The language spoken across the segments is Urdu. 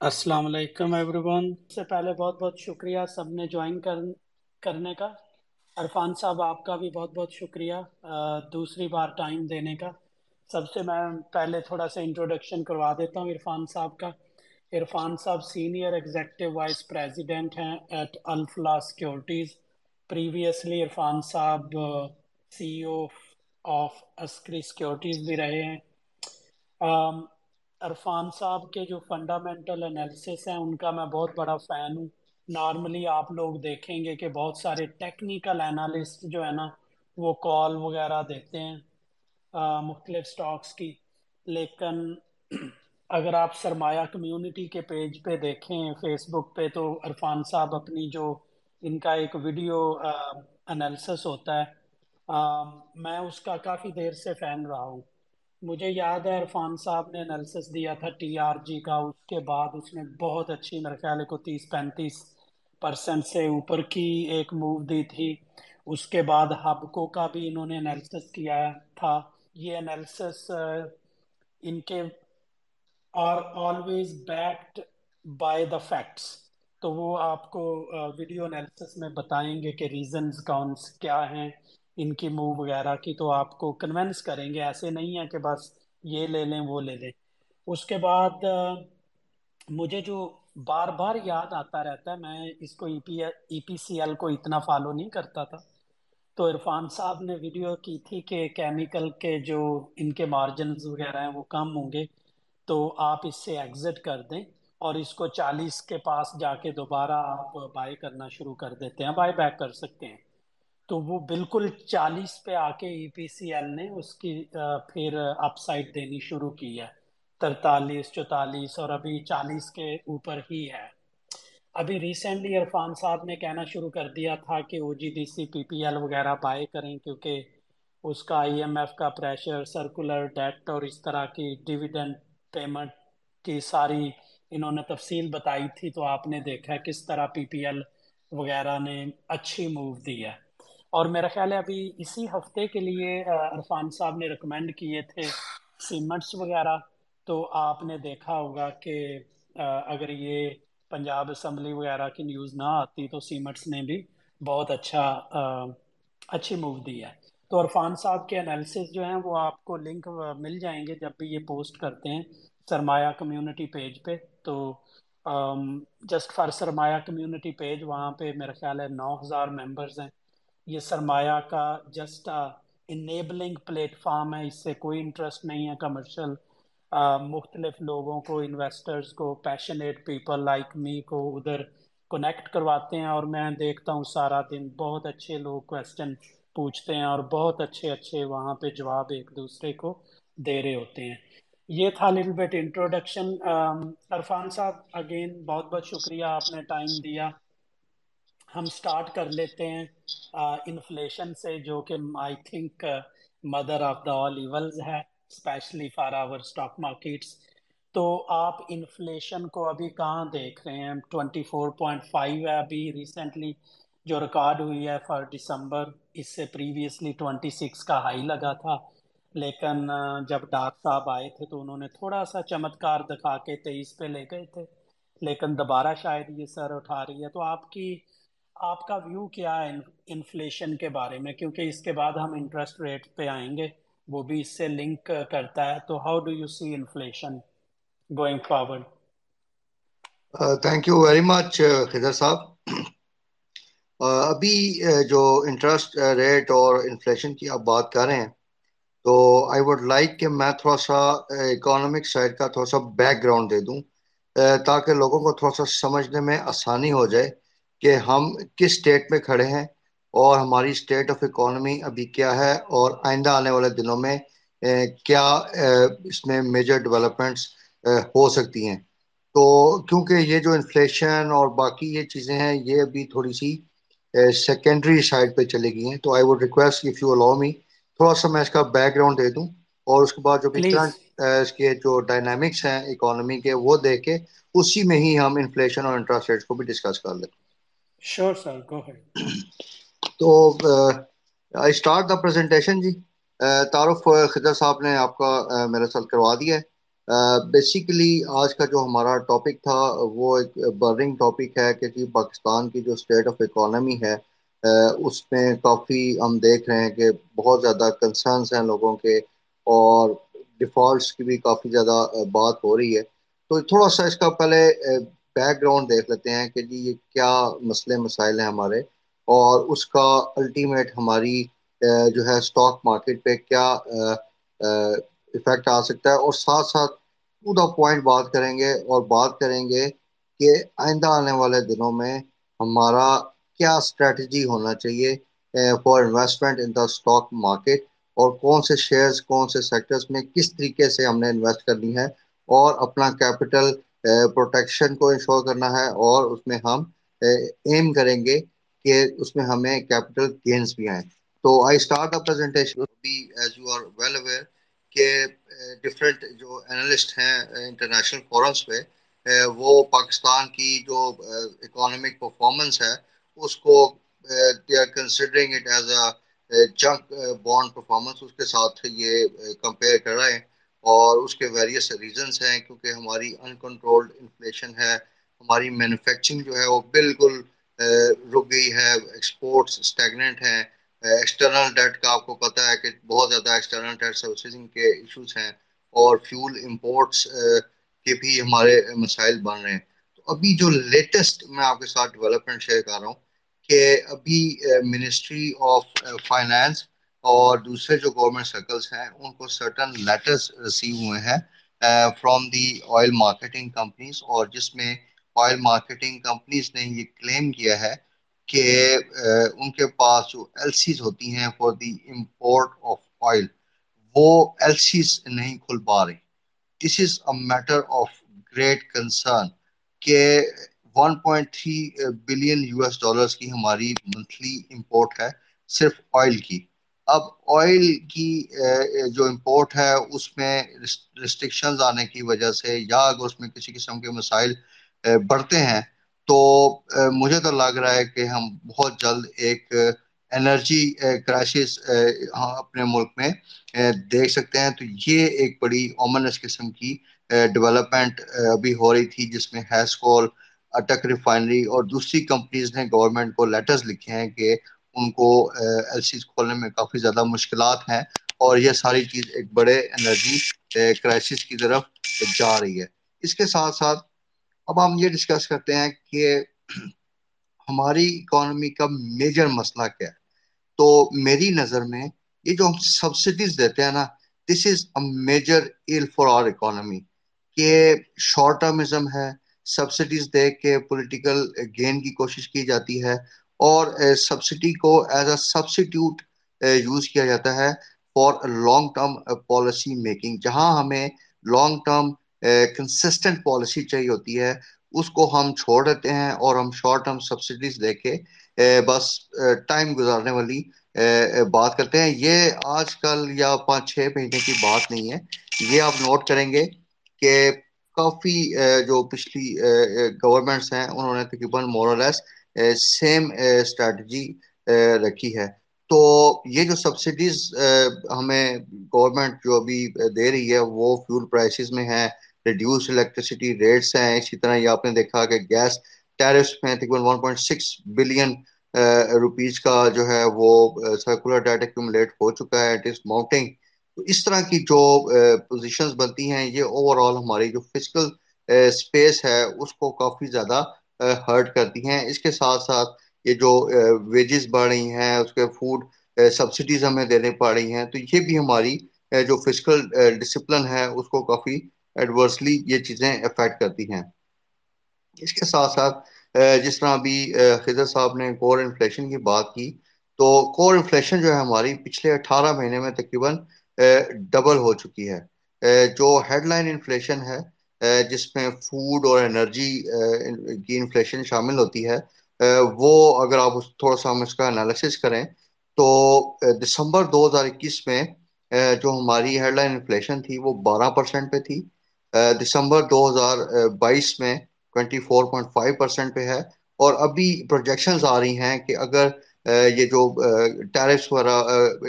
السلام علیکم ایوری ون سے پہلے بہت بہت شکریہ سب نے جوائن کرنے کا. عرفان صاحب، آپ کا بھی بہت بہت شکریہ دوسری بار ٹائم دینے کا. سب سے میں پہلے تھوڑا سا انٹروڈکشن کروا دیتا ہوں عرفان صاحب کا. Irfan Sahab senior executive vice president ہیں at Alfalah securities previously Irfan Sahab C O of عسکری سیکورٹیز بھی رہے ہیں۔ um, عرفان صاحب کے جو فنڈامنٹل انالیسس ہیں، ان کا میں بہت بڑا فین ہوں۔ نارملی آپ لوگ دیکھیں گے کہ بہت سارے ٹیکنیکل انالسٹ جو ہے نا، وہ کال وغیرہ دیتے ہیں uh, مختلف سٹاکس کی۔ لیکن اگر آپ سرمایہ کمیونٹی کے پیج پہ دیکھیں فیس بک پہ، تو عرفان صاحب اپنی جو ان کا ایک ویڈیو انالسس ہوتا ہے۔ میں اس کا کافی دیر سے فین رہا ہوں۔ مجھے یاد ہے عرفان صاحب نے انالسس دیا تھا ٹی آر جی کا۔ اس کے بعد اس نے بہت اچھی میرے خیال کو تیس پینتیس پرسنٹ سے اوپر کی ایک موو دی تھی۔ اس کے بعد ہبکو کا بھی انہوں نے انالسس کیا تھا۔ یہ انالسس ان کے are always backed by the facts تو وہ آپ کو ویڈیو انالسس میں بتائیں گے کہ ریزنز کونس کیا ہیں، ان کی موو وغیرہ کی، تو آپ کو کنونس کریں گے، ایسے نہیں ہے کہ بس یہ لے لیں، وہ لے لیں۔ اس کے بعد مجھے جو بار بار یاد آتا رہتا ہے، میں اس کو ای پی ای پی سی ایل کو اتنا فالو نہیں کرتا تھا۔ تو عرفان صاحب نے ویڈیو کی تھی کہ کیمیکل کے جو ان کے مارجنز وغیرہ ہیں، وہ کم ہوں گے۔ تو آپ اس سے ایگزٹ کر دیں۔ اور اس کو چالیس کے پاس جا کے دوبارہ آپ بائی کرنا شروع کر دیتے ہیں بائی بیک کر سکتے ہیں۔ تو وہ بالکل چالیس پہ آ کے ای پی سی ایل نے اس کی پھر اپ سائڈ دینی شروع کی ہے۔ ترتالیس، چوتالیس اور ابھی چالیس کے اوپر ہی ہے۔ ابھی ریسنٹلی عرفان صاحب نے کہنا شروع کر دیا تھا کہ O G D C P P L وغیرہ بائے کریں، کیونکہ اس کا آئی ایم ایف کا پریشر سرکولر ڈیٹ اور اس طرح کی ڈویڈنڈ پیمنٹ کی ساری انہوں نے تفصیل بتائی تھی تو آپ نے دیکھا کس طرح پی پی ایل وغیرہ نے اچھی موو دی ہے۔ اور میرا خیال ہے ابھی اسی ہفتے کے لیے عرفان صاحب نے ریکمینڈ کیے تھے سیمنٹس وغیرہ۔ تو آپ نے دیکھا ہوگا کہ اگر یہ پنجاب اسمبلی وغیرہ کی نیوز نہ آتی تو سیمنٹس نے بھی بہت اچھا اچھی موو دی ہے۔ تو عرفان صاحب کے انالیسز جو ہیں وہ آپ کو لنک مل جائیں گے جب بھی یہ پوسٹ کرتے ہیں سرمایہ کمیونٹی پیج پہ۔ تو just for Sarmaya community page وہاں پہ میرا خیال ہے نو ہزار ممبرز ہیں۔ یہ سرمایہ کا جسٹ انیبلنگ پلیٹ فارم ہے۔ اس سے کوئی انٹرسٹ نہیں ہے کمرشل مختلف لوگوں کو انویسٹرز کو پیشنیٹ پیپل لائک می کو ادھر کنیکٹ کرواتے ہیں۔ اور میں دیکھتا ہوں سارا دن بہت اچھے لوگ کوشچن پوچھتے ہیں اور بہت اچھے اچھے وہاں پہ جواب ایک دوسرے کو دے رہے ہوتے ہیں۔ یہ تھا لٹل بیٹ انٹروڈکشن عرفان صاحب اگین بہت بہت شکریہ، آپ نے ٹائم دیا۔ ہم سٹارٹ کر لیتے ہیں۔ انفلیشن سے جو کہ I think mother of the all evils ہے especially for our stock markets تو آپ انفلیشن کو ابھی کہاں دیکھ رہے ہیں؟ ٹوینٹی فور پوائنٹ فائیو ہے ابھی ریسنٹلی جو ریکارڈ ہوئی ہے فار دسمبر اس سے پریویسلی ٹوینٹی سکس کا ہائی لگا تھا۔ لیکن جب ڈاک صاحب آئے تھے تو انہوں نے تھوڑا سا چمتکار دکھا کے تیئیس پہ لے گئے تھے۔ لیکن دوبارہ شاید یہ سر اٹھا رہی ہے۔ تو آپ کی، آپ کا ویو کیا ہے انفلیشن کے بارے میں؟ کیونکہ اس کے بعد ہم انٹرسٹ ریٹ پہ آئیں گے۔ وہ بھی اس سے لنک کرتا ہے۔ تو how do you see inflation going forward thank you very much Khizar Sahab. ابھی جو انٹرسٹ ریٹ اور انفلیشن کی آپ بات کر رہے ہیں، تو آئی وڈ لائک کہ میں تھوڑا سا اکانومک سائڈ کا تھوڑا سا بیک گراؤنڈ دے دوں تاکہ لوگوں کو تھوڑا سا سمجھنے میں آسانی ہو جائے کہ ہم کس سٹیٹ میں کھڑے ہیں اور ہماری سٹیٹ آف اکانومی ابھی کیا ہے اور آئندہ آنے والے دنوں میں کیا اس میں میجر ڈیولپمنٹس ہو سکتی ہیں۔ تو کیونکہ یہ جو انفلیشن اور باقی یہ چیزیں ہیں، یہ ابھی تھوڑی سی سیکنڈری سائڈ پہ چلے گئی ہیں تو I would request if you allow me تھوڑا سا میں اس کا بیک گراؤنڈ دے دوں اور اس کے بعد جو بھی اس کے جو ڈائنامکس ہیں اکانومی کے وہ دیکھ کے اسی میں ہی ہم انفلیشن اور انٹرسٹ ریٹ کو بھی ڈسکس کر لیں sir. Go ahead. تو آئی اسٹارٹ دا پریزنٹیشن جی تعارف خضر صاحب نے آپ کا میرے ساتھ کروا دیا ہے بیسیکلی آج کا جو ہمارا ٹاپک تھا، وہ ایک برننگ ٹاپک ہے کہ جی پاکستان کی جو اسٹیٹ آف اکانومی ہے اس میں کافی ہم دیکھ رہے ہیں کہ بہت زیادہ کنسرنس ہیں لوگوں کے اور ڈیفالٹس کی بھی کافی زیادہ بات ہو رہی ہے۔ تو تھوڑا سا اس کا پہلے بیک گراؤنڈ دیکھ لیتے ہیں کہ جی یہ کیا مسئلے مسائل ہیں ہمارے اور اس کا الٹیمیٹ ہماری جو ہے اسٹاک مارکیٹ پہ کیا افیکٹ آ سکتا ہے اور ساتھ ساتھ پورا پوائنٹ بات کریں گے اور بات کریں گے کہ آئندہ آنے والے دنوں میں ہمارا کیا اسٹریٹجی ہونا چاہیے for investment in the stock market اور کون سے شیئرز کون سے سیکٹرز میں کس طریقے سے ہم نے انویسٹ کرنی ہے اور اپنا کیپٹل پروٹیکشن eh, کو انشور کرنا ہے اور اس میں ہم eh, ایم کریں گے کہ اس میں ہمیں کیپٹل گینز بھی آئیں۔ تو I start presentation as you are well aware کہ ڈفرینٹ جو انالسٹ ہیں انٹرنیشنل فورمس پہ وہ پاکستان کی جو اکانومک پرفارمنس ہے، اس کو they are considering it as a junk bond performance اس کے ساتھ یہ کمپیئر کر رہے ہیں اور اس کے ویریس ریزنس ہیں کیونکہ ہماری انکنٹرولڈ انفلیشن ہے، ہماری مینوفیکچرنگ جو ہے وہ بالکل رک گئی ہے ایکسپورٹس اسٹیگنٹ ہیں ایکسٹرنل ڈیٹ کا آپ کو پتہ ہے کہ بہت زیادہ ایکسٹرنل ڈیٹ سروسنگ کے ایشوز ہیں اور فیول امپورٹس کے بھی ہمارے مسائل بن رہے ہیں۔ تو ابھی جو لیٹسٹ میں آپ کے ساتھ ڈیولپمنٹ شیئر کر رہا ہوں کہ ابھی منسٹری آف فائنانس اور دوسرے جو گورنمنٹ سرکلز ہیں، ان کو سرٹن لیٹرز ریسیو ہوئے ہیں from the oil marketing companies اور جس میں آئل مارکیٹنگ کمپنیز نے یہ کلیم کیا ہے کہ ان کے پاس جو ایل سیز ہوتی ہیں for the import of oil وہ ایل سیز نہیں کھل پا رہی۔ This is a matter of great concern کہ 1.3 بلین یو ایس ڈالرز کی ہماری منتھلی امپورٹ ہے، صرف آئل کی۔ اب آئل کی جو امپورٹ ہے، اس میں ریسٹرکشنز آنے کی وجہ سے یا اگر اس میں کسی قسم کے مسائل بڑھتے ہیں تو مجھے تو لگ رہا ہے کہ ہم بہت جلد ایک انرجی کرائسس ہاں، اپنے ملک میں دیکھ سکتے ہیں۔ تو یہ ایک بڑی اومنس قسم کی ڈیولپمنٹ ابھی ہو رہی تھی، جس میں ہیس کول اٹک ریفائنری اور دوسری کمپنیز نے گورنمنٹ کو لیٹرز لکھے ہیں کہ ان کو ایل سیز کھولنے میں کافی زیادہ مشکلات ہیں اور یہ ساری چیز ایک بڑے انرجی کرائسس کی طرف جا رہی ہے۔ اس کے ساتھ ساتھ اب ہم یہ ڈسکس کرتے ہیں کہ ہماری اکانومی کا میجر مسئلہ کیا ہے۔ تو میری نظر میں یہ جو ہم سبسڈیز دیتے ہیں نا this is a major ill for our economy کہ شارٹ ٹرمزم ہے سبسڈیز دے کے پولیٹیکل گین کی کوشش کی جاتی ہے اور eh, سبسڈی کو ایز اے سبسٹیوٹ یوز کیا جاتا ہے for long term policy making جہاں ہمیں لانگ ٹرم کنسسٹنٹ پالیسی چاہیے ہوتی ہے، اس کو ہم چھوڑ دیتے ہیں اور ہم شارٹ ٹرم سبسڈیز دے کے بس ٹائم گزارنے والی بات کرتے ہیں۔ یہ آج کل یا پانچ، چھ مہینے کی بات نہیں ہے۔ یہ آپ نوٹ کریں گے کہ کافی جو پچھلی گورنمنٹس ہیں، انہوں نے تقریباً مورلیس سیم اسٹریٹجی رکھی ہے۔ تو یہ جو سبسڈیز ہمیں گورنمنٹ جو ابھی دے رہی ہے، وہ فیول پرائسز میں ہے ریڈیوس الیکٹریسٹی ریٹس ہیں۔ اسی طرح یہ آپ نے دیکھا کہ گیس ٹیرفس میں تقریباً 1.6 بلین روپیز کا جو ہے وہ سرکولر ڈیٹ ایکومولیٹ ہو چکا ہے اٹ از ماؤنٹنگ تو اس طرح کی جو پوزیشنز بنتی ہیں، یہ اوور آل ہماری جو فزیکل اسپیس ہے، اس کو کافی زیادہ ہرٹ کرتی ہیں۔ اس کے ساتھ ساتھ یہ جو ویجز بڑھ رہی ہیں، اس کے فوڈ سبسڈیز ہمیں دینے پڑ رہی ہیں۔ تو یہ بھی ہماری جو فزیکل ڈسپلن ہے، اس کو کافی ایڈورسلی یہ چیزیں افیکٹ کرتی ہیں۔ اس کے ساتھ ساتھ جس طرح ابھی خضر صاحب نے کور انفلیشن کی بات کی، تو کور انفلیشن جو ہے ہماری پچھلے اٹھارہ مہینے میں تقریباً ڈبل ہو چکی ہے۔ جو ہیڈ لائن انفلیشن ہے جس میں فوڈ اور انرجی کی انفلیشن شامل ہوتی ہے وہ اگر آپ تھوڑا سا ہم اس کا انالیسس کریں، تو دسمبر دو ہزار اکیس میں جو ہماری ہیڈ لائن انفلیشن تھی، وہ بارہ پرسنٹ پہ تھی۔ دسمبر دو ہزار بائیس میں twenty four point five percent پہ ہے اور ابھی پروجیکشنز آ رہی ہیں کہ اگر یہ جو ٹیرفس وغیرہ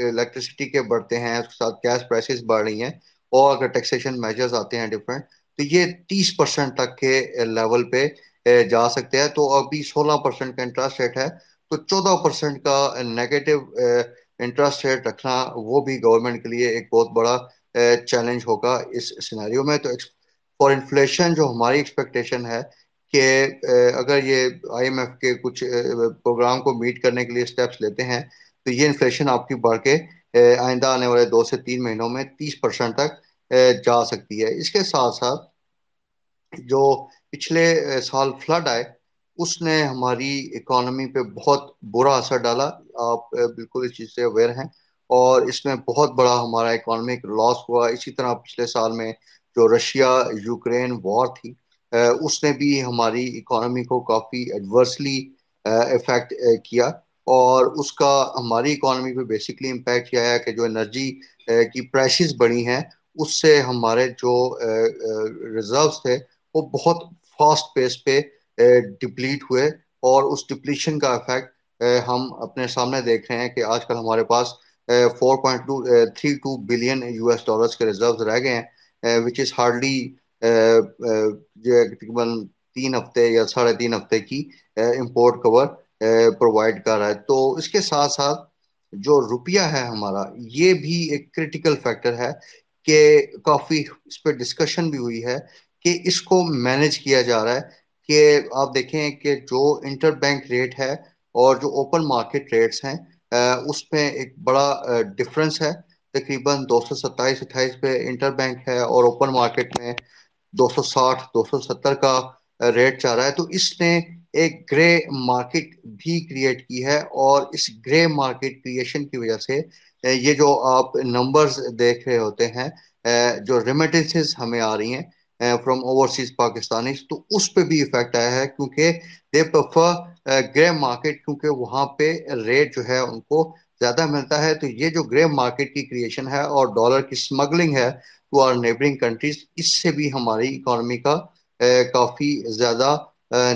الیکٹریسٹی کے بڑھتے ہیں، اس کے ساتھ گیس پرائسز بڑھ رہی ہیں اور اگر ٹیکسیشن میجرز آتے ہیں ڈفرینٹ تو یہ تیس پرسنٹ تک کے لیول پہ جا سکتے ہیں۔ تو ابھی سولہ پرسنٹ کا انٹرسٹ ریٹ ہے۔ تو چودہ پرسنٹ کا نیگیٹو انٹرسٹ ریٹ رکھنا وہ بھی گورنمنٹ کے لیے ایک بہت بڑا چیلنج ہوگا اس سینیریو میں۔ تو فار انفلیشن جو ہماری ایکسپیکٹیشن ہے کہ اگر یہ آئی ایم ایف کے کچھ پروگرام کو میٹ کرنے کے لیے اسٹیپس لیتے ہیں، تو یہ انفلیشن آپ کی بڑھ کے آئندہ آنے والے دو سے تین مہینوں میں تیس پرسنٹ تک جا سکتی ہے۔ اس کے ساتھ ساتھ جو پچھلے سال فلڈ آئے، اس نے ہماری اکانومی پہ بہت برا اثر ڈالا۔ آپ بالکل اس چیز سے اویئر ہیں۔ اور اس میں بہت بڑا ہمارا اکانومک لاس ہوا۔ اسی طرح پچھلے سال میں جو رشیا یوکرین وار تھی اس نے بھی ہماری اکانومی کو کافی ایڈورسلی افیکٹ کیا۔ اور اس کا ہماری اکانومی پہ بیسکلی امپیکٹ یہ ہے کہ جو انرجی کی پرائسز بڑی ہیں، اس سے ہمارے جو ریزروس تھے، وہ بہت فاسٹ پیس پہ ڈپلیٹ ہوئے۔ اور اس ڈپلیشن کا افیکٹ ہم اپنے سامنے دیکھ رہے ہیں کہ آج کل ہمارے پاس four point two three two billion U S dollars کے ریزرو رہ گئے ہیں۔ وچ از ہارڈلی تقریباً تین ہفتے یا ساڑھے تین ہفتے کی امپورٹ کور پرووائڈ کر رہا ہے۔ تو اس کے ساتھ ساتھ جو روپیہ ہے ہمارا، یہ بھی ایک کریٹیکل فیکٹر ہے کہ کافی اس پہ ڈسکشن بھی ہوئی ہے کہ اس کو مینج کیا جا رہا ہے۔ کہ آپ دیکھیں کہ جو انٹر بینک ریٹ ہے اور جو اوپن مارکیٹ ریٹس ہیں uh, اس میں ایک بڑا uh, ڈفرنس ہے۔ تقریباً دو سو ستائیس اٹھائیس پہ انٹر بینک ہے اور اوپن مارکیٹ میں دو سو ساٹھ، دو سو ستر کا ریٹ چاہ رہا ہے۔ تو اس نے ایک گرے مارکیٹ بھی کریٹ کی ہے اور اس گرے مارکیٹ کریشن کی وجہ سے یہ جو آپ نمبرز دیکھ رہے ہوتے ہیں، جو ریمیٹنسز ہمیں آ رہی ہیں فرام اوورسیز پاکستانی تو اس پہ بھی افیکٹ آیا ہے۔ کیونکہ دے پریفر گرے مارکیٹ کیونکہ وہاں پہ ریٹ جو ہے ان کو زیادہ ملتا ہے، تو یہ جو گرے مارکیٹ کی کریشن ہے اور ڈالر کی اسمگلنگ ہے ٹو آر نیبرنگ کنٹریز اس سے بھی ہماری اکانومی کا کافی زیادہ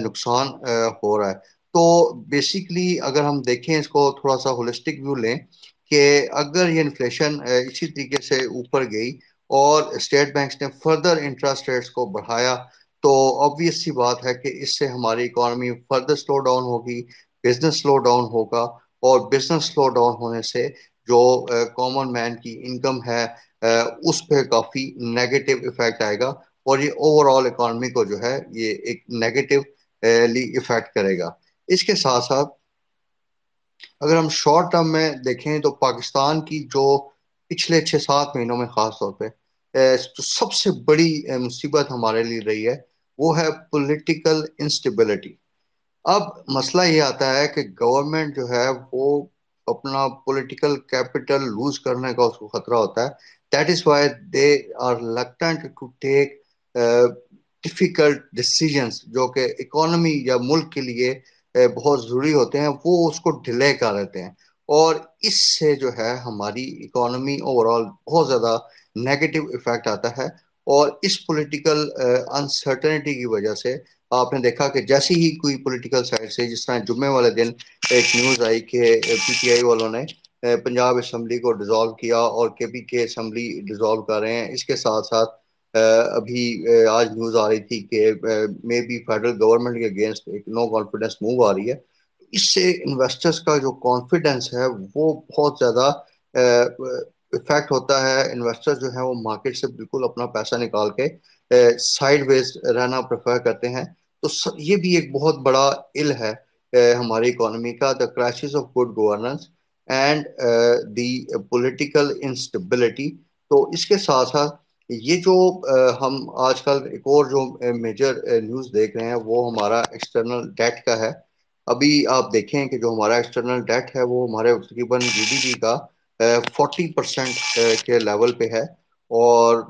نقصان ہو رہا ہے۔ تو بیسیکلی اگر ہم دیکھیں اس کو تھوڑا سا ہولسٹک ویو لیں کہ اگر یہ انفلیشن اسی طریقے سے اوپر گئی اور اسٹیٹ بینکس نے فردر انٹرسٹ ریٹس کو بڑھایا، تو آبویس سی بات ہے کہ اس سے ہماری اکانومی فردر سلو ڈاؤن ہوگی بزنس سلو ڈاؤن ہوگا۔ اور بزنس سلو ڈاؤن ہونے سے جو کامن مین کی انکم ہے اس پہ کافی نیگیٹو افیکٹ آئے گا اور یہ اوور آل اکانومی کو جو ہے یہ ایک نیگیٹو افیکٹ کرے گا۔ اس کے ساتھ ساتھ اگر ہم شارٹ ٹرم میں دیکھیں تو پاکستان کی جو پچھلے چھ سات مہینوں میں خاص طور پہ جو سب سے بڑی مصیبت ہمارے لیے رہی ہے، وہ ہے پولیٹیکل انسٹیبلٹی اب مسئلہ یہ آتا ہے کہ گورنمنٹ جو ہے وہ اپنا پولیٹیکل کیپٹل لوز کرنے کا اس کو خطرہ ہوتا ہے۔ That is why they are reluctant to take difficult decisions جو کہ اکانومی یا ملک کے لیے uh, بہت ضروری ہوتے ہیں، وہ اس کو ڈیلے کر رہتے ہیں۔ اور اس سے جو ہے ہماری اکانومی اوور آل بہت زیادہ نیگیٹو افیکٹ آتا ہے۔ اور اس پولیٹیکل انسرٹنٹی uh, کی وجہ سے آپ نے دیکھا کہ جیسی ہی کوئی پولیٹیکل سائڈ سے جس طرح جمعے والے دن ایک نیوز آئی کہ پی ٹی آئی والوں نے پنجاب اسمبلی کو ڈیزالو کیا اور کے پی کے اسمبلی ڈیزالو کر رہے ہیں۔ اس کے ساتھ ساتھ ابھی آج نیوز آ رہی تھی کہ مے بی فیڈرل گورنمنٹ کے اگینسٹ ایک نو کانفیڈنس موو آ رہی ہے۔ اس سے انویسٹرز کا جو کانفیڈنس ہے وہ بہت زیادہ افیکٹ ہوتا ہے۔ انویسٹر جو ہیں وہ مارکیٹ سے بالکل اپنا پیسہ نکال کے سائڈ ویز رہنا پریفر کرتے ہیں۔ تو یہ بھی ایک بہت بڑا ال ہے ہماری اکانومی کا the crisis of good governance and the political instability تو اس کے ساتھ ساتھ یہ جو ہم آج کل ایک اور جو میجر نیوز دیکھ رہے ہیں، وہ ہمارا ایکسٹرنل ڈیٹ کا ہے۔ ابھی آپ دیکھیں کہ جو ہمارا ایکسٹرنل ڈیٹ ہے، وہ ہمارے تقریباً جی ڈی پی کا فورٹی پرسینٹ کے لیول پہ ہے۔ اور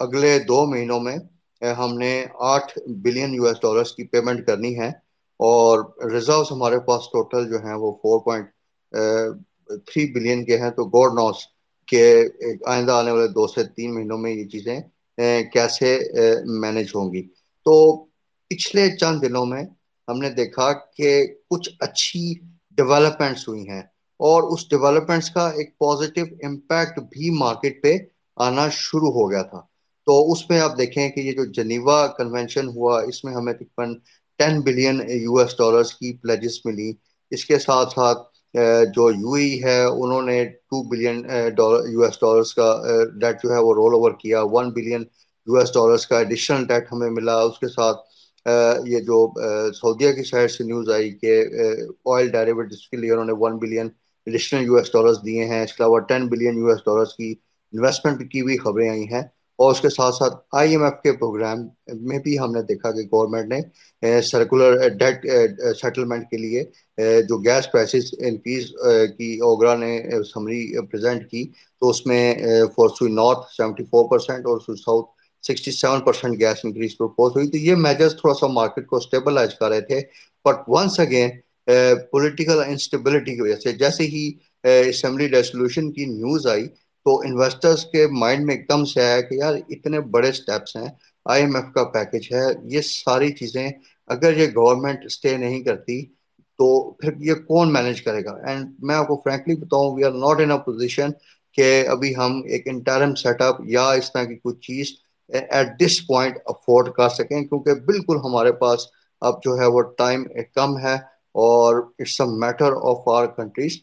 اگلے دو مہینوں میں ہم نے آٹھ بلین یو ایس ڈالرس کی پیمنٹ کرنی ہے اور ریزروس ہمارے پاس ٹوٹل جو ہیں وہ فور پوائنٹ تھری بلین کے ہیں تو گوڈ نوس کہ آئندہ آنے والے دو سے تین مہینوں میں یہ چیزیں کیسے مینج ہوں گی۔ تو پچھلے چند دنوں میں ہم نے دیکھا کہ کچھ اچھی ڈیولپمنٹس ہوئی ہیں اور اس ڈیولپمنٹس کا ایک پازیٹیو امپیکٹ بھی مارکیٹ پہ آنا شروع ہو گیا تھا۔ تو اس میں آپ دیکھیں کہ یہ جو جنیوا کنونشن ہوا، اس میں ہمیں تقریباً ten billion U S dollars کی پلیجز ملی۔ اس کے ساتھ ساتھ جو یو ای ہے، انہوں نے two billion U S dollars کا ڈیٹ جو ہے وہ رول اوور کیا۔ One billion U S dollars کا ایڈیشنل ڈیٹ ہمیں ملا۔ اس کے ساتھ یہ جو سعودیہ کی سائڈ سے نیوز آئی کہ آئل ڈائریویٹس کے لیے انہوں نے one billion additional U S dollars دیے ہیں۔ اس کے علاوہ ten billion U S dollars کی انویسٹمنٹ کی بھی خبریں آئی ہیں۔ اور اس کے ساتھ ساتھ آئی ایم ایف کے پروگرام میں بھی ہم نے دیکھا کہ گورنمنٹ نے سرکولر ڈیٹ سیٹلمنٹ کے لیے جو گیس پرائسز انکریز کی اوگرا نے سمری پریزنٹ کی، تو اس میں فور سوئی نارتھ سیونٹی فور پرسینٹ اور Sui south sixty seven percent gas increase propose ہوئی۔ تو یہ میجرز تھوڑا سا مارکیٹ کو اسٹیبلائز کر رہے تھے۔ But once again political instability کی وجہ سے جیسے ہی اسمبلی ریسولوشن کی نیوز آئی تو انویسٹرز کے مائنڈ میں ایک دم سے آیا کہ یار اتنے بڑے سٹیپس ہیں آئی ایم ایف کا پیکج ہے، یہ ساری چیزیں اگر یہ گورنمنٹ سٹے نہیں کرتی تو پھر یہ کون مینج کرے گا؟ اینڈ میں آپ کو فرینکلی بتاؤں we are not in position کہ ابھی ہم ایک انٹرم سیٹ اپ یا اس طرح کی کچھ چیز ایٹ دس پوائنٹ افورڈ کر سکیں، کیونکہ بالکل ہمارے پاس اب جو ہے وہ ٹائم کم ہے اور it's a matter of our countries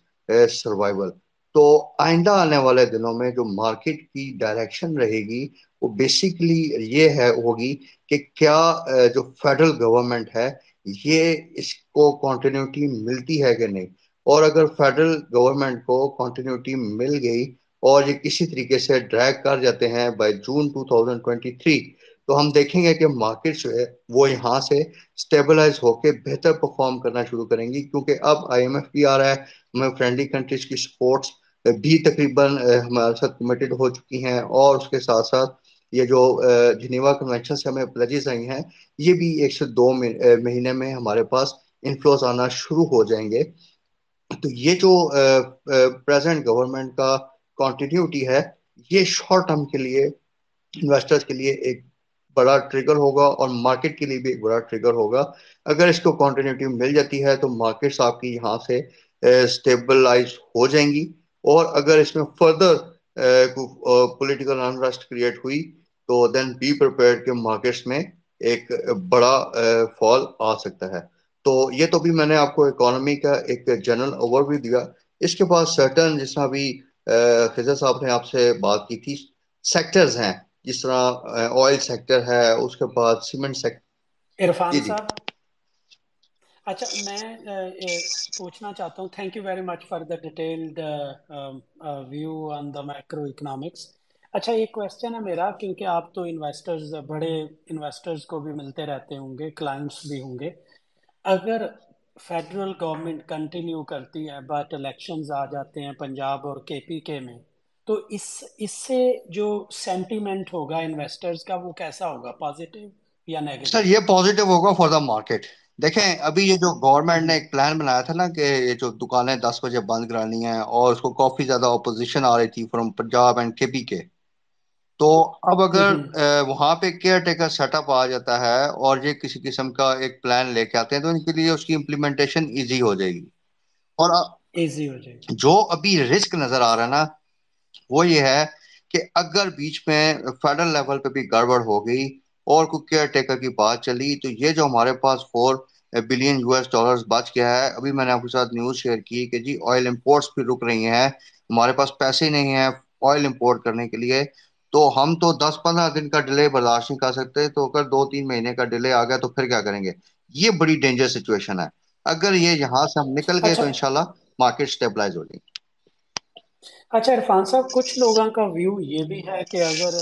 survival تو آئندہ آنے والے دنوں میں جو مارکیٹ کی ڈائریکشن رہے گی، وہ بیسیکلی یہ ہے، ہوگی کہ کیا جو فیڈرل گورنمنٹ ہے، یہ اس کو کنٹینیوٹی ملتی ہے کہ نہیں؟ اور اگر فیڈرل گورنمنٹ کو کنٹینیوٹی مل گئی اور یہ کسی طریقے سے ڈریک کر جاتے ہیں بائی جون 2023 تو ہم دیکھیں گے کہ مارکیٹ جو ہے، وہ یہاں سے سٹیبلائز ہو کے بہتر پرفارم کرنا شروع کریں گی، کیونکہ اب آئی ایم ایف بھی آ رہا ہے، ہمیں فرینڈلی کنٹریز کی سپورٹس بھی تقریباً ہمارے ساتھ کمیٹڈ ہو چکی ہیں اور اس کے ساتھ ساتھ یہ جو جنیوا کنونشن سے ہمیں پلیجز آئی ہیں، یہ بھی ایک سے دو مہینے میں ہمارے پاس انفلوز آنا شروع ہو جائیں گے۔ تو یہ جو پریزنٹ گورنمنٹ کا کنٹینیوٹی ہے، یہ شارٹ ٹرم کے لیے انویسٹرز کے لیے ایک بڑا ٹریگر ہوگا اور مارکیٹ کے لیے بھی ایک بڑا ٹریگر ہوگا۔ اگر اس کو کنٹینیوٹی مل جاتی ہے تو مارکیٹس آپ کی یہاں سے اسٹیبلائز ہو جائیں گی۔ اور اگر اس میں فردر پولیٹیکل انرسٹ کریٹ ہوئی تو دین بی پرپیئر کے مارکیٹس میں ایک بڑا فال آ سکتا ہے۔ تو یہ تو بھی میں نے آپ کو اکانومی کا ایک جنرل اوور بھی دیا۔ اس کے بعد سرٹن جس طرح بھی خزر صاحب نے آپ سے بات کی تھی سیکٹرز ہیں۔ جس طرح آئل سیکٹر ہے اس کے بعد سیمنٹ سیکٹر عرفان جی، جی۔ صاحب؟ اچھا میں پوچھنا چاہتا ہوں thank you very much for the detailed view on the micro economics اچھا ایک کوشچن ہے میرا، کیونکہ آپ تو انویسٹرز بڑے انویسٹرز کو بھی ملتے رہتے ہوں گے کلائنٹس بھی ہوں گے۔ اگر فیڈرل گورنمنٹ کنٹینیو کرتی ہے بٹ الیکشنز آ جاتے ہیں پنجاب اور کے پی کے میں، تو اس اس سے جو سینٹیمنٹ ہوگا انویسٹرز کا، وہ کیسا ہوگا پازیٹیو یا نیگیٹو سر، یہ پازیٹیو ہوگا فار دا مارکیٹ دیکھیں ابھی یہ جو گورنمنٹ نے ایک پلان بنایا تھا نا کہ یہ جو دکانیں دس بجے بند کرانی ہیں اور اس کو کافی زیادہ اپوزیشن آ رہی تھی فرام پنجاب اینڈ کے پی کے۔ تو اب اگر وہاں پہ کیئر ٹیکر سیٹ اپ آ جاتا ہے اور یہ کسی قسم کا ایک پلان لے کے آتے ہیں تو ان کے لیے اس کی امپلیمنٹیشن ایزی ہو جائے گی۔ اور ایزی ہو جائے گی۔ جو ابھی رسک نظر آ رہا ہے نا وہ یہ ہے کہ اگر بیچ میں فیڈرل لیول پہ بھی گڑبڑ ہو گئی اور کوئی کیئر ٹیکر کی بات چلی تو یہ جو ہمارے پاس four billion U S dollar بچ گیا ہے ابھی میں نے آپ کے ساتھ نیوز شیئر کی کہ جی آئل امپورٹس بھی رک رہی ہیں ہمارے پاس پیسے نہیں ہیں آئل امپورٹ کرنے کے لیے تو ہم تو دس پندرہ دن کا ڈیلے برداشت نہیں کر سکتے تو اگر دو تین مہینے کا ڈیلے آ گیا تو پھر کیا کریں گے؟ یہ بڑی ڈینجر سچویشن ہے۔ اگر یہ یہاں سے ہم نکل گئے اچھا. تو انشاءاللہ مارکیٹ سٹیبلائز ہو جائے گی۔ اچھا عرفان صاحب، کچھ لوگوں کا ویو یہ بھی ہے کہ اگر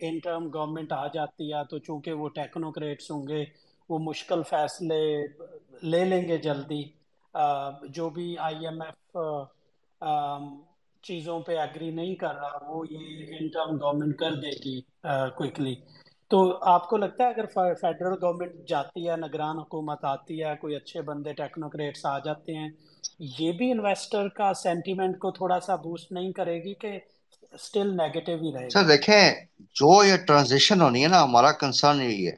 ان ٹرم گورنمنٹ آ جاتی ہے، تو چونکہ وہ ٹیکنوکریٹس ہوں گے، وہ مشکل فیصلے لے لیں گے جلدی۔ جو بھی آئی ایم ایف چیزوں پہ اگری نہیں کر رہا، وہ یہ ان ٹرم گورنمنٹ کر دے گی کوئکلی تو آپ کو لگتا ہے اگر فیڈرل گورنمنٹ جاتی ہے، نگران حکومت آتی ہے، کوئی اچھے بندے ٹیکنوکریٹس آ جاتے ہیں، یہ بھی انویسٹر کا سینٹیمنٹ کو تھوڑا سا بوسٹ نہیں کرے گی کہ سٹل نیگیٹو ہی رہے گا؟ سر، دیکھیں، جو یہ ٹرانزیشن ہونی ہے نا، ہمارا کنسرن یہی ہے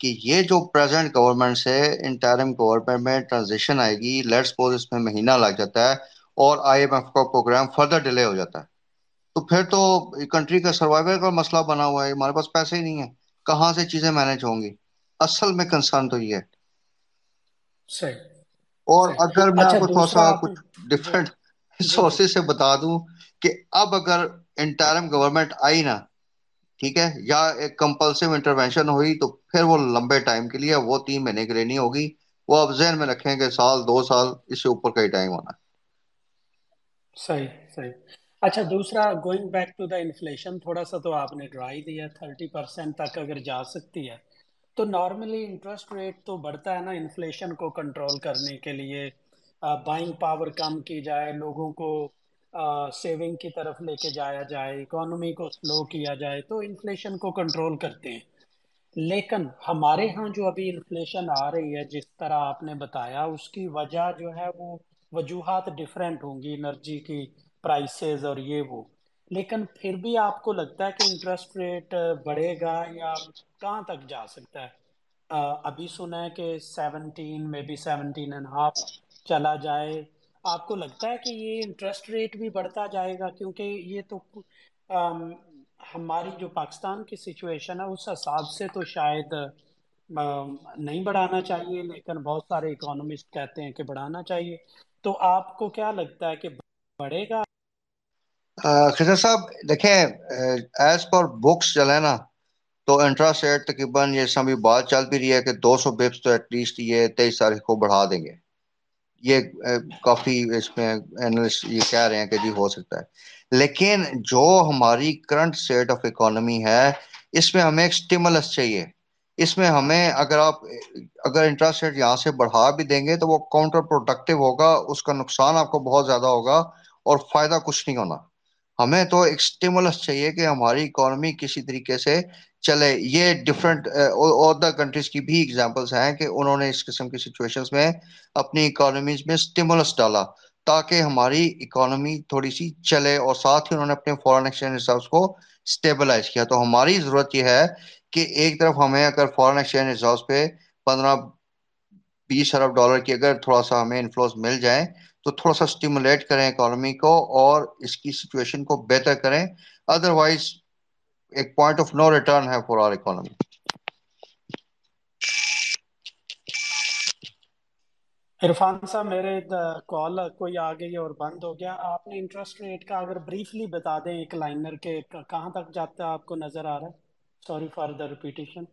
کہ یہ جو پریزنٹ گورنمنٹ سے انٹرم گورنمنٹ میں ٹرانزیشن آئے گی لیٹ سپوز اس میں مہینہ لگ جاتا ہے اور آئی ایم ایف کا پروگرام فردر ڈیلے ہو جاتا ہے۔ تو پھر تو کنٹری کا سروائیول کا مسئلہ بنا ہوا ہے، ہمارے پاس پیسے ہی نہیں ہے کہاں سے چیزیں مینج ہوں گی؟ اصل میں کنسرن تو یہ ہے۔ صحیح۔ اور اگر میں آپ کو تھوڑا سا کچھ ڈفرینٹ سورسز سے بتا دوں کہ اب اگر انٹرم گورنمنٹ آئی نا ٹھیک ہے یا ایک کمپلسو انٹروینشن ہوئی تو پھر وہ لمبے ٹائم کے لیے وہ تین مہینے کے لیے نہیں ہوگی۔ وہ اب ذہن میں رکھیں گے سال دو سال اس سے اوپر کا ہی ٹائم ہونا۔ صحیح صحیح۔ اچھا دوسرا going back to the inflation تھوڑا سا تو آپ نے ڈرائی دیا تھرٹی پرسینٹ تک اگر جا سکتی ہے، تو نارملی انٹرسٹ ریٹ تو بڑھتا ہے نا انفلیشن کو کنٹرول کرنے کے لیے۔ بائنگ پاور کم کی جائے، لوگوں کو سیونگ کی طرف لے کے جایا جائے اکانومی کو سلو کیا جائے، تو انفلیشن کو کنٹرول کرتے ہیں۔ لیکن ہمارے ہاں جو ابھی انفلیشن آ رہی ہے، جس طرح آپ نے بتایا، اس کی وجہ جو ہے وہ وجوہات ڈفرینٹ ہوں گی انرجی کی۔ پرائسز اور یہ وہ۔ لیکن پھر بھی آپ کو لگتا ہے کہ انٹرسٹ ریٹ بڑھے گا یا کہاں تک جا سکتا ہے؟ ابھی سنا ہے کہ سیونٹین میں بھی سیونٹین اینڈ ہاف چلا جائے۔ آپ کو لگتا ہے کہ یہ انٹرسٹ ریٹ بھی بڑھتا جائے گا؟ کیونکہ یہ تو ہماری جو پاکستان کی سچویشن ہے، اس حساب سے تو شاید نہیں بڑھانا چاہیے۔ لیکن بہت سارے اکانومسٹ کہتے ہیں کہ بڑھانا چاہیے۔ تو آپ کو کیا لگتا ہے کہ بڑھے گا؟ خزر صاحب، دیکھیں ایز پر بکس چلے نا، تو انٹرسٹ ریٹ تقریباً یہ سبھی بات چل بھی رہی ہے کہ دو سو بپس تو ایٹ لیسٹ یہ تیئیس تاریخ کو بڑھا دیں گے۔ یہ کافی اس میں اینالسٹ یہ کہہ رہے ہیں کہ جی ہو سکتا ہے۔ لیکن جو ہماری کرنٹ سیٹ آف اکانومی ہے، اس میں ہمیں ایک سٹیملس چاہیے۔ اس میں ہمیں اگر آپ، اگر انٹرسٹ ریٹ یہاں سے بڑھا بھی دیں گے، تو وہ کاؤنٹر پروڈکٹیو ہوگا، اس کا نقصان آپ کو بہت زیادہ ہوگا اور فائدہ کچھ نہیں ہونا۔ ہمیں تو ایک سٹیمولس چاہیے کہ ہماری اکانومی کسی طریقے سے چلے۔ یہ ڈفرنٹ ادر کنٹریز کی بھی ایگزامپلس ہیں کہ انہوں نے اس قسم کی سچویشنز میں اپنی اکانومیز میں سٹیمولس ڈالا تاکہ ہماری اکانومی تھوڑی سی چلے اور ساتھ ہی انہوں نے اپنے فورن ایکسچینج ریزروز کو سٹیبلائز کیا۔ تو ہماری ضرورت یہ ہے کہ ایک طرف ہمیں اگر فورن ایکسچینج ریزروز پہ پندرہ بیس ارب ڈالر کی اگر تھوڑا سا ہمیں انفلوز مل جائیں تو تھوڑا سا اسٹیمولیٹ کریں اکانومی کو اور اس کی سچویشن کو بہتر کریں۔ ادر وائز ایک پوائنٹ آف نو ریٹرن ہے for our economy Irfan sahab میرے کال کوئی آ گئی اور بند ہو گیا۔ آپ نے انٹرسٹ ریٹ کا اگر بریفلی بتا دیں ایک لائنر کے کہاں تک جاتا ہے آپ کو نظر آ رہا ہے؟ Sorry for the repetition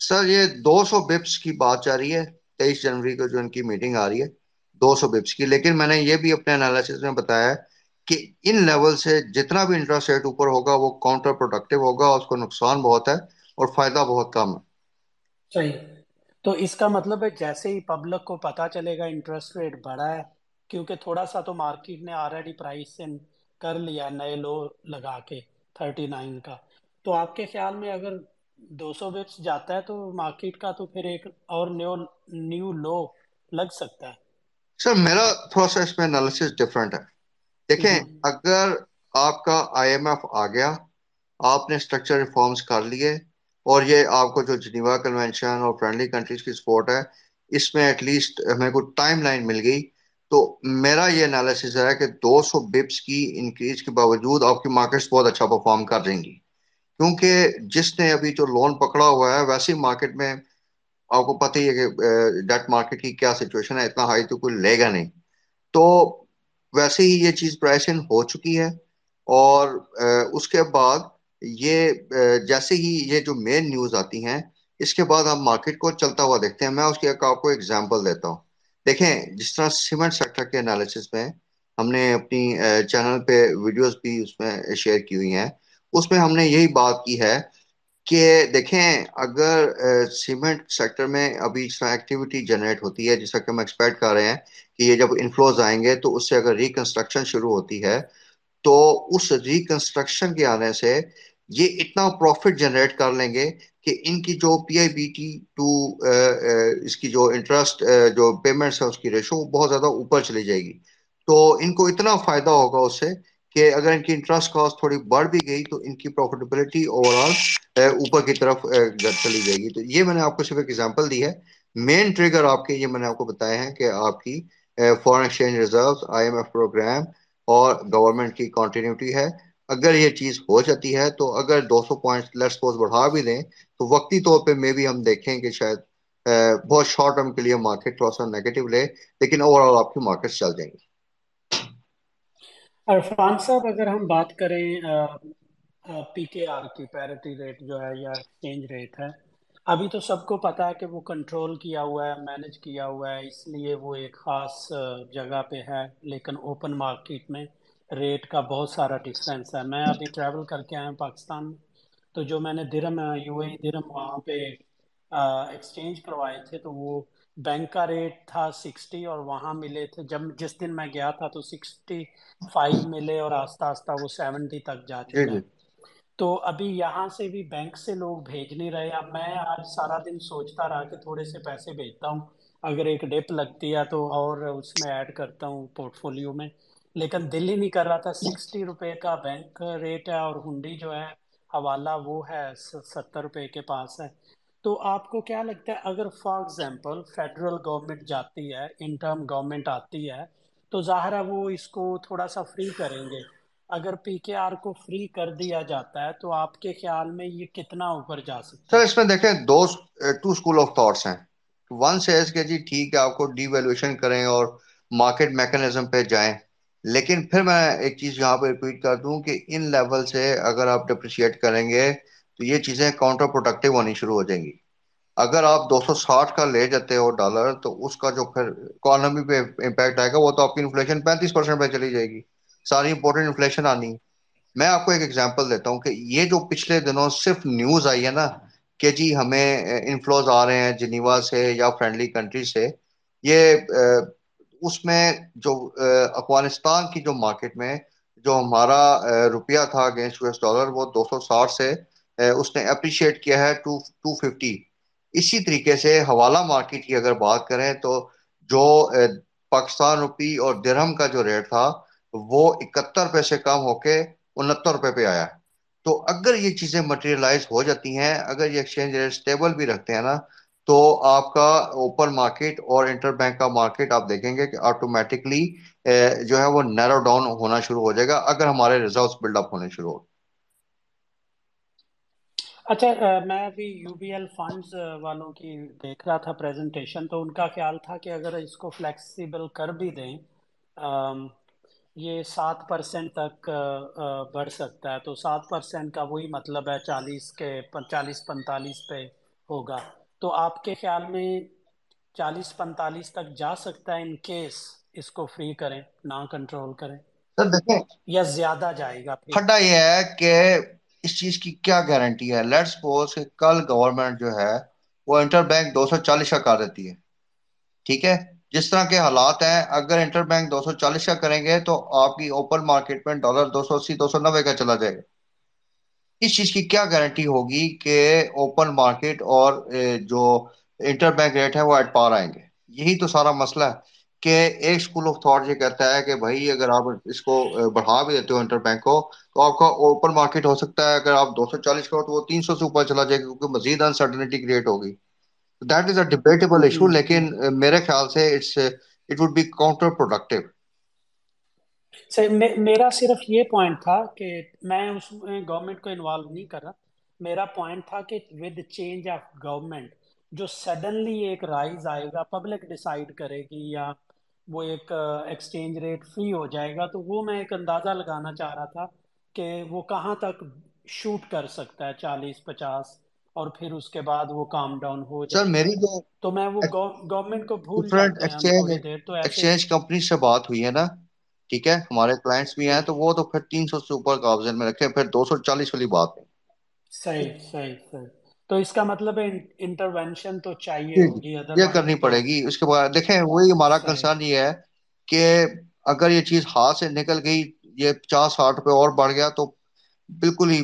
sir یہ دو سو بپس کی بات جا رہی ہے تیئیس جنوری کو جو ان کی میٹنگ آ رہی ہے۔ دو سو بپس کی۔ لیکن میں نے یہ بھی اپنے انالیسس میں بتایا کہ ان لیول سے جتنا بھی انٹرسٹ ریٹ اوپر ہوگا، وہ کاؤنٹر پروڈکٹیو ہوگا، اس کو نقصان بہت ہے اور فائدہ بہت کم ہے۔ صحیح۔ تو اس کا مطلب ہے جیسے ہی پبلک کو پتا چلے گا انٹرسٹ ریٹ بڑا ہے، کیونکہ تھوڑا سا تو مارکیٹ نے آلریڈی پرائس سے کر لیا نئے لو لگا کے تھرٹی نائن کا۔ تو آپ کے خیال میں اگر دو سو بپس جاتا ہے تو مارکیٹ کا تو پھر ایک اور نیو نیو لو لگ سکتا ہے۔ سر میرا تھوڑا سا اس میں انالیسس ڈفرنٹ ہے۔ دیکھیں اگر آپ کا آئی ایم ایف آ گیا آپ نے اسٹرکچر ریفارمز کر لیے اور یہ آپ کو جو جنیوا کنونشن اور فرینڈلی کنٹریز کی سپورٹ ہے اس میں ایٹ لیسٹ ہمیں کوئی ٹائم لائن مل گئی۔ تو میرا یہ انالیسس ہے کہ دو سو بپس کی انکریز کے باوجود آپ کی مارکیٹس بہت اچھا پرفارم کر دیں گی۔ کیونکہ جس نے ابھی جو لون پکڑا ہوا ہے ویسی مارکیٹ میں آپ کو پتہ ہی ہے کہ ڈیٹ مارکیٹ کی کیا سچویشن ہے، اتنا ہائی تو کوئی لے گا نہیں۔ تو ویسے ہی یہ چیز پرائسن ہو چکی ہے اور اس کے بعد یہ جیسے ہی یہ جو مین نیوز آتی ہیں، اس کے بعد ہم مارکیٹ کو چلتا ہوا دیکھتے ہیں۔ میں اس کی ایک آپ کو ایگزامپل دیتا ہوں۔ دیکھیں، جس طرح سیمنٹ سیکٹر کے انالیسس میں ہم نے اپنی چینل پہ ویڈیوز بھی اس میں شیئر کی ہوئی ہیں۔ اس میں ہم نے یہی بات کی ہے کہ دیکھیں اگر سیمنٹ سیکٹر میں ابھی اس طرح ایکٹیویٹی جنریٹ ہوتی ہے جیسا کہ ہم ایکسپیکٹ کر رہے ہیں کہ یہ جب انفلوز آئیں گے تو اس سے اگر ریکنسٹرکشن شروع ہوتی ہے، تو اس ریکنسٹرکشن کے آنے سے یہ اتنا پروفٹ جنریٹ کر لیں گے کہ ان کی جو پی آئی بی ٹی ٹو اس کی جو انٹرسٹ جو پیمنٹس ہے اس کی ریشو بہت زیادہ اوپر چلی جائے گی۔ تو ان کو اتنا فائدہ ہوگا اس سے کہ اگر ان کی انٹرسٹ کاسٹ تھوڑی بڑھ بھی گئی تو ان کی پروفیٹیبلٹی اوور آل اوپر کی طرف چلی جائے گی۔ تو یہ میں نے آپ کو صرف ایک ایگزامپل دی ہے۔ مین ٹریگر آپ کے، یہ میں نے آپ کو بتایا ہے کہ آپ کی foreign exchange reserve I M F programme اور گورنمنٹ کی کنٹینیوٹی ہے۔ اگر یہ چیز ہو جاتی ہے تو اگر دو سو پوائنٹ لیٹ سپوز بڑھا بھی دیں تو وقتی طور پہ میں بھی ہم دیکھیں کہ شاید بہت شارٹ ٹرم کے لیے مارکیٹ تھوڑا سا نیگیٹو لے، لیکن اوور آل آپ کی مارکیٹ چل جائیں گی۔ عرفان صاحب، اگر ہم بات کریں پی کے آر کی پیرٹی ریٹ جو ہے یا ایکسچینج ریٹ ہے، ابھی تو سب کو پتا ہے کہ وہ کنٹرول کیا ہوا ہے مینج کیا ہوا ہے، اس لیے وہ ایک خاص جگہ پہ ہے، لیکن اوپن مارکیٹ میں ریٹ کا بہت سارا ڈفرینس ہے۔ میں ابھی ٹریول کر کے آیا ہوں پاکستان میں، تو جو میں نے درم یو اے درم وہاں پہ ایکسچینج کروائے تھے، تو وہ بینک کا ریٹ تھا سکسٹی اور وہاں ملے تھے۔ جب جس دن میں گیا تھا تو سکسٹی فائیو ملے اور آستہ آستہ وہ سیونٹی تک جا جی چکا۔ جی۔ تو ابھی یہاں سے بھی بینک سے لوگ بھیج نہیں رہے۔ اب میں آج سارا دن سوچتا رہا کہ تھوڑے سے پیسے بھیجتا ہوں۔ اگر ایک ڈپ لگتی ہے تو اور اس میں ایڈ کرتا ہوں پورٹ فولیو میں۔ لیکن دل ہی نہیں کر رہا تھا۔ سکسٹی روپے کا بینک ریٹ ہے اور ہنڈی جو ہے حوالہ وہ ہے ستر روپے کے پاس ہے۔ تو آپ کو کیا لگتا ہے، اگر فار ایگزامپل فیڈرل گورنمنٹ جاتی ہے انٹرم گورنمنٹ آتی ہے، تو ظاہر ہے وہ اس کو تھوڑا سا فری کریں گے۔ اگر پی کے آر کو فری کر دیا جاتا ہے، تو آپ کے خیال میں یہ کتنا اوپر جا سکتا سر ہے اس میں دیکھیں، دو ٹو اسکول آف تھاٹس ہیں۔ ون سیز کہ جی ٹھیک ہے، آپ کو ڈی ویلویشن کریں اور مارکیٹ میکنزم پہ جائیں۔ لیکن پھر میں ایک چیز یہاں پہ ریپیٹ کر دوں کہ ان لیول سے اگر آپ ڈپریشیٹ کریں گے تو یہ چیزیں کاؤنٹر پروڈکٹیو ہونی شروع ہو جائیں گی۔ اگر آپ دو سو ساٹھ کا لے جاتے ہو ڈالر تو اس کا جو پھر اکانومی پہ امپیکٹ آئے گا، وہ تو آپ کی انفلیشن پینتیس پرسینٹ پہ چلی جائے گی۔ ساری امپورٹنٹ انفلیشن آنی۔ میں آپ کو ایک ایگزامپل دیتا ہوں کہ یہ جو پچھلے دنوں صرف نیوز آئی ہے نا کہ جی ہمیں انفلوز آ رہے ہیں جنیوا سے یا فرینڈلی کنٹری سے، یہ اس میں جو افغانستان کی جو مارکیٹ میں جو ہمارا روپیہ تھا اگینسٹ یو ایس ڈالر وہ دو سو ساٹھ سے اس نے اپریشیٹ کیا ہے ٹو ٹو ففٹی اسی طریقے سے حوالہ مارکیٹ کی اگر بات کریں تو جو پاکستان روپی اور درہم کا جو ریٹ تھا، وہ اکہتر روپے سے کم ہو کے انہتر روپے پہ آیا تو اگر یہ چیزیں مٹیریلائز ہو جاتی ہیں، اگر یہ ایکسچینج ریٹ اسٹیبل بھی رکھتے ہیں نا، تو آپ کا اوپن مارکیٹ اور انٹر بینک کا مارکیٹ آپ دیکھیں گے کہ آٹومیٹکلی جو ہے وہ نیرو ڈاؤن ہونا شروع ہو جائے گا، اگر ہمارے ریزلٹس بلڈ اپ ہونے شروع ہو۔ اچھا میں ابھی یو بی ایل فنڈز والوں کی دیکھ رہا تھا پریزنٹیشن تو ان کا خیال تھا کہ اگر اس کو فلیکسیبل کر بھی دیں یہ سات پرسنٹ تک بڑھ سکتا ہے۔ تو سات پرسنٹ کا وہی مطلب ہے چالیس کے چالیس پنتالیس پہ ہوگا۔ تو آپ کے خیال میں چالیس پنتالیس تک جا سکتا ہے ان کیس اس کو فری کریں نہ کنٹرول کریں۔ یا زیادہ جائے گا۔ پھر یہ ہے کہ اس چیز کی کیا گارنٹی ہے؟ لیٹ سپوز کہ کل گورنمنٹ جو ہے، وہ انٹر بینک دو سو چالیس کا کر دیتی ہے۔ ٹھیک ہے؟ جس طرح کے حالات ہیں، اگر انٹر بینک دو سو چالیس کا کریں گے تو آپ کی اوپن مارکیٹ میں ڈالر دو سو اسی، دو سو نوے کا چلا جائے گا۔ اس چیز کی کیا گارنٹی ہوگی کہ اوپن مارکیٹ اور جو انٹر بینک ریٹ ہے، وہ ایٹ پار آئیں گے۔ یہی تو سارا مسئلہ ہے کہ ایک اسکول آف تھاٹ یہ کہتا ہے کہ بھائی، اگر آپ اس کو بڑھا بھی دیتے ہو انٹر بینک کو تو آپ کا اوپن مارکیٹ ہو سکتا ہے اگر آپ دو سو چالیس کرو تو وہ تین سو سے اوپر چلا جائے گا کیونکہ مزید انسرٹنٹی کریٹ ہوگی۔ That is a debatable issue لیکن میرے خیال سے it's it would be counterproductive میرا صرف یہ پوائنٹ تھا کہ میں اس میں گورنمنٹ کو انوالو نہیں کر رہا۔ میرا پوائنٹ تھا کہ ود چینج آف گورنمنٹ جو سڈنلی ایک رائز آئے گا پبلک ڈیسائیڈ کرے گی یا وہ ایک ایکسچینج ریٹ فری ہو جائے گا تو وہ میں ایک اندازہ لگانا چاہ رہا تھا۔ کہ وہ کہاں تک شوٹ کر سکتا ہے چالیس پچاس اور پھر اس کے بعد وہ کام ڈاؤن ہو سر جائے۔ میری گا جو تو میں وہ گورنمنٹ کو بھول جاتے ہیں دیر تو ایکسچینج کمپنی سے بات ہوئی ہے نا ٹھیک ہے؟ ہمارے کلائنٹس بھی ہیں تو وہ تو پھر تین سو سے اوپر کا آپشن میں رکھے پھر دو سو چالیس والی بات ہے۔ صحیح صحیح صحیح۔ تو اس کا مطلب ہے انٹروینشن تو چاہیے جی ہوگی یہ کرنی پڑے گی۔ اس کے بعد دیکھیں وہی ہمارا کنسرن یہ ہے کہ اگر یہ چیز ہاتھ سے نکل گئی یہ پچاس ساٹھ روپے اور بڑھ گیا تو بالکل ہی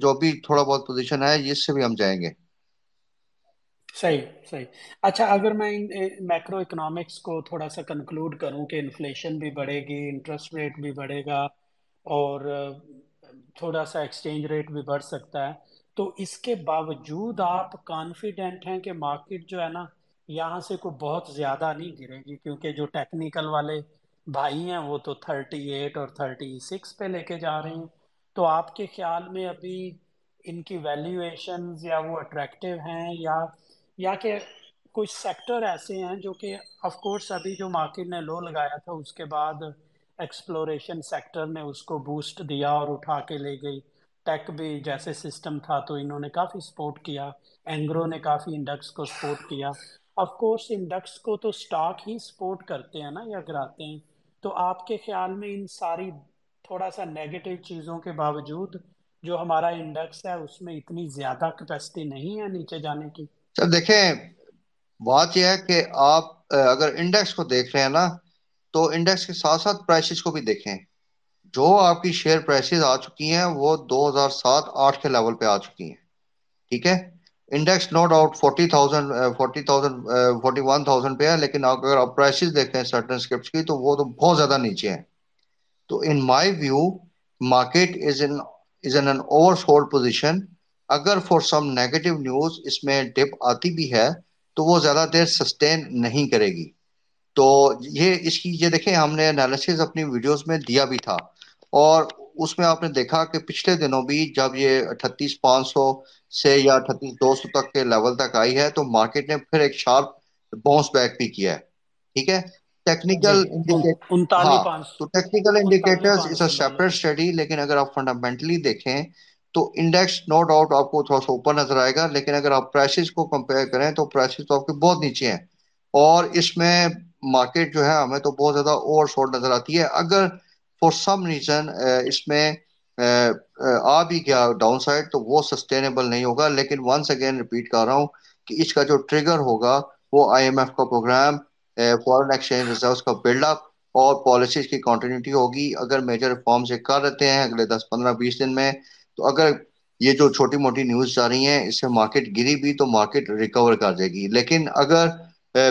جو بھی تھوڑا بہت پوزیشن ہے اس سے بھی ہم جائیں گے۔ صحیح صحیح۔ اچھا اگر میں میکرو اکنامکس کو تھوڑا سا کنکلوڈ کروں کہ انفلیشن بھی بڑھے گی انٹرسٹ ریٹ بھی بڑھے گا اور تھوڑا سا ایکسچینج ریٹ بھی بڑھ سکتا ہے، تو اس کے باوجود آپ کانفیڈنٹ ہیں کہ مارکیٹ جو ہے نا، یہاں سے کوئی بہت زیادہ نہیں گرے گی، کیونکہ جو ٹیکنیکل والے بھائی ہیں، وہ تو تھرٹی ایٹ اور تھرٹی سکس پہ لے کے جا رہے ہیں۔ تو آپ کے خیال میں ابھی ان کی ویلیویشنز یا وہ اٹریکٹیو ہیں یا یا کہ کچھ سیکٹر ایسے ہیں جو کہ آف کورس ابھی جو مارکیٹ نے لو لگایا تھا، اس کے بعد ایکسپلوریشن سیکٹر نے اس کو بوسٹ دیا اور اٹھا کے لے گئی۔ ٹیک بھی جیسے سسٹم تھا تو انہوں نے کافی سپورٹ کیا۔ اینگرو نے کافی انڈکس کو سپورٹ کیا۔ آف کورس انڈکس کو تو سٹاک ہی سپورٹ کرتے ہیں نا یا کراتے ہیں۔ تو آپ کے خیال میں ان ساری تھوڑا سا نیگیٹو چیزوں کے باوجود جو ہمارا انڈیکس ہے، اس میں اتنی زیادہ کیپیسٹی نہیں ہے نیچے جانے کی؟ سر، دیکھیں، بات یہ ہے کہ آپ، اگر انڈیکس کو دیکھ رہے ہیں نا، تو انڈیکس کے ساتھ ساتھ پرائسز کو بھی دیکھیں۔ جو آپ کی شیئر پرائسز آ چکی ہیں، وہ دو ہزار سات، آٹھ کے لیول پہ آ چکی ہیں۔ ٹھیک ہے؟ Index no doubt forty thousand forty thousand forty one thousand پہ ہے لیکن اگر آپ پرائسز دیکھتے ہیں سرٹن اسکرپٹس کی تو وہ تو بہت زیادہ نیچے ہیں تو in my view market is in is in oversold position اگر فار سم نیگیٹو نیوز اس میں ڈپ آتی بھی ہے تو وہ زیادہ دیر سسٹین نہیں کرے گی تو یہ اس کی یہ دیکھیں ہم نے انالیسز اپنی ویڈیوز میں دیا بھی تھا اور اس میں آپ نے دیکھا کہ پچھلے دنوں بھی جب یہ اٹھتیس پانچ سو سے یا اٹھتیس دو سو تک کے لیول تک آئی ہے تو مارکیٹ نے پھر ایک شارپ باؤنس بیک بھی کیا ہے۔ ٹھیک ہے؟ ٹیکنیکل ہاں تو ٹیکنیکل انڈیکیٹر سیپریٹ اسٹڈی لیکن اگر آپ فنڈامنٹلی دیکھیں تو انڈیکس نو ڈاؤٹ آپ کو تھوڑا سا اوپر نظر آئے گا لیکن اگر آپ پرائسز کو کمپیئر کریں تو پرائسز تو آپ کے بہت نیچے ہیں۔ اور اس میں مارکیٹ جو ہے ہمیں تو بہت زیادہ اوور شورٹ نظر آتی ہے۔ اگر فور سم ریزن اس میں آ بھی گیا ڈاؤن سائڈ تو وہ سسٹینیبل نہیں ہوگا، لیکن ونس اگین ریپیٹ کر رہا ہوں کہ اس کا جو ٹریگر ہوگا، وہ آئی ایم ایف کا پروگرام فورن ایکسچینج ریزروس کا بلڈ اپ اور پالیسیز کی کنٹینیوٹی ہوگی۔ اگر میجر ریفارمز یہ کر رہتے ہیں اگلے دس، پندرہ، بیس دن میں، تو اگر یہ جو چھوٹی موٹی نیوز جا رہی ہیں، اس سے مارکیٹ گری بھی تو مارکیٹ ریکور کر جائے گی۔ لیکن اگر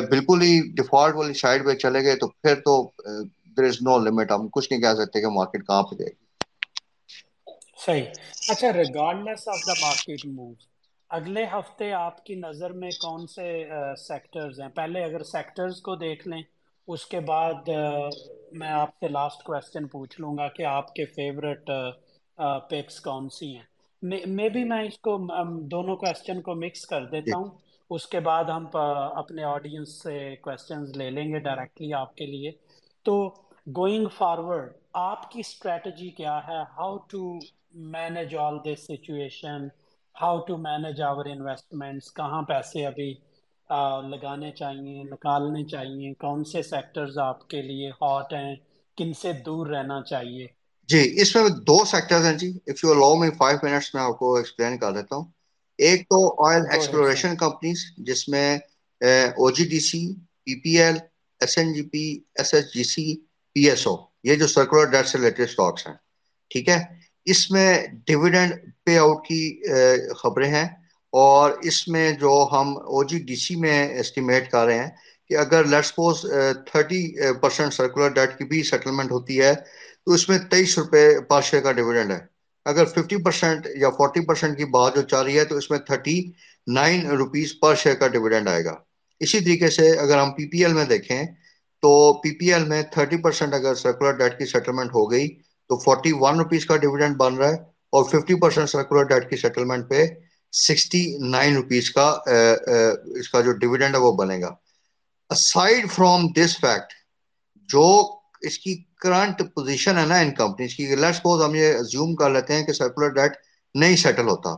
بالکل ہی ڈیفالٹ والی سائڈ پہ چلے گئے تو پھر تو دیر از نو لمٹ ہم کچھ نہیں کہہ سکتے کہ مارکیٹ کہاں پہ جائے گی۔ صحیح۔ اچھا regardless of the market move اگلے ہفتے آپ کی نظر میں کون سے سیکٹرز ہیں؟ پہلے اگر سیکٹرز کو دیکھ لیں، اس کے بعد میں آپ سے لاسٹ کوشچن پوچھ لوں گا کہ آپ کے فیوریٹ پکس کون سی ہیں؟ مے بھی میں اس کو دونوں کوشچن کو مکس کر دیتا ہوں۔ اس کے بعد ہم اپنے آڈینس سے کوشچنز لے لیں گے ڈائریکٹلی آپ کے لیے۔ تو گوئنگ فارورڈ آپ کی اسٹریٹجی کیا ہے؟ How to manage all this situation how to manage our investments کہاں پیسے ابھی لگانے چاہیے نکالنے چاہیے کون سے سیکٹرز آپ کے لیے ہاٹ ہیں کن سے دور رہنا چاہیے؟ جی اس میں دو سیکٹرز ہیں جی if you allow me 5 minutes میں آپ کو ایکسپلین کر دیتا ہوں۔ ایک تو آئل ایکسپلوریشن کمپنیز جس میں O G D C P P L S N G P S S G C P S O یہ جو سرکولر ڈیٹ سے ریلیٹڈ سٹاکس ہیں ٹھیک ہے؟ اس میں ڈیویڈنڈ پے آؤٹ کی خبریں ہیں اور اس میں جو ہم او جی ڈی سی میں اسٹیمیٹ کر رہے ہیں کہ اگر let suppose thirty percent circular debt کی بھی سیٹلمنٹ ہوتی ہے، تو اس میں تیئیس روپے پر شیئر کا ڈیویڈنڈ ہے۔ اگر ففٹی پرسینٹ یا فورٹی پرسینٹ کی بات جو چل رہی ہے، تو اس میں thirty nine rupees per share کا ڈیویڈنڈ آئے گا۔ اسی طریقے سے اگر ہم پی پی ایل میں دیکھیں، تو پی پی ایل میں تھرٹی پرسینٹ اگر سرکولر ڈیٹ کی سیٹلمنٹ ہو گئی تو فورٹی ون روپیز کا ڈیویڈنڈ بن رہا ہے اور ففٹی پرسینٹ سرکولر ڈیٹ کی سیٹلمنٹ پہ سکسٹی نائن روپیز کا اس کا جو ڈیویڈنڈ ہے وہ بنے گا۔ اسائڈ فرام دس فیکٹ جو اس کی کرنٹ پوزیشن ہے نا ان کمپنیز کی لیٹ سپوز ہم یہ زیوم کر لیتے ہیں کہ سرکولر ڈیٹ نہیں سیٹل ہوتا۔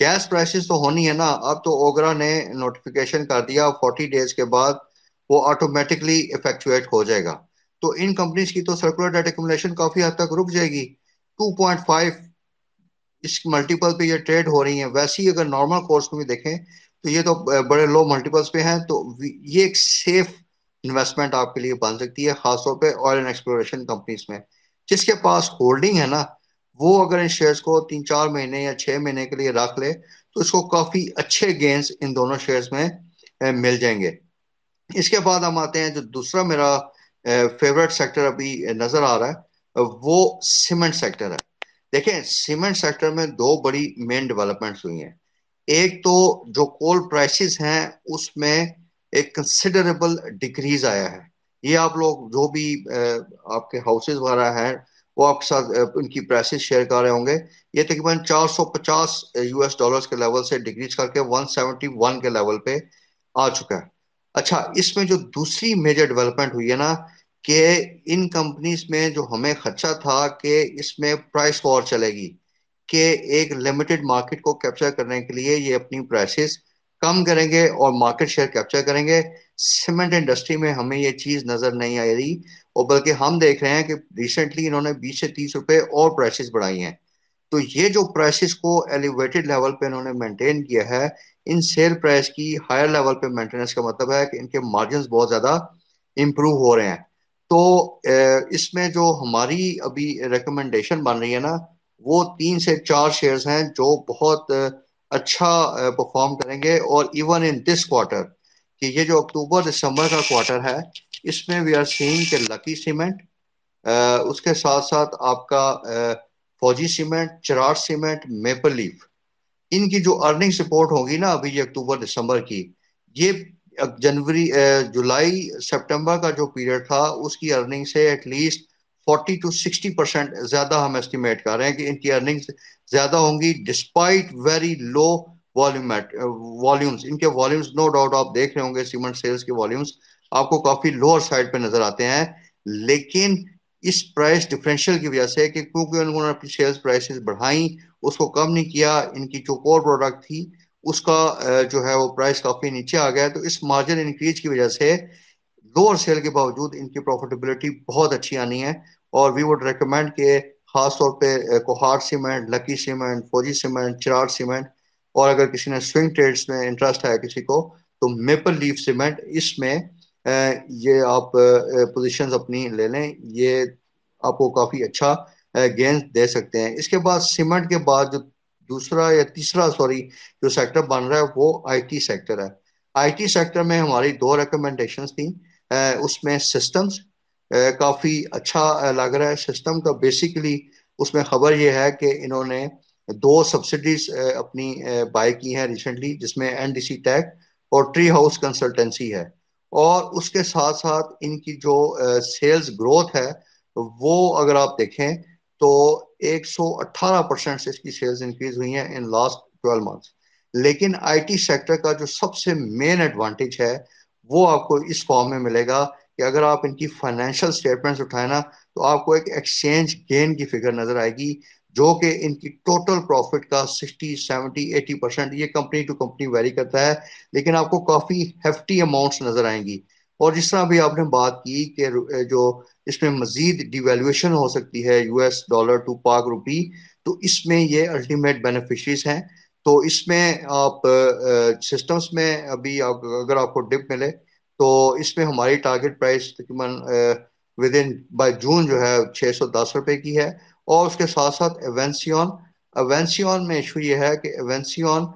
گیس پرائسز تو ہونی ہے نا، اب تو اوگرا نے نوٹیفیکیشن کر دیا فورٹی ڈیز کے بعد وہ آٹومیٹکلی افیکچویٹ ہو جائے گا۔ تو ان کمپنیز کی تو سرکولر ڈیٹ ایکومولیشن کافی حد تک رک جائے گی۔ 2.5 اس ملٹیپل پہ یہ ٹریڈ ہو رہی ہیں۔ ویسے ہی اگر نارمل کورس میں بھی دیکھیں تو یہ تو بڑے لو ملٹیپلس پہ ہیں۔ تو یہ ایک سیف انویسٹمنٹ آپ کے لیے بن سکتی ہے، خاص طور پہ آئل اینڈ ایکسپلوریشن کمپنیز میں۔ جس کے پاس ہولڈنگ ہے نا، وہ اگر ان شیئرز کو تین چار مہینے یا چھ مہینے کے لیے رکھ لے، تو اس کو کافی اچھے گینز ان دونوں شیئرز میں مل جائیں گے۔ اس کے بعد ہم آتے ہیں جو دوسرا میرا فیوریٹ سیکٹر ابھی نظر آ رہا ہے، وہ سیمنٹ سیکٹر ہے۔ دیکھیں سیمنٹ سیکٹر میں دو بڑی مین ڈیولپمنٹس ہوئی ہیں۔ ایک تو جو کول پرائسز ہیں، اس میں ایک کنسیڈریبل ڈیکریز آیا ہے۔ یہ آپ لوگ جو بھی آپ کے ہاؤسز وغیرہ ہیں، وہ آپ کے ساتھ ان کی پرائسز شیئر کر رہے ہوں گے۔ یہ تقریباً چار سو پچاس یو ایس ڈالرز کے لیول سے ڈیکریز کر کے ون سیونٹی ون کے لیول پہ آ چکا ہے۔ اچھا اس میں جو دوسری میجر ڈیولپمنٹ ہوئی ہے نا، کہ ان کمپنیز میں جو ہمیں خدشہ تھا کہ اس میں پرائس وار چلے گی، کہ ایک لمیٹڈ مارکیٹ کو کیپچر کرنے کے لیے یہ اپنی پرائسز کم کریں گے اور مارکیٹ شیئر کیپچر کریں گے۔ سیمنٹ انڈسٹری میں ہمیں یہ چیز نظر نہیں آئی رہی، اور بلکہ ہم دیکھ رہے ہیں کہ ریسنٹلی انہوں نے بیس سے تیس روپے اور پرائسز بڑھائی ہیں۔ تو یہ جو پرائسز کو ایلیویٹڈ لیول پہ انہوں نے مینٹین کیا ہے ان سیل پرائس کی ہائر لیول پہ مینٹیننس کا مطلب ہے کہ ان کے مارجنز بہت زیادہ امپروو ہو رہے ہیں۔ تو اس میں جو ہماری ابھی ریکمنڈیشن بن رہی ہے نا، وہ تین سے چار شیئرز ہیں جو بہت اچھا پرفارم کریں گے۔ اور ایون ان دس کوارٹر کہ یہ جو اکتوبر، دسمبر کا کوارٹر ہے، اس میں وی آر سینگ کہ لکی سیمنٹ اس کے ساتھ ساتھ آپ کا Fauji cement Cherat cement Maple Leaf ان کی جو ارننگ سپورٹ ہوگی نا ابھی یہ اکتوبر، دسمبر کی، یہ جنوری جولائی، سپٹمبر کا جو پیریڈ تھا، اس کی ارننگ سے at least forty two sixty percent زیادہ ہم ایسٹیمیٹ کر رہے ہیں کہ ان کی ارننگ زیادہ ہوں گی ڈسپائٹ ویری لو والیومز ان کے والیومز نو ڈاؤٹ آپ دیکھ رہے ہوں گے سیمنٹ سیلز کے والیومز آپ کو کافی لوور سائڈ پہ نظر آتے ہیں، لیکن اس پرائس ڈفرینشیل کی وجہ سے کہ کیونکہ انہوں نے اپنی سیلز پرائسز بڑھائیں، اس کو کم نہیں کیا، ان کی جو کور پروڈکٹ تھی، اس کا جو ہے وہ پرائس کافی نیچے آ گیا تو اس مارجن انکریز کی وجہ سے لوور سیل کے باوجود ان کی پروفیٹیبلٹی بہت اچھی آنی ہے۔ اور وی وڈ ریکمینڈ کہ خاص طور پہ Kohat cement Lucky cement Fauji cement Cherat cement اور اگر کسی نے سوئنگ ٹریڈز میں انٹرسٹ ہے کسی کو، تو میپل لیف سیمنٹ اس میں یہ آپ پوزیشنز اپنی لے لیں، یہ آپ کو کافی اچھا گینز دے سکتے ہیں۔ اس کے بعد سیمنٹ کے بعد جو دوسرا یا تیسرا سوری جو سیکٹر بن رہا ہے، وہ آئی ٹی سیکٹر ہے۔ آئی ٹی سیکٹر میں ہماری دو ریکمنڈیشنز تھیں۔ اس میں سسٹمز کافی اچھا لگ رہا ہے۔ سسٹم کا بیسیکلی اس میں خبر یہ ہے کہ انہوں نے دو سبسڈیز اپنی بائی کی ہیں ریسنٹلی جس میں این ڈی سی ٹیک اور ٹری ہاؤس کنسلٹنسی ہے۔ اور اس کے ساتھ ساتھ ان کی جو سیلز گروتھ ہے، وہ اگر آپ دیکھیں تو ایک سو اٹھارہ پرسینٹ سے اس کی سیلز انکریز ہوئی ہیں ان لاسٹ ٹویلو منتھس لیکن آئی ٹی سیکٹر کا جو سب سے مین ایڈوانٹیج ہے، وہ آپ کو اس فارم میں ملے گا کہ اگر آپ ان کی فائنینشیل سٹیٹمنٹس اٹھائیں نا، تو آپ کو ایک ایکسچینج گین کی فگر نظر آئے گی۔ جو کہ ان کی ٹوٹل پروفٹ کا سکسٹی سیونٹی ایٹی پرسینٹ یہ کمپنی ٹو کمپنی ویری کرتا ہے، لیکن آپ کو کافی ہیفٹی اماؤنٹس نظر آئیں گی۔ اور جس طرح بھی آپ نے بات کی کہ جو اس میں مزید ڈیویلویشن ہو سکتی ہے یو ایس ڈالر ٹو پاک روپی، تو اس میں یہ الٹیمیٹ بینیفیشریز ہیں۔ تو اس میں آپ سسٹمز میں ابھی اگر آپ کو ڈپ ملے، تو اس میں ہماری ٹارگیٹ پرائس تقریباً ود ان بائی جون جو ہے، چھ سو دس روپے کی ہے۔ اور اس کے ساتھ ساتھ ایونسیون ایونسیون میں ایشو یہ ہے کہ ایونسیون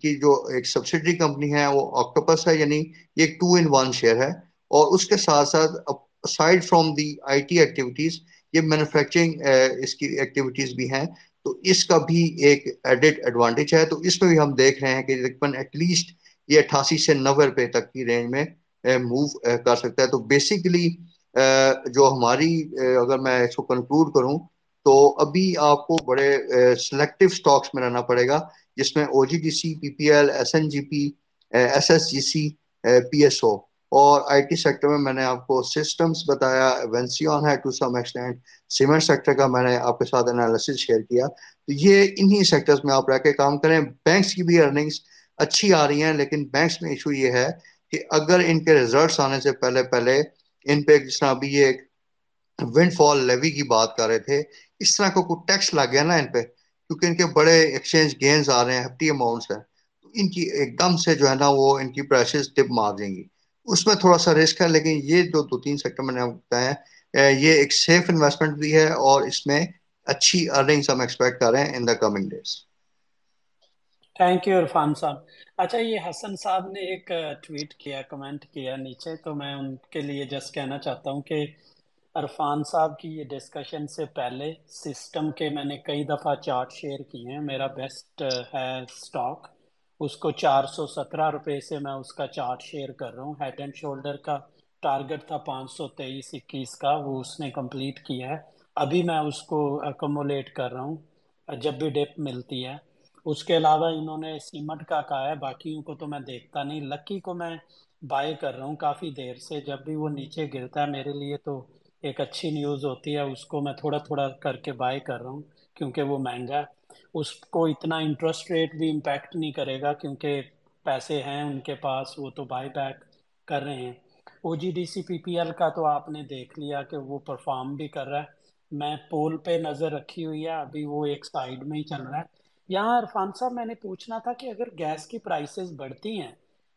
کی جو ایک سبسڈری کمپنی ہے، وہ آکٹوپس ہے یعنی یہ ٹو ان ون شیئر ہے۔ اور اس کے ساتھ ساتھ aside from the I T activities یہ مینوفیکچرنگ اس کی ایکٹیویٹیز بھی ہیں۔ تو اس کا بھی ایک ایڈڈ ایڈوانٹیج ہے۔ تو اس میں بھی ہم دیکھ رہے ہیں کہ تقریباً ایٹ لیسٹ یہ اٹھاسی سے نوے روپے تک کی رینج میں موو کر سکتا ہے۔ تو بیسیکلی جو ہماری اگر میں اس کو کنکلوڈ کروں، تو ابھی آپ کو بڑے سلیکٹو سٹاکس میں رہنا پڑے گا، جس میں O G D C P P L S N G P S S G C P S O اور آئی ٹی سیکٹر میں میں نے آپ کو سسٹمز بتایا وینسیون ہے to some extent cement sector کا میں نے آپ کے ساتھ انالیسس شیئر کیا۔ تو یہ انہی سیکٹرز میں آپ رہ کے کام کریں۔ بینکس کی بھی ارننگز اچھی آ رہی ہیں، لیکن بینکس میں ایشو یہ ہے کہ اگر ان کے ریزلٹس آنے سے پہلے پہلے ان پہ جس طرح ابھی یہ ونڈ فال لیوی کی بات کر رہے تھے، اس طرح کو کوئی ٹیکس لگ گیا نا ان پہ، کیونکہ ان کے بڑے ایکسچینج گینز آ رہے ہیں ہیفٹی اماؤنٹس ہیں۔ تو ان کی ایک دم سے جو ہے نا وہ ان کی پرائسز ٹپ مار دیں گی۔ اس میں تھوڑا سا رسک ہے، لیکن یہ جو دو تین سیکٹر میں نے بتایا ہے یہ ایک سیف انویسٹمنٹ بھی ہے اور اس میں اچھی ارننگز ہم ایکسپیکٹ کر رہے ہیں in the coming days thank you Irfan sahab اچھا یہ حسن صاحب نے ایک ٹویٹ کیا کمنٹ کیا نیچے، تو میں ان کے لیے جسٹ کہنا چاہتا ہوں کہ عرفان صاحب کی یہ ڈسکشن سے پہلے سسٹم کے میں نے کئی دفعہ چارٹ شیئر کیے ہیں۔ میرا بیسٹ ہے سٹاک اس کو چار سو سترہ روپے سے میں اس کا چارٹ شیئر کر رہا ہوں۔ ہیڈ اینڈ شولڈر کا ٹارگٹ تھا پانچ سو تیئیس اکیس کا، وہ اس نے کمپلیٹ کیا ہے۔ ابھی میں اس کو اکومولیٹ کر رہا ہوں۔ جب بھی ڈپ ملتی ہے۔ اس کے علاوہ انہوں نے سیمنٹ کا کہا ہے، باقیوں کو تو میں دیکھتا نہیں۔ لکی کو میں بائی کر رہا ہوں کافی دیر سے۔ جب بھی وہ نیچے گرتا ہے میرے لیے تو ایک اچھی نیوز ہوتی ہے، اس کو میں تھوڑا تھوڑا کر کے بائی کر رہا ہوں کیونکہ وہ مہنگا ہے۔ اس کو اتنا انٹرسٹ ریٹ بھی امپیکٹ نہیں کرے گا کیونکہ پیسے ہیں ان کے پاس، وہ تو بائی بیک کر رہے ہیں۔ او G D C P P L کا تو آپ نے دیکھ لیا کہ وہ پرفارم بھی کر رہا ہے۔ میں پول پہ نظر رکھی ہوئی ہے، ابھی وہ ایک سائڈ میں ہی چل رہا ہے۔ یہاں عرفان صاحب، میں نے پوچھنا تھا کہ اگر گیس کی پرائسز بڑھتی ہیں،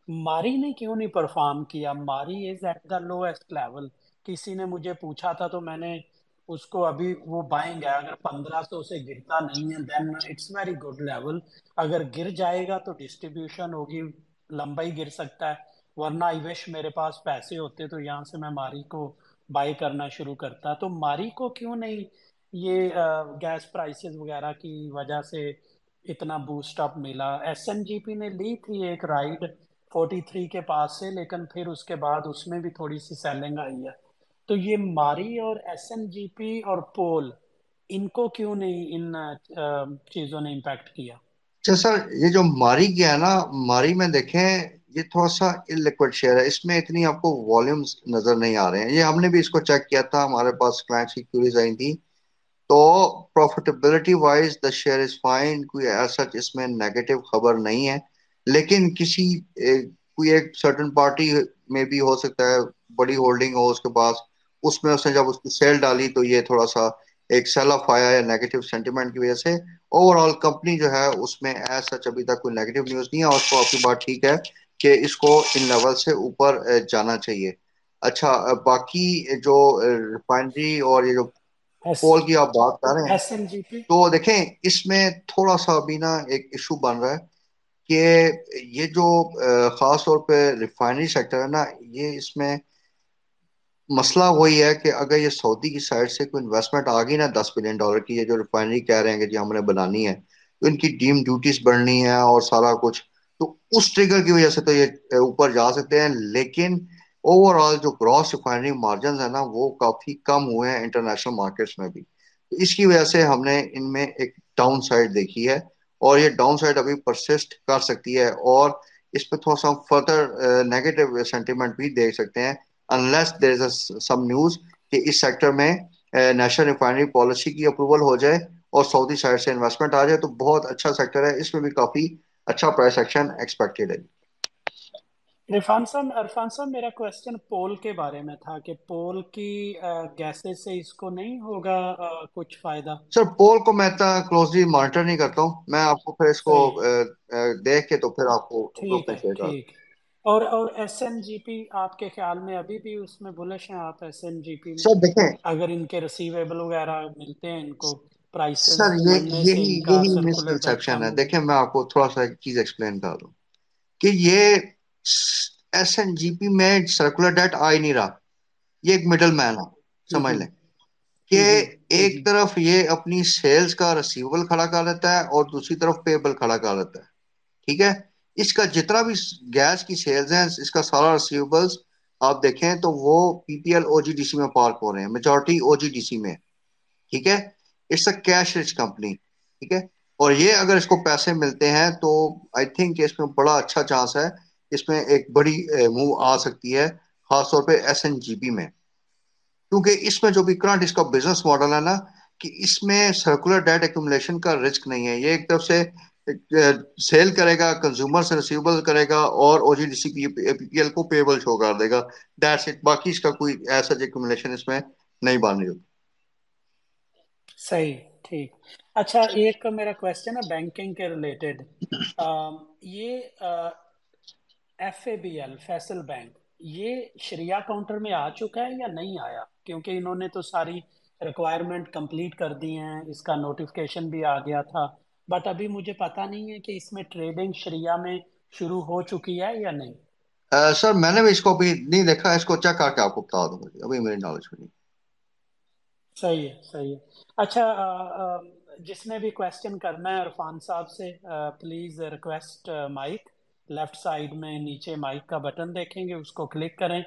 ماری نے کیوں نہیں پرفارم کیا؟ Mari is at the lowest level کسی نے مجھے پوچھا تھا تو میں نے اس کو ابھی وہ بائیں گیا اگر پندرہ سو سے گرتا نہیں ہے then it's very good level اگر گر جائے گا تو ڈسٹریبیوشن ہوگی لمبا ہی گر سکتا ہے، ورنہ آئی وش میرے پاس پیسے ہوتے تو یہاں سے میں ماری کو بائی کرنا شروع کرتا۔ تو ماری کو کیوں نہیں یہ گیس پرائسز وغیرہ کی وجہ سے اتنا بوسٹ اپ ملا۔ ایس این جی پی نے لی تھی ایک رائڈ فورٹی تھری کے پاس سے، لیکن پھر اس کے بعد اس میں بھی تھوڑی سی سیلنگ آئی ہے۔ تو یہ ماری اور ایس این جی پی اور پول ان کو کیوں نہیں، ان چیزوں نے امپیکٹ کیا؟ اچھا سر، یہ جو ماری کیا ہے نا، ماری میں دیکھیں، یہ تھوڑا سا لیکوڈ شیئر ہے۔ اس میں اتنی آپ کو والیومز نظر نہیں آ رہے ہیں۔ یہ ہم نے بھی اس کو چیک کیا تھا، ہمارے پاس کلائنٹس کی کیوریز آئی تھی تو profitability wise the share is fine کوئی ایسا اس میں نیگیٹو خبر نہیں ہے. لیکن کسی کوئی ایک سرٹن پارٹی میں بھی ہو سکتا ہے، بڑی ہولڈنگ ہو اس کے پاس، اس میں اس نے جب اس کی سیل ڈالی تو یہ تھوڑا سا ایک سیل آف آیا یا نیگیٹو سینٹیمنٹ کی وجہ سے. اوور آل کمپنی جو ہے، اس میں ایسا ابھی تک کوئی نیگیٹو نیوز نہیں ہے اور اس کو آپ کی بات ٹھیک ہے کہ اس کو ان لیول سے اوپر جانا چاہیے۔ اچھا باقی جو ریفائنری اور یہ جو پول کی آپ بات کر رہے ہیں تو دیکھیں اس میں تھوڑا سا ابھی نا ایک ایشو بن رہا ہے کہ یہ جو خاص طور پہ ریفائنری سیکٹر ہے نا یہ اس میں مسئلہ وہی ہے کہ اگر یہ سعودی کی سائڈ سے کوئی انویسٹمنٹ آ گئی نا دس بلین ڈالر کی یہ جو ریفائنری کہہ رہے ہیں کہ جی ہم نے بنانی ہے تو ان کی ڈیم ڈیوٹیز بڑھنی ہے اور سارا کچھ تو اس ٹریگر کی وجہ سے تو یہ اوپر جا سکتے ہیں لیکن اوور آل جو گراس ریفائنری مارجنز ہیں نا، وہ کافی کم ہوئے ہیں انٹرنیشنل مارکیٹس میں بھی۔ تو اس کی وجہ سے ہم نے ان میں ایک ڈاؤن سائڈ دیکھی ہے اور یہ ڈاؤن سائڈ ابھی پرسسٹ کر سکتی ہے اور اس پہ تھوڑا سا فردر نیگیٹو سینٹیمنٹ بھی دیکھ سکتے ہیں unless there is a some news کہ اس سیکٹر میں نیشنل ریفائنری پالیسی کی اپروول ہو جائے اور سعودی سائڈ سے انویسٹمنٹ آ جائے تو بہت اچھا سیکٹر ہے۔ اس میں بھی کافی اچھا پرائس ایکشن ایکسپیکٹڈ ہے۔ عرفان صاحب عرفان صاحب میرا کوشچن پول کے بارے میں تھا کہ پول کی گیسز سے اس کو نہیں ہوگا کچھ فائدہ؟ سر پول کو میں اتنا کلوزلی مانیٹر نہیں کرتا ہوں میں آپ کو پھر اس کو دیکھ کے تو پھر آپ کو ٹھیک ہے ٹھیک اور اور ایس این جی پی آپ کے خیال میں ابھی بھی اس میں بلش ہیں آپ ایس این جی پی میں؟ سر دیکھیں۔ اگر ان کے ریسیویبل وغیرہ ملتے ہیں ان کو پرائسز سر یہ یہی یہی مسکنسپشن ہے۔ دیکھیں میں آپ کو تھوڑا سا ایک چیز ایکسپلین کر دوں کہ یہ ایس این جی پی میں سرکولر ڈیٹ آ ہی نہیں رہا۔ یہ ایک مڈل مین ہے سمجھ لیں۔ کہ ایک طرف یہ اپنی سیلز کا ریسیوبل کھڑا کر لیتا ہے اور دوسری طرف پیبل کھڑا کر لیتا ہے۔ ٹھیک ہے؟ اس کا جتنا بھی گیس کی سیلز ہیں اس کا سارا ریسیوبلز آپ دیکھیں تو وہ پی P L O G D سی میں پارک ہو رہے ہیں۔ میجورٹی او جی ڈی سی میں۔ ٹھیک ہے؟ It's a cash rich company ٹھیک ہے؟ اور یہ اگر اس کو پیسے ملتے ہیں تو آئی تھنک اس میں بڑا اچھا چانس ہے اس میں ایک بڑی موو آ سکتی ہے، خاص طور پہ ایس این جی پی میں۔ کیونکہ اس میں جو بھی کرنٹ اس کا بزنس ماڈل ہے نا، کہ اس میں سرکولر ڈیٹ ایکومولیشن کا رسک نہیں ہے۔ یہ ایک طرف سے سیل کرے گا کنزیومر سے ریسیوبل کرے گا، اور O G D C P P L کو پیبل شو کر دے گا۔ دیٹس اٹ باقی اس کا کوئی ایسا ایکومولیشن اس میں نہیں بن رہی ہوتی صحیح، ٹھیک۔ اچھا ایک میرا کوشچن ہے بینکنگ کے ریلیٹڈ یہ F A B L Faisal bank یہ شریعہ کاؤنٹر میں آ چکا ہے یا نہیں آیا؟ کیونکہ انہوں نے تو ساری ریکوائرمنٹ کمپلیٹ کر دی ہیں اس کا نوٹیفکیشن بھی آ گیا تھا۔ بٹ ابھی مجھے پتا نہیں ہے کہ اس میں ٹریڈنگ شریعہ میں شروع ہو چکی ہے یا نہیں۔ سر میں نے بھی اس کو بھی نہیں دیکھا اس کو چیک کر کے آپ کو بتا دوں گا۔ ابھی میری نالج میں نہیں۔ صحیح ہے صحیح ہے۔ اچھا جس نے بھی کوشچن کرنا ہے عرفان صاحب سے please request mic left side میں نیچے مائک کا بٹن دیکھیں گے، اس کو کلک کریں۔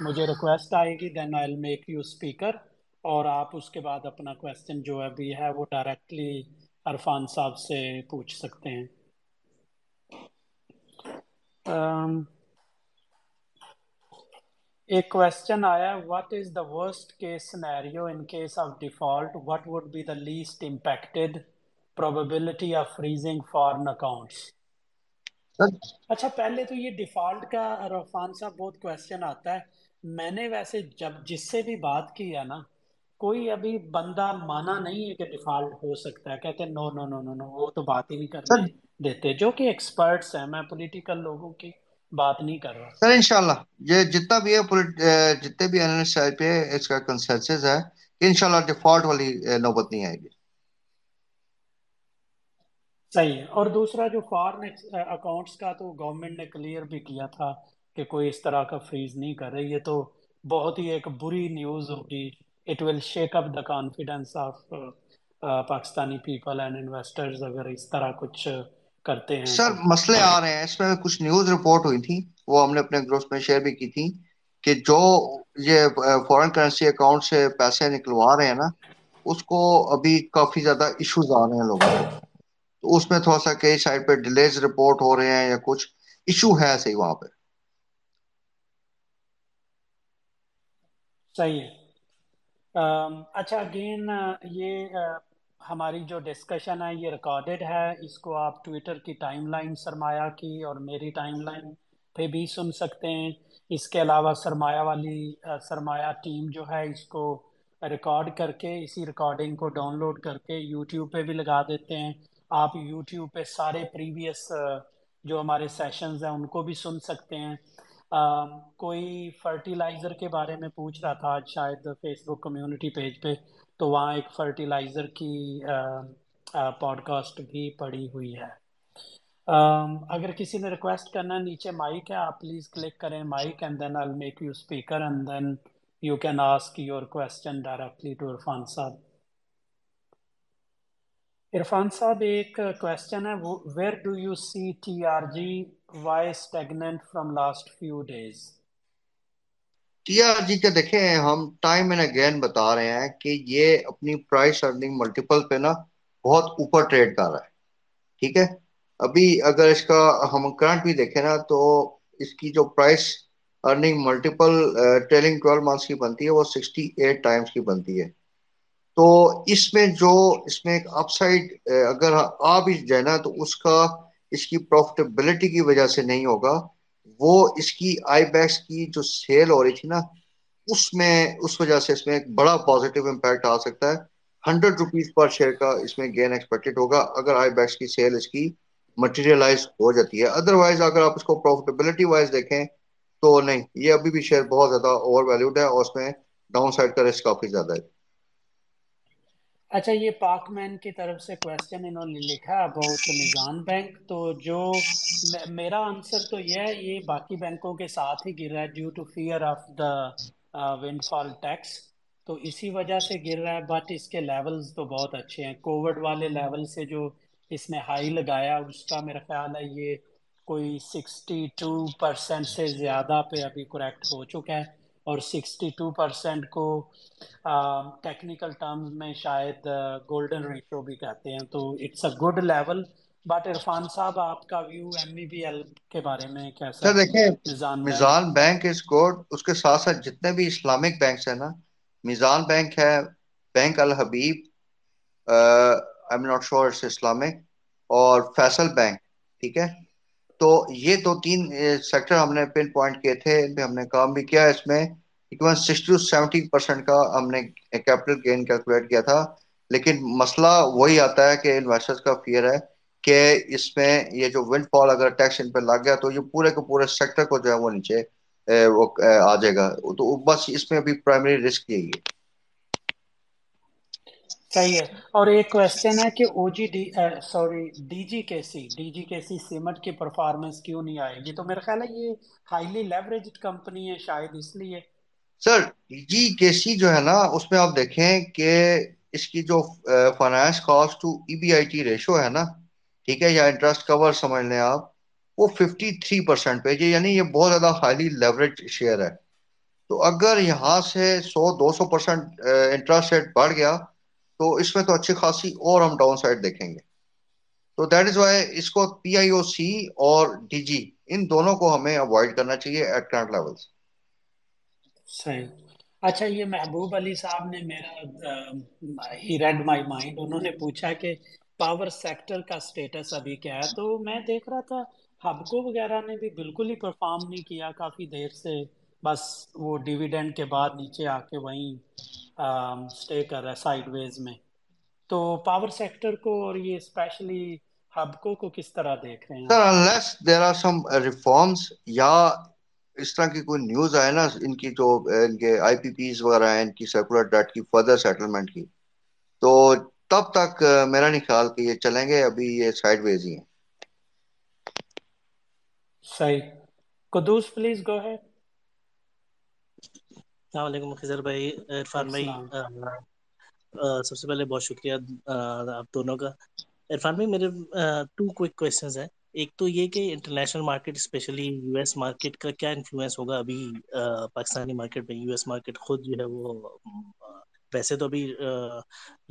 مجھے ریکویسٹ آئے گی then I make you speaker اور آپ اس کے بعد اپنا کوشچن جو ابھی ہے وہ ڈائریکٹلی عرفان صاحب سے پوچھ سکتے ہیں۔ ایک کوشچن آیا what is the worst case scenario in case of default what would be the least impacted probability of freezing foreign accounts اچھا پہلے تو یہ ڈیفالٹ کا عرفان صاحب بہت کوشچن آتا ہے۔ میں نے ویسے جب جس سے بھی بات کی ہے نا کوئی ابھی بندہ مانا نہیں ہے کہ ڈیفالٹ ہو سکتا ہے۔ کہتے ہیں نو نو نو نو نو وہ تو بات ہی نہیں کرنے دیتے۔ جو کہ ایکسپرٹس ہیں میں پولیٹیکل لوگوں کی بات نہیں کر رہا۔ سر انشاءاللہ یہ جتنا بھی ہے جتنے بھی انالسٹ پہ اس کا کنسنسس ہے کہ انشاءاللہ ڈیفالٹ والی نوبت نہیں آئے گی۔ صحیح ہے۔ اور دوسرا جو فارن اکاؤنٹس کا تو گورنمنٹ نے کلیئر بھی کیا تھا کہ کوئی اس طرح کا فریز نہیں کر رہی۔ یہ تو بہت ہی ایک بری نیوز ہوگی۔ It will shake up the confidence of Pakistani people and investors اگر اس طرح کچھ کرتے ہیں۔ سر مسئلے آ رہے ہیں۔ اس میں کچھ نیوز رپورٹ ہوئی تھی۔ وہ ہم نے اپنے گروپ میں شیئر بھی کی تھی کہ جو یہ فورن کرنسی اکاؤنٹ سے پیسے نکلوا رہے ہیں نا، اس کو ابھی کافی زیادہ ایشوز آ رہے ہیں لوگوں کو۔ تو اس میں تھوڑا سا کئی سائڈ پہ ڈیلیز رپورٹ ہو رہے ہیں یا کچھ ایشو ہے صحیح وہاں پہ۔ صحیح ہے۔ اچھا اگین یہ ہماری جو ڈسکشن ہے، یہ ریکارڈڈ ہے۔ اس کو آپ ٹویٹر کی ٹائم لائن سرمایہ کی اور میری ٹائم لائن پہ بھی سن سکتے ہیں۔ اس کے علاوہ سرمایہ والی سرمایہ ٹیم جو ہے، اس کو ریکارڈ کر کے، اسی ریکارڈنگ کو ڈاؤن لوڈ کر کے یوٹیوب پہ بھی لگا دیتے ہیں۔ آپ یوٹیوب پہ سارے پریویس جو ہمارے سیشنز ہیں، ان کو بھی سن سکتے ہیں۔ کوئی فرٹیلائزر کے بارے میں پوچھ رہا تھا آج شاید فیس بک کمیونٹی پیج پہ، تو وہاں ایک فرٹیلائزر کی پوڈ کاسٹ بھی پڑی ہوئی ہے۔ اگر کسی نے ریکویسٹ کرنا ہے، نیچے مائک ہے، آپ پلیز کلک کریں mike and then I make you speaker and then you can ask your question directly to Irfan sahib Irfan sahib, ایک کوشچن ہے where do you see T R G why stagnant from last few days T R G کے دیکھیں، ہم ٹائم اینڈ اگین بتا رہے ہیں کہ یہ اپنی پرائس ارننگ ملٹیپل پہ نا بہت اوپر ٹریڈ کر رہا ہے، ٹھیک ہے؟ ابھی اگر اس کا ہم کرنٹ بھی دیکھیں نا، تو اس کی جو price earning multiple trailing twelve months کی بنتی ہے، وہ سکسٹی ایٹ ٹائمس کی بنتی ہے۔ تو اس میں جو اس میں ایک اپ سائڈ اگر آ بھی جائے نا تو اس کا اس کی پروفٹیبلٹی کی وجہ سے نہیں ہوگا۔ وہ اس کی آئی بیکس کی جو سیل ہو رہی تھی نا، اس میں، اس وجہ سے اس میں ایک بڑا پازیٹیو امپیکٹ آ سکتا ہے۔ ہنڈریڈ روپیز پر شیئر کا اس میں گین ایکسپیکٹڈ ہوگا اگر آئی بیکس کی سیل اس کی مٹیریلائز ہو جاتی ہے۔ ادر وائز اگر آپ اس کو پروفیٹیبلٹی وائز دیکھیں تو نہیں، یہ ابھی بھی شیئر بہت زیادہ اوور ویلیوڈ ہے اور اس میں ڈاؤن سائڈ کا رسک کافی زیادہ ہے۔ اچھا یہ پاک مین کی طرف سے کوشچن انہوں نے لکھا اباؤٹ نظام بینک۔ تو جو میرا آنسر تو یہ ہے، یہ باقی بینکوں کے ساتھ ہی گر رہا ہے due to fear of the windfall tax تو اسی وجہ سے گر رہا ہے بٹ اس کے لیولز تو بہت اچھے ہیں۔ کووڈ والے لیول سے جو اس نے ہائی لگایا، اس کا میرا خیال ہے یہ کوئی سکسٹی ٹو پرسینٹ سے زیادہ پہ ابھی کریکٹ ہو چکا ہے۔ اور سکسٹی ٹو پرسینٹ کو ٹیکنیکل ٹرمز میں شاید گولڈن ریشو بھی کہتے ہیں تو it's a good level but Irfan sahib آپ کا view M B B L کے بارے میں کیسا سر دیکھیں میزان بینک؟ از گڈ اس کے ساتھ ساتھ جتنے بھی اسلامک بینکس ہیں نا میزان بینک ہے bank Alhabib I'm not sure it's Islamic اور فیصل بینک ٹھیک ہے؟ تو یہ دو تین سیکٹر ہم نے پن پوائنٹ کیے تھے، ان پہ ہم نے کام بھی کیا۔ اس میں سکسٹی ٹو سیونٹی پرسینٹ کا ہم نے کیپٹل گین کیلکولیٹ کیا تھا۔ لیکن مسئلہ وہی آتا ہے کہ انویسٹرز کا فیئر ہے کہ اس میں یہ جو ونڈ فال اگر ٹیکس ان پہ لگ گیا تو یہ پورے کے پورے سیکٹر کو جو ہے وہ نیچے وہ، آ جائے گا۔ تو بس اس میں ابھی پرائمری رسک یہی ہے۔ صحیح ہے اور ایک کوشچن ہے کہ O G D sorry D G K C D جی کے سی سیمنٹ کی پرفارمنس کیوں نہیں آئے گی؟ تو میرا خیال ہے یہ ہائیلی لیوریجڈ کمپنی ہے شاید اس لیے۔ سر ڈی جی کے سی جو ہے نا، اس میں آپ دیکھیں کہ اس کی جو finance cost to E B I T ratio ہے نا، ٹھیک ہے، یا انٹرسٹ کور سمجھ لیں آپ، وہ ففٹی تھری پرسینٹ پہ جی یعنی یہ بہت زیادہ ہائیلی لیوریج شیئر ہے۔ تو اگر یہاں سے سو، دو سو پرسینٹ انٹرسٹ ریٹ بڑھ گیا تو اس میں تو اچھی خاصی اور ہم ڈاؤن سائڈ دیکھیں گے۔ تو دیٹ از وائی اس کو پی آئی او سی اور ڈی جی ان دونوں کو ہمیں اوائڈ کرنا چاہیے ایٹ کرنٹ لیولس صحیح۔ اچھا یہ محبوب علی صاحب نے میرا ہی ریڈ مائی مائنڈ انہوں نے پوچھا کہ پاور سیکٹر کا سٹیٹس ابھی کیا ہے؟ تو میں دیکھ رہا تھا، ہبکو وغیرہ نے بھی بالکل ہی پرفارم نہیں کیا، کافی دیر سے بس وہ ڈیویڈنڈ کے بعد نیچے آ کے وہیں سٹے کر رہا ہے سائڈ ویز میں۔ تو پاور سیکٹر کو اور یہ اسپیشلی ہبکو کو کس طرح دیکھ رہے ہیں؟ Sir unless there are some reforms یا اس طرح کی کوئی نیوز آئے نا ان کی جو ان کے آئی پی پیز وغیرہ ہیں ان کی سیکولر ڈیٹ کی فردر سیٹلمنٹ کی تو تب تک میرا نہیں خیال کہ یہ چلیں گے ابھی یہ سائڈ ویز ہی ہیں۔ صحیح۔ قدوس پلیز گو ہے السلام علیکم خضر بھائی عرفان بھائی سب سے پہلے بہت شکریہ آپ دونوں کا۔ عرفان بھائی میرے ٹو کوئک کوشچنز ہیں۔ ایک تو یہ کہ international market especially U S market کا کیا انفلوئنس ہوگا ابھی پاکستانی مارکیٹ میں؟ یو ایس مارکیٹ خود جو ہے وہ ویسے تو ابھی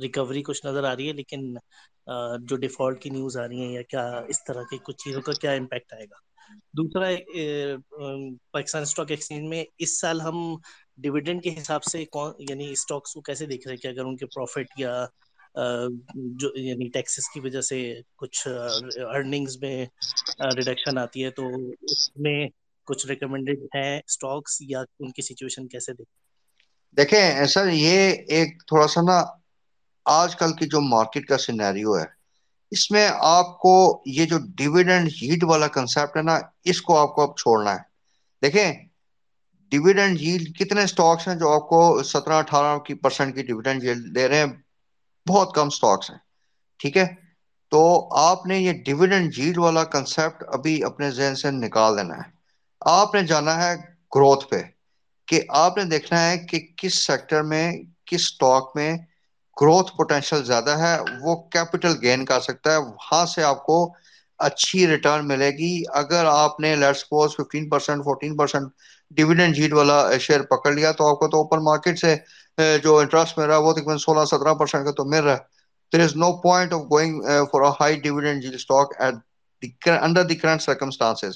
ریکوری کچھ نظر آ رہی ہے لیکن جو ڈیفالٹ کی نیوز آ رہی ہیں یا کیا اس طرح کی کچھ چیزوں کا کیا امپیکٹ آئے گا؟ دوسرا پاکستان اسٹاک ایکسچینج میں اس سال ہم ڈویڈنڈ کے حساب سے کون یعنی اسٹاکس کو کیسے دیکھ رہے کہ اگر ان کے پروفٹ یا جو یعنی ٹیکسز کی وجہ سے کچھ ارننگز میں ریڈکشن آتی ہے، تو اس میں کچھ ریکمینڈیڈ ہیں اسٹاکس یا ان کی سچویشن کیسے دیکھ؟ دیکھیں سر یہ ایک تھوڑا سا نا آج کل کی جو مارکیٹ کا سینیریو ہے، اس میں آپ کو یہ جو ڈیویڈنڈ ہیٹ والا کنسپٹ ہے نا، اس کو آپ کو اب چھوڑنا ہے۔ دیکھیں ڈیویڈنڈ جیل کتنے سٹاکس ہیں جو آپ کو سترہ اٹھارہ کی پرسنٹ کی ڈیویڈنڈ جیل دے رہے ہیں؟ بہت کم سٹاکس ہیں، ٹھیک ہے؟ تو آپ نے یہ ڈیویڈنڈ جیل والا کنسپٹ ابھی اپنے ذہن سے نکال دینا ہے۔ آپ نے جانا ہے گروتھ پہ کہ آپ نے دیکھنا ہے کہ کس سیکٹر میں، کس سٹاک میں گروتھ پوٹینشل زیادہ ہے، وہ کیپٹل گین کر سکتا ہے، وہاں سے آپ کو اچھی ریٹرن ملے گی۔ اگر آپ نے let suppose fifteen percent fourteen percent dividend yield والا شیئر پکڑ لیا تو آپ کو تو اوپن مارکیٹ سے جو انٹرسٹ مل رہا ہے وہ تقریباً سولہ سترہ پرسینٹ کا تو مل رہا ہے۔ There is no point of going for a high dividend jail stock at under the current circumstances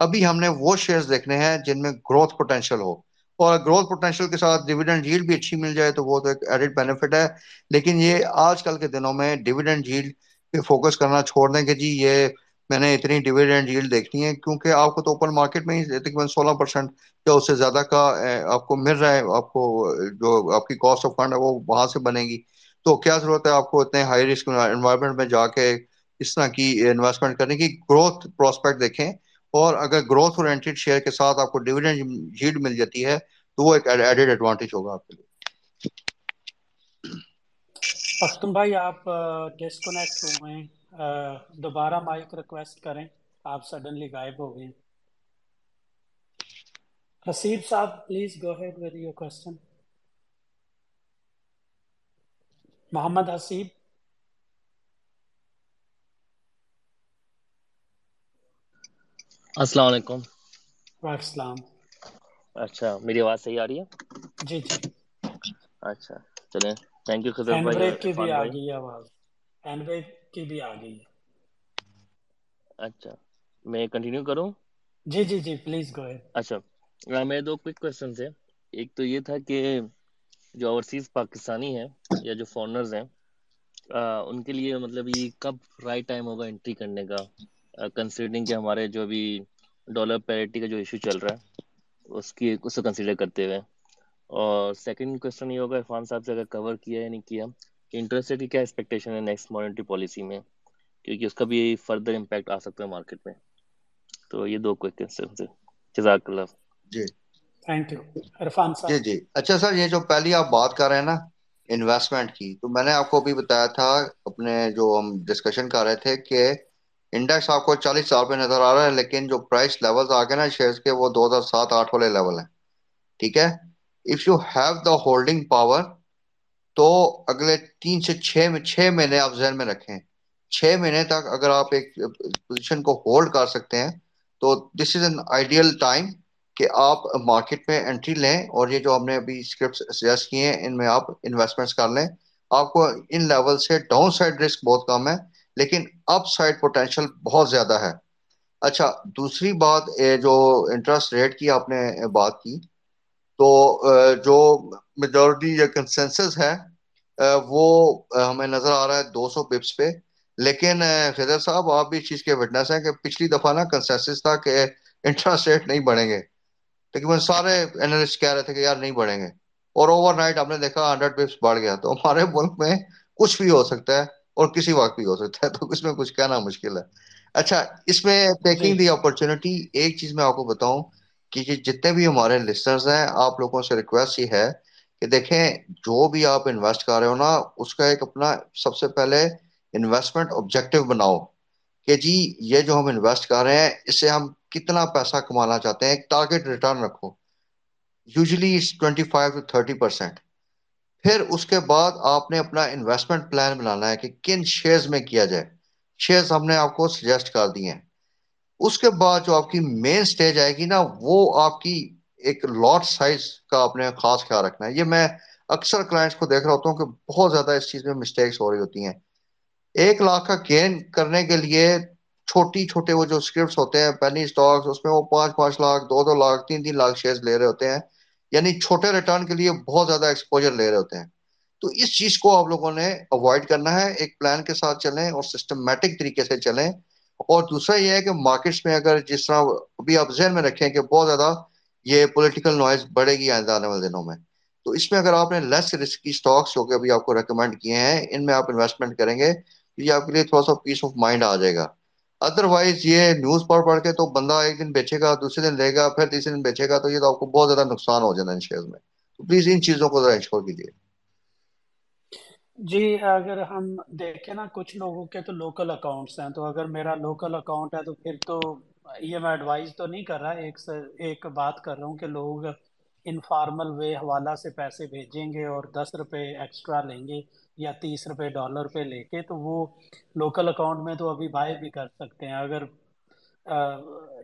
ابھی ہم نے وہ شیئرز دیکھنے ہیں جن میں گروتھ پوٹینشیل ہو۔ اور گروتھ پوٹینشیل کے ساتھ ڈیویڈنڈ جھیل بھی اچھی مل جائے تو وہ تو ایک ایڈڈ بینیفٹ ہے۔ لیکن یہ آج کل کے دنوں میں ڈیویڈنڈ جھیل پہ فوکس کرنا چھوڑ دیں کہ جی یہ میں نے اتنی ڈیویڈنڈ جھیل دیکھنی ہے کیونکہ آپ کو تو اوپن مارکیٹ میں ہی تقریباً سولہ پرسینٹ یا اس سے زیادہ کا آپ کو مل رہا ہے، آپ کو جو آپ کی کاسٹ آف فنڈ ہے وہ وہاں سے بنے گی۔ تو کیا ضرورت ہے آپ کو اتنے ہائی رسک انوائرمنٹ میں جا کے اس طرح کی انویسٹمنٹ کرنے کی؟ گروتھ پراسپیکٹ دیکھیں۔ اور اگر گروتھ اورینٹیڈ شیئر کے ساتھ آپ کو ڈیویڈنڈ جھیل مل جاتی ہے تو وہ ایک ایڈیڈ ایڈوانٹیج ہوگا آپ کے لیے۔ پختون بھائی، آپ ڈسکنیکٹ ہوئے ہیں دوبارہ مائک ریکویسٹ کریں آپ سڈنلی غائب ہو گئے Haseeb sahib please go ahead with your question Muhammad Haseeb. السلام علیکم۔ وعلیکم السلام۔ اچھا میری آواز صحیح آ رہی ہے؟ جی جی۔ اچھا چلیں۔ تھینک یو خضر بھائی کی بھی آ گئی آواز۔ ہینڈ بریک کی بھی آ گئی ہے۔ اچھا۔ میں کنٹینیو کروں؟ جی جی جی پلیز گو اچھا۔ میرے دو کوئک کوشچن تھے ایک تو یہ تھا کہ جو اوورسیز پاکستانی ہیں یا جو فارنرز ہیں ان کے لیے مطلب یہ کب رائٹ ٹائم ہوگا انٹری کرنے کا؟ کنسیڈرنگ کہ ہمارے جو ابھی ڈالر پیرٹی کا جو ایشو چل رہا ہے اس کی اس کو کنسیڈر کرتے ہوئے۔ اور سیکنڈ کوشچن یہ ہوگا عرفان صاحب سے اگر کور کیا یا نہیں کیا کہ انٹرسٹ ریٹ کی کیا ایکسپیکٹیشن ہے نیکسٹ مانیٹری پالیسی میں؟ کیونکہ اس کا بھی فردر امپیکٹ آ سکتا ہے مارکیٹ میں۔ تو یہ دو کوئک کوشچن تھے جزاک اللہ جی۔ Thank you Irfan sahab. جی جی۔ اچھا سر یہ جو پہلی آپ بات کر رہے ہیں نا انویسٹمنٹ کی تو میں نے آپ کو بھی بتایا تھا اپنے جو ہم ڈسکشن کر رہے تھے کہ انڈیکس آپ کو چالیس سال پہ نظر آ رہا ہے لیکن جو پرائس لیولز آ گئے نا شیئرز کے وہ دو ہزار سات آٹھ والے لیول ہیں۔ ٹھیک ہے؟ If you have the holding power تو اگلے تین سے چھ چھ مہینے آپ ذہن میں رکھیں۔ چھ مہینے تک اگر آپ ایک پوزیشن کو ہولڈ کر سکتے ہیں، تو this is an ideal time کہ آپ مارکیٹ میں انٹری لیں اور یہ جو ہم نے ابھی اسکرپٹ سجیسٹ کیے ہیں، ان میں آپ انویسٹمنٹس کر لیں۔ آپ کو ان لیول سے ڈاؤن سائڈ رسک بہت کم ہے، لیکن اپ سائڈ پوٹینشیل بہت زیادہ ہے۔ اچھا دوسری بات جو انٹرسٹ ریٹ کی آپ نے بات کی تو جو میجورٹی یا کنسنسس ہے وہ ہمیں نظر آ رہا ہے دو سو پپس پہ۔ لیکن خضر صاحب آپ بھی اس چیز کے وٹنس ہیں کہ پچھلی دفعہ نا کنسنسس تھا کہ انٹرسٹ ریٹ نہیں بڑھیں گے۔ لیکن سارے انالسٹ کہہ رہے تھے کہ یار نہیں بڑھیں گے۔ اور اوور نائٹ آپ نے دیکھا ہنڈریڈ پپس بڑھ گیا۔ تو ہمارے ملک میں کچھ بھی ہو سکتا ہے اور کسی وقت بھی ہو سکتا ہے۔ تو اس میں کچھ کہنا مشکل ہے۔ اچھا اس میں ٹیکنگ دی اپرچونٹی ایک چیز میں آپ کو بتاؤں۔ کہ جتنے بھی ہمارے لسنرز ہیں، آپ لوگوں سے ریکویسٹ یہ ہے کہ دیکھیں، جو بھی آپ انویسٹ کر رہے ہو نا، اس کا ایک اپنا سب سے پہلے انویسٹمنٹ آبجیکٹو بناؤ کہ جی یہ جو ہم انویسٹ کر رہے ہیں، اس سے ہم کتنا پیسہ کمانا چاہتے ہیں؟ ایک ٹارگیٹ ریٹرن رکھو۔ Usually twenty five to thirty percent پھر اس کے بعد آپ نے اپنا انویسٹمنٹ پلان بنانا ہے کہ کن شیئرز میں کیا جائے۔ شیئرز ہم نے آپ کو سجیسٹ کر دیے ہیں۔ اس کے بعد جو آپ کی مین سٹیج آئے گی نا، وہ آپ کی ایک لاٹ سائز کا آپ نے خاص خیال رکھنا ہے۔ یہ میں اکثر کلائنٹس کو دیکھ رہا ہوتا ہوں کہ بہت زیادہ اس چیز میں مسٹیکس ہو رہی ہوتی ہیں۔ ایک لاکھ کا گین کرنے کے لیے چھوٹی چھوٹے وہ جو اسکرپٹس ہوتے ہیں پینی سٹاکس اس میں وہ پانچ پانچ لاکھ، دو دو لاکھ، تین تین لاکھ شیئرز لے رہے ہوتے ہیں۔ یعنی چھوٹے ریٹرن کے لیے بہت زیادہ ایکسپوجر لے رہے ہوتے ہیں۔ تو اس چیز کو آپ لوگوں نے اوائڈ کرنا ہے۔ ایک پلان کے ساتھ چلیں اور سسٹمیٹک طریقے سے چلیں۔ اور دوسرا یہ ہے کہ مارکیٹس میں اگر جس طرح ابھی آپ ذہن میں رکھیں کہ بہت زیادہ یہ پولیٹیکل نوائز بڑھے گی آئندہ آنے والے دنوں میں، تو اس میں اگر آپ نے لیس رسکی سٹاکس جو کہ ابھی آپ کو ریکمینڈ کیے ہیں، ان میں آپ انویسٹمنٹ کریں گے، تو یہ آپ کے لیے تھوڑا سا پیس آف مائنڈ آ جائے گا۔ ادر وائز یہ نیوز پڑھ پڑھ کے تو بندہ ایک دن بیچے گا، دوسرے دن لے گا، پھر تیسرے دن بیچے گا، تو یہ تو آپ کو بہت زیادہ نقصان ہو جانا ان شیئر میں۔ تو پلیز ان چیزوں کو ذرا انشور کیجیے۔ جی اگر ہم دیکھیں نا کچھ لوگوں کے تو لوکل اکاؤنٹس ہیں، تو اگر میرا لوکل اکاؤنٹ ہے تو پھر تو یہ میں ایڈوائز تو نہیں کر رہا، ایک سے ایک بات کر رہا ہوں کہ لوگ انفارمل وے حوالہ سے پیسے بھیجیں گے اور دس روپے ایکسٹرا لیں گے یا تیس روپے ڈالر پہ لے کے، تو وہ لوکل اکاؤنٹ میں تو ابھی بائی بھی کر سکتے ہیں۔ اگر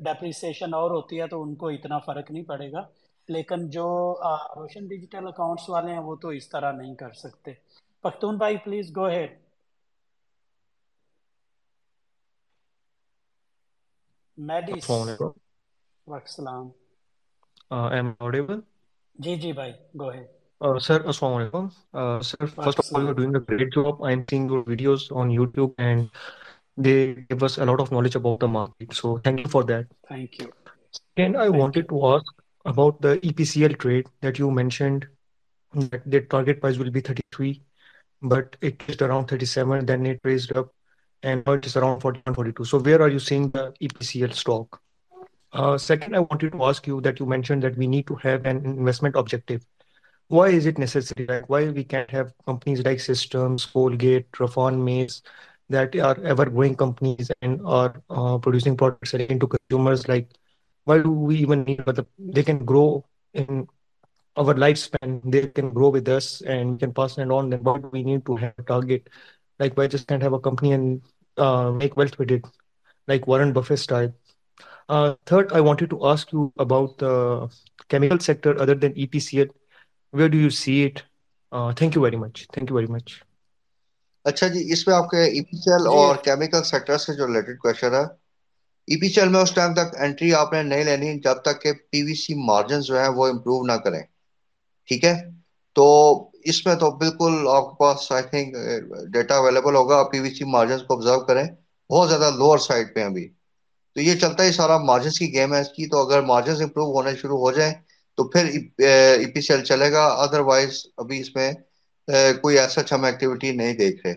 ڈیپریسیشن اور ہوتی ہے تو ان کو اتنا فرق نہیں پڑے گا، لیکن جو روشن ڈیجیٹل اکاؤنٹس والے ہیں وہ تو اس طرح نہیں کر سکتے۔ پختون بھائی پلیز گو ہیڈ میڈیس السلام جی جی بھائی go ahead Uh, sir, Assalamu alaikum. Uh, sir, first of all, you're doing a great job. I'm seeing your videos on YouTube and they give us a lot of knowledge about the market. So thank you for that. Thank you. And I Thank wanted you. to ask about the EPCL trade that you mentioned that the target price will be 33, but it is around 37, then it raised up and now it is around 41, 42. So where are you seeing the EPCL stock? Uh, second, I wanted to ask you that you mentioned that we need to have an investment objective. Why is it necessary? Like why we can't have companies like Systems, Colgate, Rafan Mace that are ever growing companies and are uh, producing products selling to consumers? Like why do we even need? But they can grow in our lifespan. They can grow with us and we can pass it on. Then do we need to have a target? Like why just can't have a company and uh, make wealth with it, like Warren Buffett style? Uh, third, I wanted to ask you about the chemical sector other than EPCL. Where do you see it? Uh, thank you very much. Thank you very much. اچھا جی اس میں آپ کے ای پی چیل جی اور کیمیکل سیکٹر سے جو ریلیٹڈ کوشچن ہے ای پی چیل میں اس ٹائم تک انٹری آپ نے نہیں لینی جب تک کہ پی وی سی مارجن جو ہیں وہ امپروو نہ کریں ٹھیک ہے؟ تو اس میں تو بالکل آپ کے پاس آئی تھنک ڈیٹا اویلیبل ہوگا پی وی سی مارجن کو آبزرو کریں۔ بہت زیادہ لوور سائڈ پہ ابھی۔ تو یہ چلتا ہی سارا مارجنس کی گیم ہے اس کی۔ تو اگر مارجنس امپروو ہونے شروع ہو جائیں، تو پھر ای پی سی ایل چلے گا۔ ادر وائز ابھی اس میں uh, کوئی ایسا ہم ایکٹیویٹی نہیں دیکھ رہے۔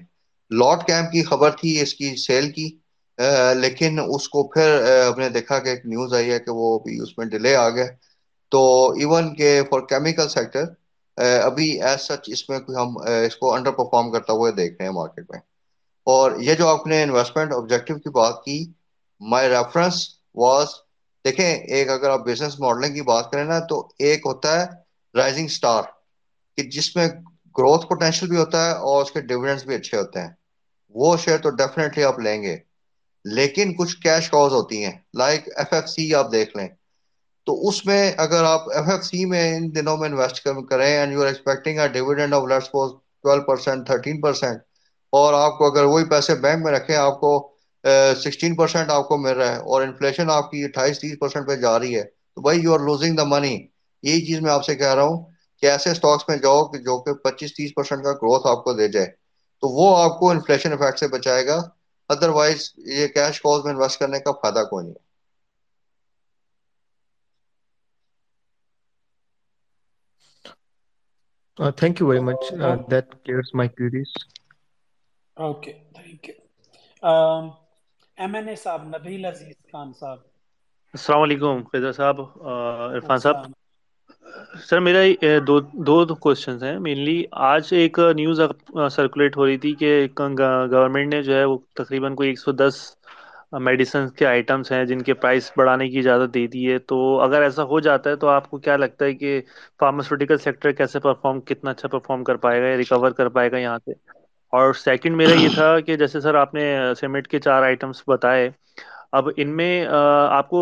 لاٹ کیمپ کی خبر تھی اس کی سیل کی۔ uh, لیکن اس کو پھر uh, ہم نے دیکھا کہ ایک نیوز آئی ہے کہ وہ اس میں ڈیلے آ گیا۔ تو ایون کہ فار کیمیکل سیکٹر ابھی ایز سچ اس میں ہم اس کو انڈر پرفارم کرتا ہوئے دیکھ رہے ہیں مارکیٹ میں۔ اور یہ جو آپ نے انویسٹمنٹ آبجیکٹو کی بات کی مائی ریفرنس واز دیکھیں، ایک اگر آپ بزنس ماڈلنگ کی بات کریں نا، تو ایک ہوتا ہے رائزنگ سٹار کہ جس میں گروتھ پوٹینشیل بھی ہوتا ہے اور اس کے ڈیویڈنڈز بھی اچھے ہوتے ہیں۔ وہ شیئر تو ڈیفینیٹلی آپ لیں گے۔ لیکن کچھ کیش کاز ہوتی ہیں لائک ایف ایف سی آپ دیکھ لیں۔ تو اس میں اگر آپ ایف ایف سی میں ان دنوں میں انویسٹ کریں and you are expecting dividend of let's twelve percent thirteen percent اور آپ کو اگر وہی پیسے بینک میں رکھیں، آپ کو سکسٹین پرسینٹ آپ کو مل رہا ہے اور انفلیشن آپ کی اٹھائیس، تیس پرسینٹ پہ جا رہی ہے، تو بھائی you are losing the money یہی چیز میں آپ سے کہہ رہا ہوں کہ ایسے اسٹاکس میں جاؤ کہ جو کہ پچیس، تیس پرسینٹ کا گروتھ آپ کو دے جائے، تو وہ آپ کو انفلیشن افیکٹ سے بچائے گا ادر وائز یہ کیش کاز میں انویسٹ کرنے کا فائدہ کوئی نہیں Uh, thank you very much. Uh, that clears my queries. Okay, thank you. Um, MNA صاحب نبیل عزیز خان صاحب السلام علیکم فیضا صاحب عرفان صاحب سر میرا دو دو کوشچنز ہیں مینلی آج ایک نیوز سرکولیٹ ہو رہی تھی کہ گورنمنٹ نے جو ہے وہ تقریباً کوئی ایک سو دس میڈیسنس کے آئٹمس ہیں جن کے پرائس بڑھانے کی اجازت دے دی ہے، تو اگر ایسا ہو جاتا ہے تو آپ کو کیا لگتا ہے کہ فارماسیوٹیکل سیکٹر کیسے پرفارم کتنا اچھا پرفارم کر پائے گا یا ریکور کر پائے گا یہاں سے؟ اور سیکنڈ میرا یہ تھا کہ جیسے سر آپ نے سیمنٹ کے چار آئٹمس بتائے، اب ان میں آپ کو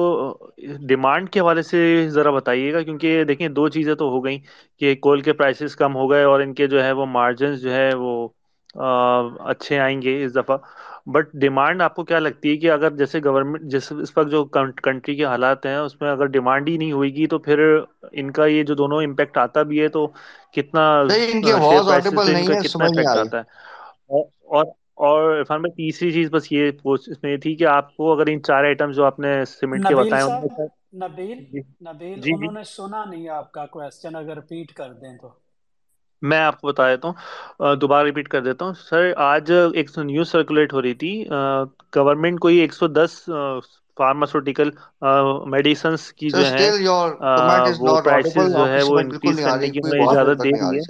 ڈیمانڈ کے حوالے سے ذرا بتائیے گا، کیونکہ دیکھیں دو چیزیں تو ہو گئیں کہ کول کے پرائسز کم ہو گئے اور ان کے جو ہے وہ مارجنز جو ہے وہ اچھے آئیں گے اس دفعہ۔ بٹ ڈیمانڈ آپ کو کیا لگتی ہے کہ اگر جیسے گورنمنٹ جس اس وقت جو کنٹری کے حالات ہیں اس میں اگر ڈیمانڈ ہی نہیں ہوئے گی تو پھر ان کا یہ جو دونوں امپیکٹ آتا بھی ہے تو کتنا آتا ہے؟ اور اور عرفان بھائی تیسری چیز بس یہ اس میں تھی کہ آپ کو اگر ان چار آئٹم جو آپ نے سیمنٹ کے بتائے نبیل نبیل انہوں نے سنا نہیں آپ کا کوشچن اگر ریپیٹ کر دیں تو۔ میں آپ کو بتا دیتا ہوں۔ دوبارہ ریپیٹ کر دیتا ہوں۔ سر آج ایک نیوز سرکولیٹ ہو رہی تھی۔ گورنمنٹ کو ایک سو دس فارماسوٹیکل میڈیسنس کی جو ہے وہ پرائسز جو ہے وہ انکریز کرنے کی انہیں اجازت دے دی ہے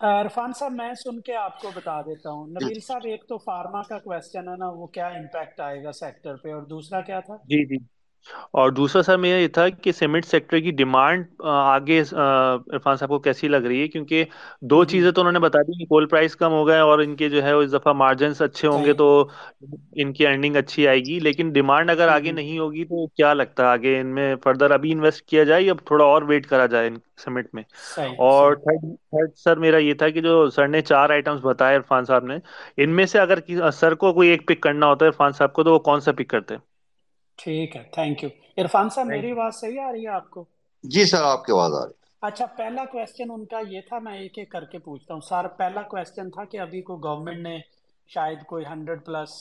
عرفان صاحب میں سن کے آپ کو بتا دیتا ہوں۔ نبیل صاحب ایک تو فارما کا کوشچن ہے نا وہ کیا امپیکٹ آئے گا سیکٹر پہ اور دوسرا کیا تھا؟ جی جی۔ اور دوسرا سر میرا یہ تھا کہ سیمنٹ سیکٹر کی ڈیمانڈ آگے عرفان صاحب کو کیسی لگ رہی ہے؟ کیونکہ دو چیزیں تو انہوں نے بتا دی کہ کول پرائس کم ہو گئے اور ان کے جو ہے اس دفعہ مارجنس اچھے ہوں گے تو ان کی ارننگ اچھی آئے گی۔ لیکن ڈیمانڈ اگر آگے نہیں ہوگی تو کیا لگتا ہے؟ آگے ان میں فردر ابھی انویسٹ کیا جائے یا تھوڑا اور ویٹ کرا جائے ان سیمنٹ میں؟ اور تھرڈ سر میرا یہ تھا کہ جو سر نے چار آئٹمس بتائے عرفان صاحب نے ان میں سے اگر سر کو کوئی ایک پک کرنا ہوتا ہے عرفان صاحب کو تو وہ کون سا پک کرتے ہیں؟ ٹھیک ہے تھینک یو عرفان صاحب میری آواز صحیح آ رہی ہے آپ کو؟ جی سر آپ کی آواز آ رہی اچھا پہلا کوشچن ان کا یہ تھا میں ایک ایک کر کے پوچھتا ہوں۔ سر پہلا کوشچن تھا کہ ابھی کو گورنمنٹ نے شاید کوئی ہنڈریڈ پلس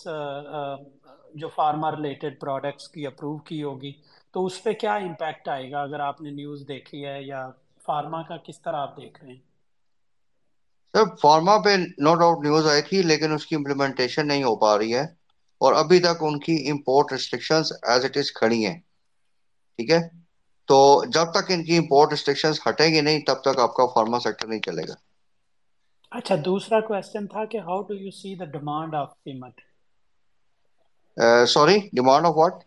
جو فارما ریلیٹڈ پروڈکٹس کی اپروو کی ہوگی تو اس پہ کیا امپیکٹ آئے گا؟ اگر آپ نے نیوز دیکھی ہے یا فارما کا کس طرح آپ دیکھ رہے ہیں؟ سر فارما پہ نو ڈاؤٹ نیوز آئی تھی لیکن اس کی امپلیمنٹیشن نہیں ہو پا رہی ہے۔ اور ابھی تک ان کی import restriction as it is کھڑی ہیں۔ ٹھیک ہے؟ تو جب تک ان کی امپورٹ ریسٹرکشن ہٹیں گی نہیں تب تک آپ کا فارما سیکٹر نہیں چلے گا۔ اچھا دوسرا کوشچن تھا کہ how do you see the demand of cement sorry demand of what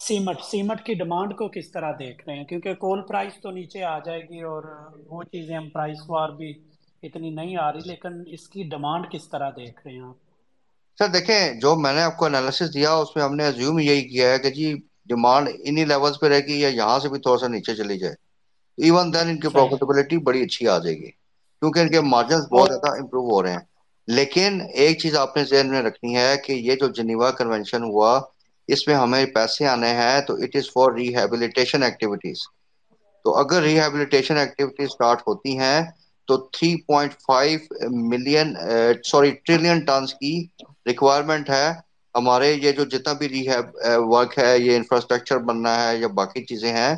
cement cement کی ڈیمانڈ کو کس طرح دیکھ رہے ہیں؟ کیونکہ کول پرائس تو نیچے آ جائے گی اور وہ چیزیں ہم پرائس وار بھی اتنی نہیں آ رہی لیکن اس کی ڈیمانڈ کس طرح دیکھ رہے ہیں آپ؟ سر دیکھیں جو میں نے آپ کو انالیسس دیا اس میں ہم نے ازیوم یہی کیا ہے کہ جی ڈیمانڈ انہی لیولز پہ رہے گی یا یہاں سے بھی تھوڑا سا نیچے چلی جائے۔ ایون دین ان کی پروفیٹیبلٹی بڑی اچھی آ جائے گی۔ کیونکہ ان کے مارجنز بہت زیادہ امپروو ہو رہے ہیں۔ لیکن ایک چیز آپ نے ذہن میں رکھنی ہے کہ یہ جو جنیوا کنونشن ہوا اس میں ہمیں پیسے آنے ہیں تو it is for rehabilitation activities تو اگر ریہیبلیٹیشن ایکٹیویٹیز سٹارٹ ہوتی ہیں تو 3.5 ملین سوری ٹریلین ٹنز کی ریکوائرمنٹ ہے ہمارے یہ جو جتنا بھی ریہیب ورک ہے یہ انفراسٹرکچر بننا ہے یا باقی چیزیں ہیں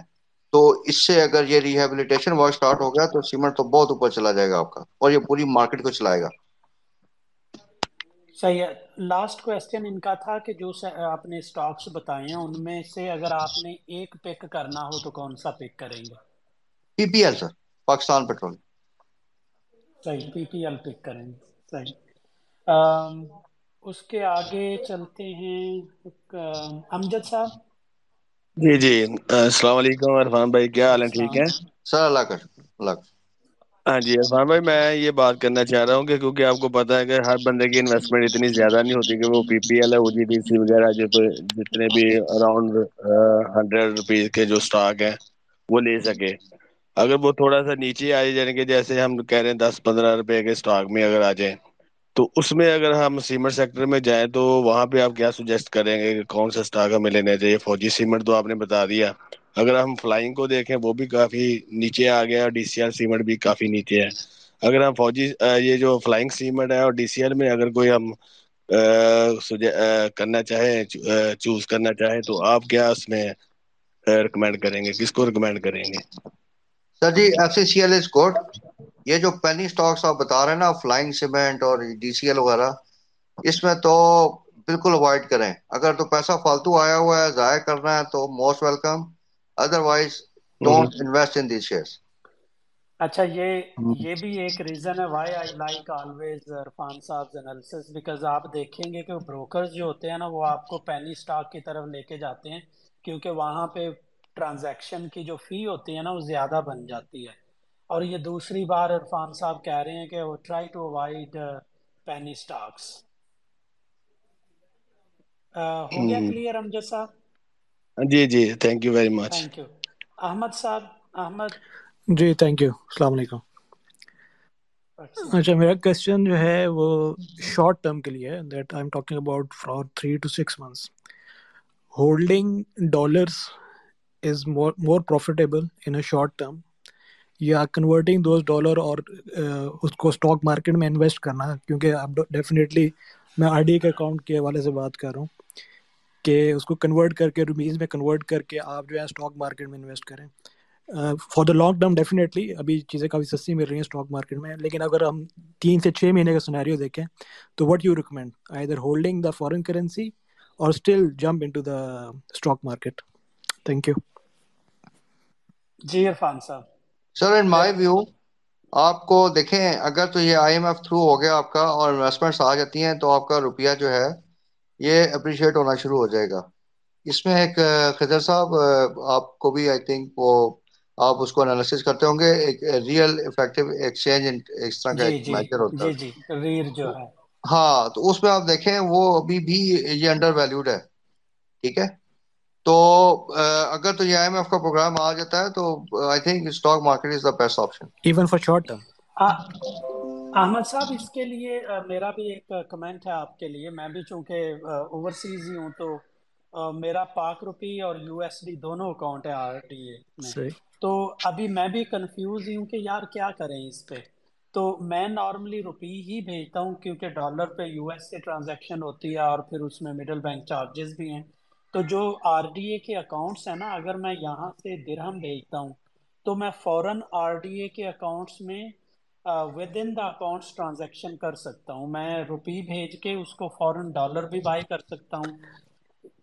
تو اس سے اگر یہ ریہیبلیٹیشن ورک سٹارٹ ہو گیا تو سیمنٹ تو بہت اوپر چلا جائے گا آپ کا اور یہ پوری مارکیٹ کو چلائے گا۔ صحیح ہے۔ لاسٹ کوشچن ان کا تھا کہ جو آپ نے سٹاکس بتائے ہیں ان میں سے اگر آپ نے ایک پک کرنا ہو تو کون سا پک کریں گے؟ P P L sir Pakistan petroleum صحیح پی پی ایل پک کریں گے۔ صحیح۔ اس کے آگے چلتے ہیں امجد صاحب۔ جی جی السلام علیکم عرفان بھائی کیا حال ہے ٹھیک ہے سر اللہ کا ہاں جی عرفان بھائی میں یہ بات کرنا چاہ رہا ہوں کہ کیونکہ آپ کو پتا ہے کہ ہر بندے کی انویسٹمنٹ اتنی زیادہ نہیں ہوتی کہ وہ پی پی ایل ہے او جی ڈی سی وغیرہ جو جتنے بھی اراؤنڈ ہنڈریڈ روپیز کے جو اسٹاک ہیں وہ لے سکے۔ اگر وہ تھوڑا سا نیچے آ جائے کہ جیسے ہم کہہ رہے ہیں دس پندرہ روپے کے اسٹاک میں اگر آ جائیں۔ تو اس میں اگر ہم سیمنٹ سیکٹر میں جائیں تو وہاں پہ آپ کیا سجیسٹ کریں گے کہ کون سا اسٹاک ہمیں لینا چاہیے؟ فوجی سیمنٹ تو آپ نے بتا دیا۔ اگر ہم فلائنگ کو دیکھیں وہ بھی کافی نیچے آ گیا اور ڈی سی آر سیمنٹ بھی کافی نیچے ہے۔ اگر ہم فوجی یہ جو فلائنگ سیمنٹ ہے اور ڈی سی آر میں اگر کوئی ہم کرنا چاہیں چوز کرنا چاہیں تو آپ کیا اس میں ریکمینڈ کریں گے؟ کس کو ریکمینڈ کریں گے؟ Sir ji F C C L is good یہ جو پینی سٹاکس آپ بتا رہے ہیں نا فلائنگ سیمنٹ اور ڈی سی ایل وغیرہ اس میں تو بالکل اوائڈ کریں۔ اگر تو پیسہ فالتو آیا ہوا ہے ضائع کرنا ہے تو most welcome otherwise don't invest in these shares اچھا یہ یہ بھی ایک ریزن ہے why I like always Irfan sahib analysis because آپ دیکھیں گے کہ بروکرز جو ہوتے ہیں نا وہ آپ کو پینی سٹاک کی طرف لے کے جاتے ہیں کیونکہ وہاں پہ ٹرانزیکشن کی جو فی ہوتی ہے نا وہ زیادہ بن جاتی ہے۔ اور یہ دوسری بار عرفان صاحب کہہ رہے ہیں کہ وہ try to avoid penny stocks ہو گیا کلیئر امجد صاحب؟ جی جی thank you very much thank you Ahmed sahib Ahmed? G thank you السلام علیکم۔ اچھا میرا کوشچن جو ہے وہ شارٹ ٹرم کے لیے that I am talking about for three to six months holding dollars is more more profitable in a short term یا کنورٹنگ دوز ڈالر اور اس کو اسٹاک مارکیٹ میں انویسٹ کرنا کیونکہ آپ ڈیفینیٹلی میں آر ڈی کے اکاؤنٹ کے حوالے سے بات کر رہا ہوں کہ اس کو کنورٹ کر کے روپیز میں کنورٹ کر کے آپ جو ہے اسٹاک مارکیٹ میں انویسٹ کریں for the long term definitely ابھی چیزیں کافی سستی مل رہی ہیں اسٹاک مارکیٹ میں لیکن اگر ہم تین سے چھ مہینے کا سناریو دیکھیں تو what you recommend I either holding the foreign currency اور still jump into the stock market thank you جی عرفان صاحب سر ان مائی ویو آپ کو دیکھیں اگر تو یہ آئی ایم ایف تھرو ہو گیا آپ کا اور انویسٹمنٹس آ جاتی ہیں تو آپ کا روپیہ جو ہے یہ اپریشیٹ ہونا شروع ہو جائے گا اس میں ایک خضر صاحب آپ کو بھی آئی تھنک وہ آپ اس کو انالیسس کرتے ہوں گے ایک ریئل افیکٹو ایکسچینج اس طرح کا ایک میجر ہوتا ہے ریر جو ہے ہاں تو اس میں آپ دیکھیں وہ ابھی بھی یہ انڈر ویلیوڈ ہے ٹھیک ہے تو اگر تو یہ آئی ایم ایف کا پروگرام آ جاتا ہے تو I think stock market is the best option even for short term Ahmed sahib اس کے لیے میرا بھی ایک کمنٹ ہے آپ کے لیے۔ میں بھی چونکہ اوورسیز ہی ہوں تو میرا پاک روپی اور یو ایس ڈی دونوں اکاؤنٹ ہے آر ٹی اے میں۔ تو ابھی میں بھی کنفیوز ہی ہوں کہ یار کیا کریں اس پہ۔ تو میں نارملی روپی ہی بھیجتا ہوں کیونکہ ڈالر پہ یو ایس سے ٹرانزیکشن ہوتی ہے اور پھر اس میں مڈل بینک چارجز بھی ہیں۔ تو جو آر ڈی اے کے اکاؤنٹس ہیں نا اگر میں یہاں سے درہم بھیجتا ہوں تو میں فوراً آر ڈی اے کے اکاؤنٹس میں with in the accounts transaction کر سکتا ہوں۔ میں روپی بھیج کے اس کو فوراً ڈالر بھی بائی کر سکتا ہوں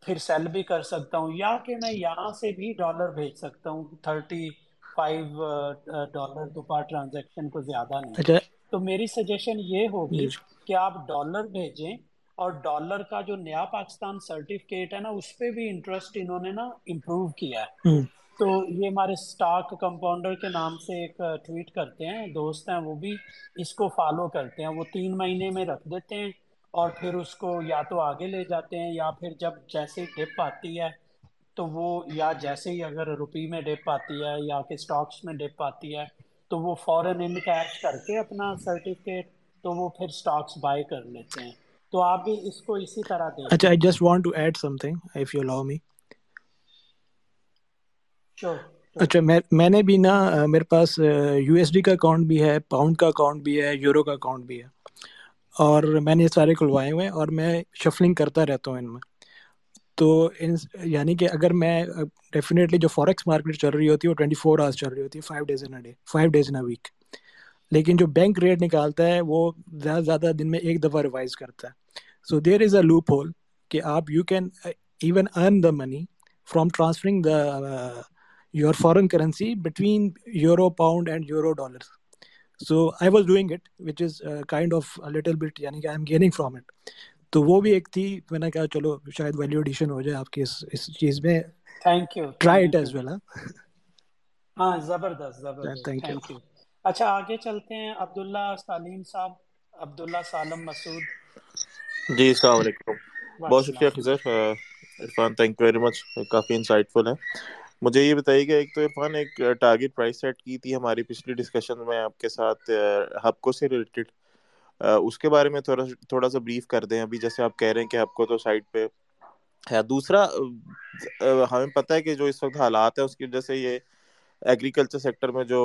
پھر سیل بھی کر سکتا ہوں یا کہ میں یہاں سے بھی ڈالر بھیج سکتا ہوں۔ تھرٹی فائیو ڈالر تو پر ٹرانزیکشن کو زیادہ نہیں۔ اچھا۔ تو میری سجیشن یہ ہوگی جی۔ کہ آپ ڈالر بھیجیں اور ڈالر کا جو نیا پاکستان سرٹیفکیٹ ہے نا اس پہ بھی انٹرسٹ انہوں نے نا امپروو کیا ہے۔ تو یہ ہمارے سٹاک کمپاؤنڈر کے نام سے ایک ٹویٹ کرتے ہیں دوست ہیں وہ بھی اس کو فالو کرتے ہیں۔ وہ تین مہینے میں رکھ دیتے ہیں اور پھر اس کو یا تو آگے لے جاتے ہیں یا پھر جب جیسے ڈپ آتی ہے تو وہ یا جیسے ہی اگر روپی میں ڈپ آتی ہے یا کہ سٹاکس میں ڈپ آتی ہے تو وہ فوراً ان کیش کر کے اپنا سرٹیفکیٹ تو وہ پھر سٹاکس بائی کر لیتے ہیں۔ تو آپ بھی اس کو اسی طرح دیکھیں اچھا I just want to add something if you allow me اچھا میں میں نے بھی نا میرے پاس یو ایس ڈی کا اکاؤنٹ بھی ہے پاؤنڈ کا اکاؤنٹ بھی ہے یورو کا اکاؤنٹ بھی ہے۔ اور میں نے یہ سارے کھلوائے ہوئے ہیں اور میں شفلنگ کرتا رہتا ہوں ان میں۔ تو ان یعنی کہ اگر میں ڈیفینیٹلی جو فوریکس مارکیٹ چل رہی ہوتی ہے وہ ٹوئنٹی فور آورس چل رہی ہوتی ہے five days in day five days in week لیکن جو بینک ریٹ نکالتا ہے وہ زیادہ سے زیادہ دن میں ایک دفعہ ریوائز کرتا ہے۔ سو دیر از اے لوپ ہول کہ آپ you can even earn the money from transferring the your foreign currency between euro pound and euro dollar so I was doing it which is kind of little bit یعنی کہ I'm gaining from it تو وہ بھی ایک تھی میں نے کہا چلو شاید ویلیو ایڈیشن ہو جائے آپ کی اس اس چیز میں. Thank you try it as well ہاں زبردست زبردست. تھینک یو اچھا آگے چلتے ہیں. عبداللہ سلیم صاحب عبداللہ سالم مسعود. جی السلام علیکم۔ بہت شکریہ Khizar Irfan thank you very much coffee insightful ہے مجھے یہ بتائیے کہ ایک تو عرفان ایک ٹارگیٹ پرائس سیٹ کی تھی ہماری پچھلی ڈسکشن میں آپ کے ساتھ ہب کو سے ریلیٹڈ اس کے بارے میں تھوڑا تھوڑا سا بریف کر دیں۔ ابھی جیسے آپ کہہ رہے ہیں کہ ہب کو تو سائٹ پہ ہے۔ دوسرا ہمیں پتہ ہے کہ جو اس وقت حالات ہیں اس کی وجہ سے یہ ایگریکلچر سیکٹر میں جو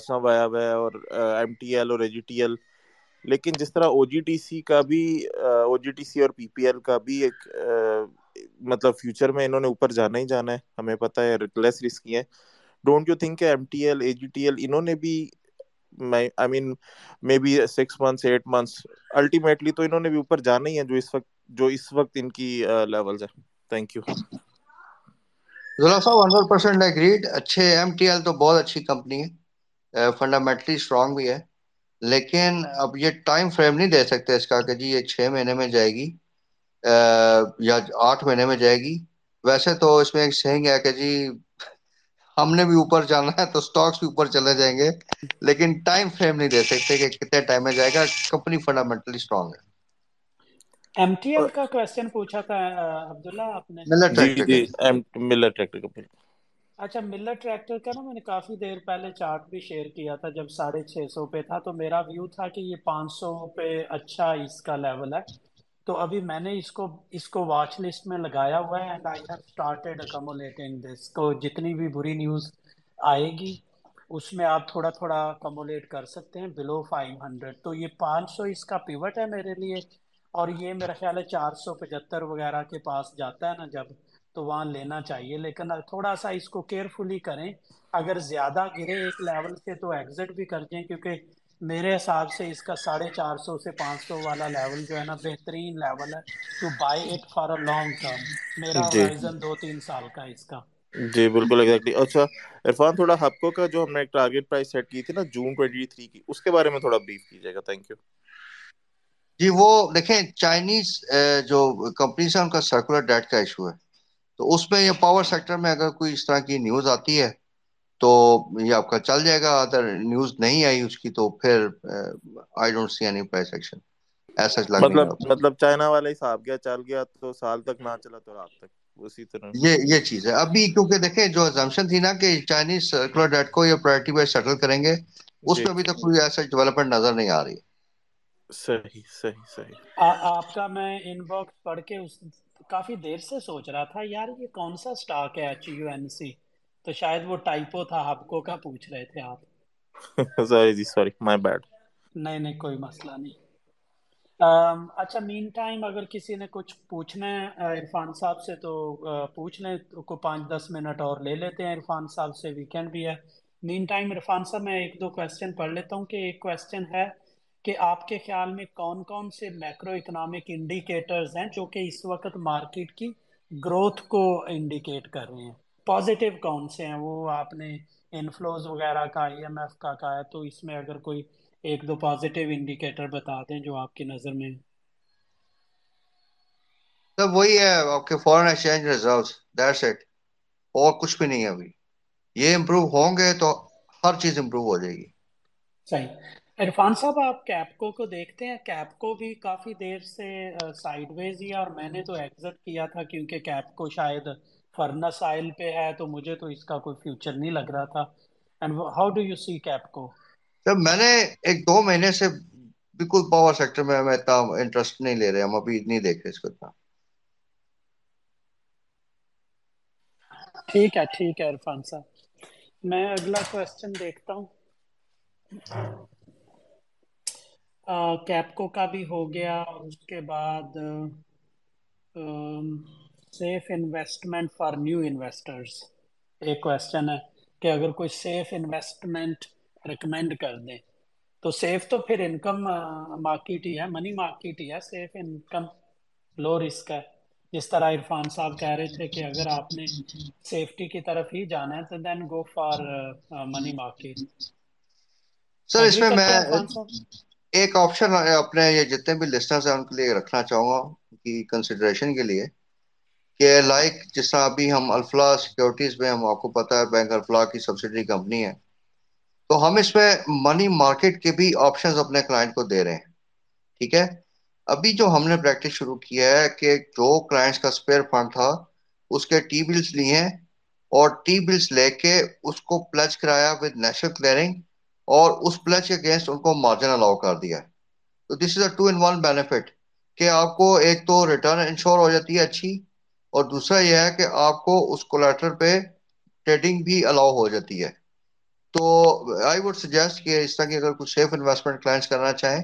سب آیا ہوا ہے اور ایم ٹی ایل اور اے جی ٹی ایل لیکن جس طرح او جی ٹی سی کا بھی او جی ٹی سی اور پی پی ایل کا بھی ایک مطلب فیوچر میں انہوں نے اوپر جانا ہی جانا ہے، ہمیں پتہ ہے لیس رسکی ہے۔ Don't you think M T L A G T L انہوں نے بھی I mean maybe six months eight months ultimately تو انہوں نے بھی اوپر جانا ہی ہے جو اس وقت، جو اس وقت ان کی لیولز ہیں۔ تھینک یو ذولا صاحب ہنڈریڈ پرسینٹ اگریڈ اچھے ایم ٹی ایل تو بہت اچھی کمپنی ہے فنڈامنٹلی اسٹرانگ بھی ہے۔ لیکن اب یہ ٹائم فریم نہیں دے سکتے اس کا کہ جی یہ چھ مہینے میں جائے گی یا آٹھ مہینے میں جائے گی۔ ویسے تو اس میں ایک سینگ ہے کہ جی ہم نے بھی اوپر جانا ہے تو سٹاکس بھی اوپر چلے جائیں گے۔ لیکن ٹائم فریم نہیں دے سکتے کہ کتنے ٹائم میں جائے گا۔ کمپنی فنڈامنٹلی اسٹرانگ ہے۔ ایم ٹی ایل کا کوشچن پوچھا تھا عبداللہ آپ نے؟ جی ٹریکٹر کا ملر ٹریکٹر کمپنی اچھا ملر ٹریکٹر کا نا میں نے کافی دیر پہلے چارٹ بھی شیئر کیا تھا، جب ساڑھے چھ سو پہ تھا، تو میرا ویو تھا کہ یہ پانچ سو پہ اچھا اس کا لیول ہے۔ تو ابھی میں نے اس کو اس کو واچ لسٹ میں لگایا ہوا ہے and I have started accumulating this تو جتنی بھی بری نیوز آئے گی، اس میں آپ تھوڑا تھوڑا کمولیٹ کر سکتے ہیں بلو فائیو ہنڈریڈ تو یہ پانچ سو اس کا پیوٹ ہے میرے لیے، اور یہ میرا خیال ہے چار سو پچہتر وغیرہ کے پاس جاتا ہے نا، جب تو وہاں لینا چاہیے لیکن تھوڑا سا اس کو کیئرفلی کریں۔ اگر زیادہ گرے ایک لیول سے تو ایگزٹ بھی کر دیں کیونکہ میرے حساب سے اس کا ساڑھے چار سو سے پانچ سو والا لیول جو ہے نا بہترین لیول ہے۔ To buy it for a long term میرا جی۔ ہورائزن دو تین سال کا اس کا۔ جی بالکل ایگزیکٹلی اچھا عرفان تھوڑا ہپکو کا جو ہم نے ایک ٹارگیٹ پرائس سیٹ کی تھی نا جون ٹوئنٹی تھری کی اس کے بارے میں تھوڑا بریف کیجیے گا تھینک یو جی وہ دیکھیں چائنیز جو کمپنیز ہیں ان کا سرکولر ڈیٹ کا ایشو ہے۔ تو اس میں یہ پاور سیکٹر میں اگر کوئی اس طرح کی نیوز آتی ہے تو یہ آپ کا چل جائے گا اگر نیوز نہیں آئی اس کی تو پھر I don't see any price action ایسا مطلب مطلب چائنا والا حساب گیا چل گیا تو سال تک نہ چلا تو رات تک اسی طرح۔ یہ یہ چیز ہے۔ ابھی کیونکہ دیکھیں جو ازمپشن تھی نا کہ چائنیز سرکولر ڈیٹ کو یہ پرائرٹی وائز سیٹل کریں گے اس جی۔ میں ابھی تک کوئی ایسا ڈیولپمنٹ نظر نہیں آ رہی صحیح صحیح صحیح۔ آ- آپ کا میں ان باکس پڑھ کے اس کافی دیر سے سوچ رہا تھا یار یہ کون سا سٹاک ہے ایچ یو این سی تو شاید وہ ٹائپو تھا ہبکو کا پوچھ رہے تھے آپ۔ سوری جی سوری مائی بیڈ نہیں نہیں کوئی مسئلہ نہیں۔ اچھا مین ٹائم اگر کسی نے کچھ پوچھنا ہے عرفان صاحب سے تو پوچھ لیں کو پانچ دس منٹ اور لے لیتے ہیں۔ عرفان صاحب سے ویکینڈ بھی ہے۔ مین ٹائم عرفان صاحب میں ایک دو کویسچن پڑھ لیتا ہوں کہ ایک کویسچن ہے۔ کہ آپ کے خیال میں کون کون سے میکرو اکنامک انڈیکیٹرز ہیں جو کہ اس وقت مارکیٹ کی گروتھ کو انڈیکیٹ کر رہے ہیں؟ پازیٹیو کون سے ہیں؟ وہ آپ نے انفلوز وغیرہ کا ای ایم ایف کا کہا ہے تو اس میں اگر کوئی ایک دو پازیٹیو انڈیکیٹر بتا دیں جو آپ کی نظر میں سب وہی ہے آپ کے foreign exchange reserves that's it اور کچھ بھی نہیں ہے ابھی۔ یہ امپروو ہوں گے تو ہر چیز امپروو ہو جائے گی۔ صحیح۔ عرفان صاحب آپ کیپکو کو دیکھتے ہیں۔ کیپکو بھی کافی دیر سے سائیڈ ویز ہی اور میں نے تو ایگزٹ کیا تھا کیونکہ کیپکو شاید فرنس آئل پہ ہے تو مجھے تو اس کا کوئی فیوچر نہیں لگ رہا تھا۔ And how do you see Kapco سب میں نے ایک دو مہینے سے بالکل پاور سیکٹر میں ہم اتنا انٹرسٹ نہیں لے رہے ہم ابھی نہیں دیکھ رہے اس کو اتنا۔ ٹھیک ہے ٹھیک ہے عرفان صاحب۔ میں اگلا کوشچن دیکھتا ہوں۔ کیپکو کا بھی ہو گیا اور اس کے بعد safe investment for new investors ایک کوشچن ہے کہ اگر کوئی سیف انویسٹمنٹ ریکمینڈ کر دیں تو سیف تو پھر انکم مارکیٹ ہی ہے منی مارکیٹ ہی ہے سیف انکم لو رسک ہے۔ جس طرح عرفان صاحب کہہ رہے تھے کہ اگر آپ نے سیفٹی کی طرف ہی جانا ہے تو دین گو فار منی مارکیٹ سر اس میں میں ایک آپشن اپنے یہ جتنے بھی لسٹرز ہیں ان کے لیے رکھنا چاہوں گا، ان کی کنسیڈریشن کے لیے کہ لائک جس طرح ابھی ہم الفلا سیکورٹیز میں، ہم آپ کو پتا ہے بینک الفلا کی سبسڈری کمپنی ہے۔ تو ہم اس میں منی مارکیٹ کے بھی آپشنز اپنے کلائنٹ کو دے رہے ہیں۔ ٹھیک ہے؟ ابھی جو ہم نے پریکٹس شروع کیا ہے کہ جو کلائنٹس کا اسپیئر فنڈ تھا، اس کے ٹی بلز لیے اور ٹی بلز لے کے اس کو پلچ کرایا ود نیشنل کلیئرنگ اور اس پلچ کے اگینسٹ ان کو مارجن الاؤ کر دیا تو this is a two in one benefit کہ آپ کو ایک تو ریٹرن انشور ہو جاتی ہے اچھی اور دوسرا یہ ہے کہ آپ کو اس کولیٹر پہ ٹریڈنگ بھی الاؤ ہو جاتی ہے۔ تو آئی وڈ سجیسٹ کہ اس طرح کی اگر کچھ سیف انویسٹمنٹ کلائنٹس کرنا چاہیں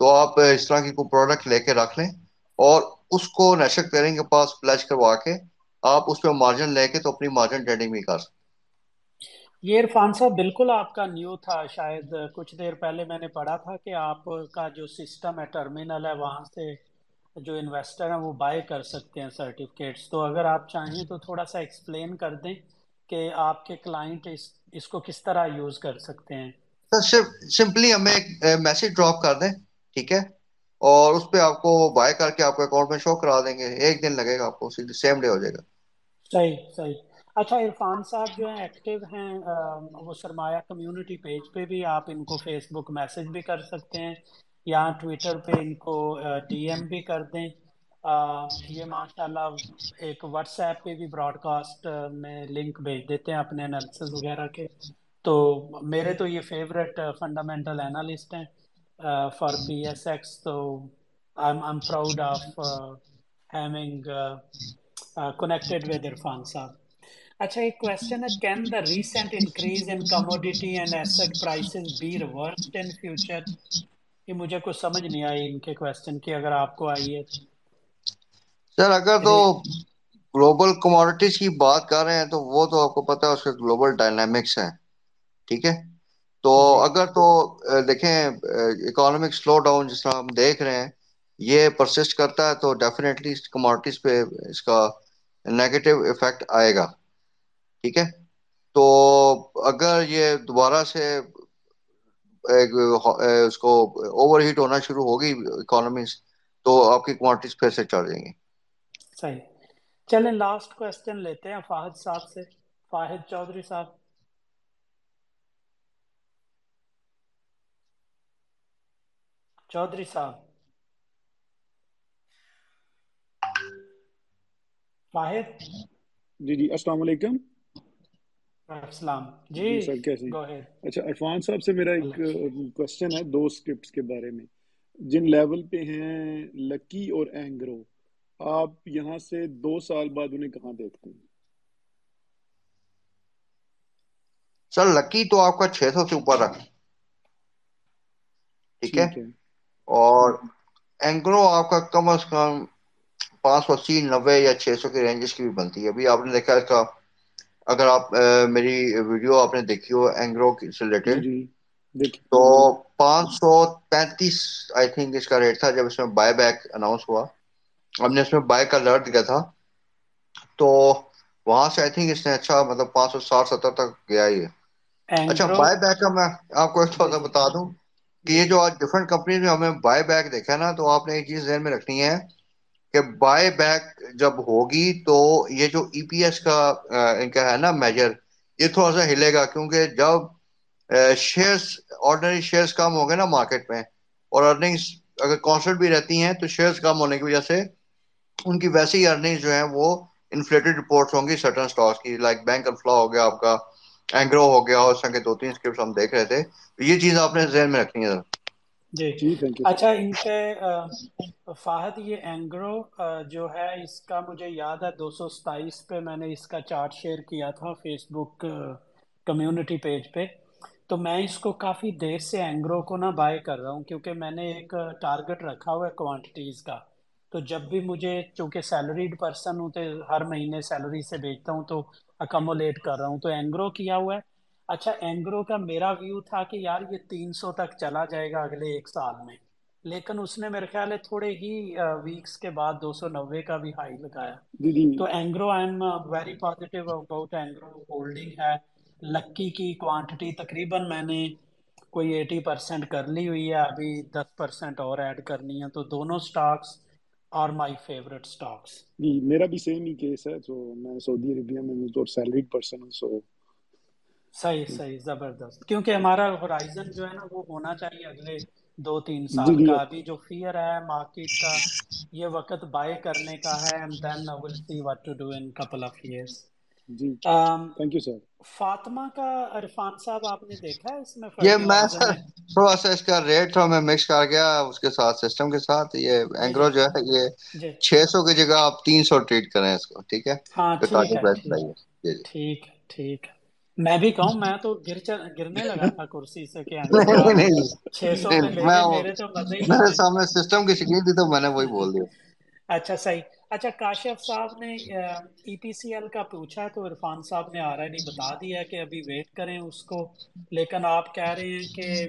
تو آپ اس طرح کی کوئی پروڈکٹ لے کے رکھ لیں اور اس کو نیشنل کلیئرنگ کے پاس پلچ کروا کے آپ اس پہ مارجن لے کے تو اپنی مارجن ٹریڈنگ بھی کر سکتے یہ عرفان صاحب بالکل آپ کا نیو تھا شاید کچھ دیر پہلے میں نے پڑھا تھا کہ آپ کا جو سسٹم ہے ٹرمینل ہے وہاں سے جو انویسٹر ہیں وہ بائی کر سکتے ہیں سرٹیفکیٹس تو اگر آپ چاہیں تو تھوڑا سا ایکسپلین کر دیں کہ آپ کے کلائنٹ اس اس کو کس طرح یوز کر سکتے ہیں۔ سمپلی ہمیں ایک میسج ڈراپ کر دیں ٹھیک ہے؟ اور اس پہ آپ کو بائی کر کے آپ کو اکاؤنٹ میں شو کرا دیں گے۔ ایک دن لگے گا آپ کو سیم ڈے ہو جائے گا۔ صحیح صحیح۔ اچھا عرفان صاحب جو ہیں ایکٹیو ہیں وہ سرمایہ کمیونٹی پیج پہ بھی آپ ان کو فیس بک میسج بھی کر سکتے ہیں یا ٹویٹر پہ ان کو ڈی ایم بھی کر دیں۔ یہ ماشاء اللہ ایک واٹس ایپ پہ بھی براڈ کاسٹ میں لنک بھیج دیتے ہیں اپنے انالیسز وغیرہ کے۔ تو میرے تو یہ فیوریٹ فنڈامنٹل انالسٹ ہیں فار پی ایس ایکس تو I'm proud of having connected with Irfan sahib. اچھا ایک کوشچن ہے can the recent increase in commodity and asset prices be reversed in future یہ مجھے کچھ سمجھ نہیں آئی ان کے کوشچن کی اگر آپ کو آئی ہے سر اگر تو گلوبل کموڈیٹیز کی بات کر رہے ہیں تو وہ تو آپ کو پتا ہے اس کے گلوبل ڈائنامکس ہیں ٹھیک ہے تو اگر تو دیکھیں اکانومک سلو ڈاؤن جس طرح ہم دیکھ رہے ہیں یہ پرسسٹ کرتا ہے تو ڈیفینیٹلی کموڈیٹیز پہ اس کا نیگیٹو افیکٹ آئے گا ٹھیک ہے؟ تو اگر یہ دوبارہ سے اس کو اوور ہیٹ ہونا شروع ہوگی اکانومیز تو آپ کی کوانٹیز پھر سے چڑھ جائیں گی۔ صحیح۔ چلیں لاسٹ کوشچن لیتے ہیں فاہد صاحب سے۔ فاہد چودھری صاحب۔ چودھری صاحب۔ فاہد جی جی السلام علیکم۔ السلام۔ جی سر کیسے اچھا عرفان صاحب سے میرا ایک کوشچن ہے دو اسکرپٹس کے بارے میں۔ جن لیول پہ ہیں لکی اور اینگرو آپ یہاں سے دو سال بعد انہیں کہاں دیکھتے ہیں؟ سر لکی تو آپ کا چھ سو سے اوپر رکھ۔ ٹھیک ہے؟ اور اینگرو آپ کا کم از کم پانچ سو اسی نوے یا چھ سو کی رینجز کی بھی بنتی ہے۔ ابھی آپ نے دیکھا اس کا اگر آپ میری ویڈیو آپ نے دیکھی ہو اینگرو سے ریلیٹڈ تو پانچ سو پینتیس آئی تھنک اس کا ریٹ تھا جب اس میں بائی بیک اناؤنس ہوا۔ ہم نے اس میں بائی کا لرٹ دیا تھا۔ تو وہاں سے آئی تھنک اس نے اچھا مطلب پانچ سو ساٹھ ستر تک گیا یہ۔ اچھا بائی بیک کا میں آپ کو ایک تھوڑا بتا دوں کہ یہ جو آج ڈفرنٹ کمپنیز میں ہمیں بائی بیک دیکھا نا تو آپ نے ایک چیز ذہن میں رکھنی ہے۔ کہ بائی بیک جب ہوگی تو یہ جو ای پی ایس کا ان کا ہے نا میجر یہ تھوڑا سا ہلے گا کیونکہ جب شیئرز آرڈنری شیئرز کم ہوں گے نا مارکیٹ میں اور ارننگز اگر کانسٹنٹ بھی رہتی ہیں تو شیئرز کم ہونے کی وجہ سے ان کی ویسی ہی جو ہیں وہ انفلیٹڈ رپورٹس ہوں گی سرٹن سٹاکس کی لائک بینک الفلا ہو گیا آپ کا اینگرو ہو گیا اور اس طرح کے دو تین اسکرپٹس ہم دیکھ رہے تھے۔ یہ چیز آپ نے ذہن میں رکھنی ہے۔ جی۔ اچھا ان کے فاہد یہ اینگرو جو ہے اس کا مجھے یاد ہے دو سو ستائیس پہ میں نے اس کا چارٹ شیئر کیا تھا فیس بک کمیونٹی پیج پہ۔ تو میں اس کو کافی دیر سے اینگرو کو نہ بائی کر رہا ہوں کیونکہ میں نے ایک ٹارگٹ رکھا ہوا ہے کوانٹیٹیز کا۔ تو جب بھی مجھے چونکہ سیلریڈ پرسن ہوں تو ہر مہینے سیلری سے بیچتا ہوں تو اکمولیٹ کر رہا ہوں۔ تو اینگرو کیا ہوا ہے اچھا اینگرو کا میرا ویو تھا کہ یار یہ تین سو تک چلا جائے گا اگلے ایک سال میں۔ لیکن اس نے میرے خیال ہے تھوڑے ہی ویکس کے بعد دو سو نوے کا بھی ہائی لگایا۔ جی، جی۔ تو Engro I'm very positive about Engro holding ہے۔ لکی کی کوانٹٹی تقریباً میں نے کوئی ایٹی پرسینٹ کر لی ہوئی ہے۔ ابھی دس پرسینٹ اور ایڈ کرنی ہے۔ تو دونوں stocks are my favorite stocks جی میرا بھی سیم ہی کیس ہے۔ تو میں سعودی عربیہ میں ہوں تو سیلریڈ پرسن ہوں سو صحیح صحیح زبردست۔ کیونکہ ہمارا ہورائزن جو ہے نا وہ ہونا چاہیے اگلے دو تین جی سال جی۔ کا۔ ابھی جو فیئر ہے مارکیٹ کا یہ وقت بائی کرنے کا ہے۔ And then what to do in couple of years جی۔ تھینک یو سر فاطمہ کا عرفان صاحب آپ نے دیکھا ہے اس میں یہ میں تھوڑا سا اس کا ریٹ تھوڑا میں مکس کر گیا اس کے ساتھ سسٹم کے ساتھ۔ یہ جی اینگرو جی جو ہے یہ جی۔ چھ سو کی جگہ آپ تین سو ٹریٹ کریں اس کو ٹھیک ہے؟ ہاں جی جی۔ ٹھیک ہے ٹھیک ہے۔ میں بھی کہوں میں تو گر گرنے لگا تھا کرسی سے کہ نہیں نہیں نہیں چھ سو نہیں، میں سامنے سسٹم کی شکل تھی تو میں نے وہی بول دیا۔ اچھا صحیح۔ اچھا کاشف صاحب نے ای پی سی ایل کا پوچھا تو عرفان صاحب نے آلریڈی بتا دیا کہ ابھی ویٹ کریں اس کو۔ لیکن آپ کہہ رہے ہیں کہ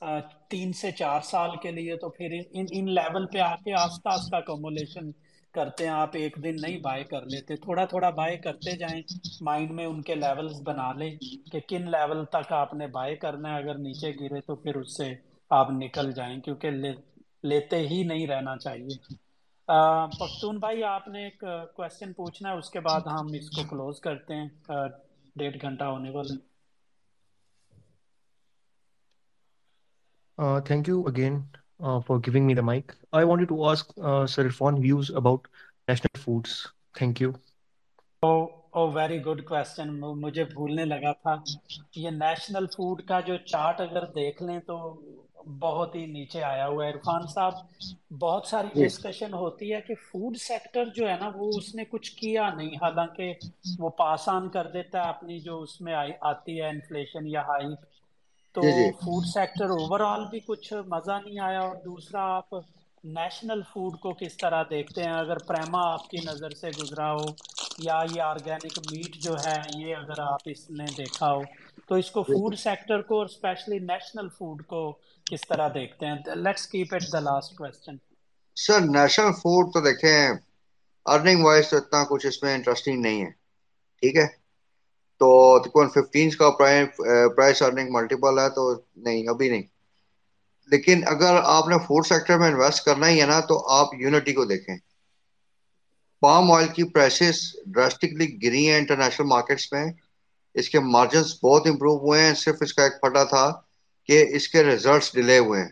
آ، تین سے چار سال کے لیے تو پھر ان لیول پہ آ کے آہستہ آہستہ کمولیشن کرتے ہیں آپ ایک دن نہیں بائی کر لیتے۔ تھوڑا تھوڑا بائی کرتے جائیں مائنڈ میں ان کے لیولز بنا لیں کہ کن لیول تک آپ نے بائی کرنا ہے۔ اگر نیچے گرے تو پھر اس سے آپ نکل جائیں کیونکہ لے, لیتے ہی نہیں رہنا چاہیے۔ آ، پختون بھائی آپ نے ایک کوشچن پوچھنا ہے اس کے بعد ہم اس کو کلوز کرتے ہیں۔ آ، ڈیڑھ گھنٹہ ہونے والا ہے Uh, thank for giving me the mic. I wanted to ask uh, Sir Irfan views about national foods. Thank you. Oh very good question مجھے بھولنے لگا تھا یہ نیشنل فوڈ کا جو چارٹ اگر دیکھ لیں تو بہت ہی نیچے آیا ہوا ہے عرفان صاحب بہت ساری ڈسکشن ہوتی ہے کہ فوڈ سیکٹر جو ہے نا وہ اس نے کچھ کیا نہیں حالانکہ وہ پاس آن کر دیتا ہے اپنی جو اس میں آتی ہے انفلیشن یا ہائیک تو فوڈ سیکٹر اوور آل بھی کچھ مزہ نہیں آیا اور دوسرا آپ نیشنل فوڈ کو کس طرح دیکھتے ہیں؟ اگر پریما آپ کی نظر سے گزرا ہو یا یہ آرگینک میٹ جو ہے یہ اگر آپ اس نے دیکھا ہو تو اس کو فوڈ سیکٹر کو اور اسپیشلی نیشنل فوڈ کو کس طرح دیکھتے ہیں؟ Let's keep it the last question sir national food تو دیکھیں ارننگ وائز تو اتنا کچھ اس میں انٹرسٹنگ نہیں ہے ٹھیک ہے؟ تو تقریباً ففٹین کا پرائس ارننگ ملٹیپل ہے تو نہیں، ابھی نہیں۔ لیکن اگر آپ نے فوڈ سیکٹر میں انویسٹ کرنا ہی ہے نا، تو آپ یونٹی کو دیکھیں۔ پام آئل کی پرائسز ڈراسٹکلی گری ہیں انٹرنیشنل مارکیٹس میں۔ اس کے مارجنز بہت امپروو ہوئے ہیں۔ صرف اس کا ایک پھٹا تھا کہ اس کے ریزلٹس ڈیلے ہوئے ہیں۔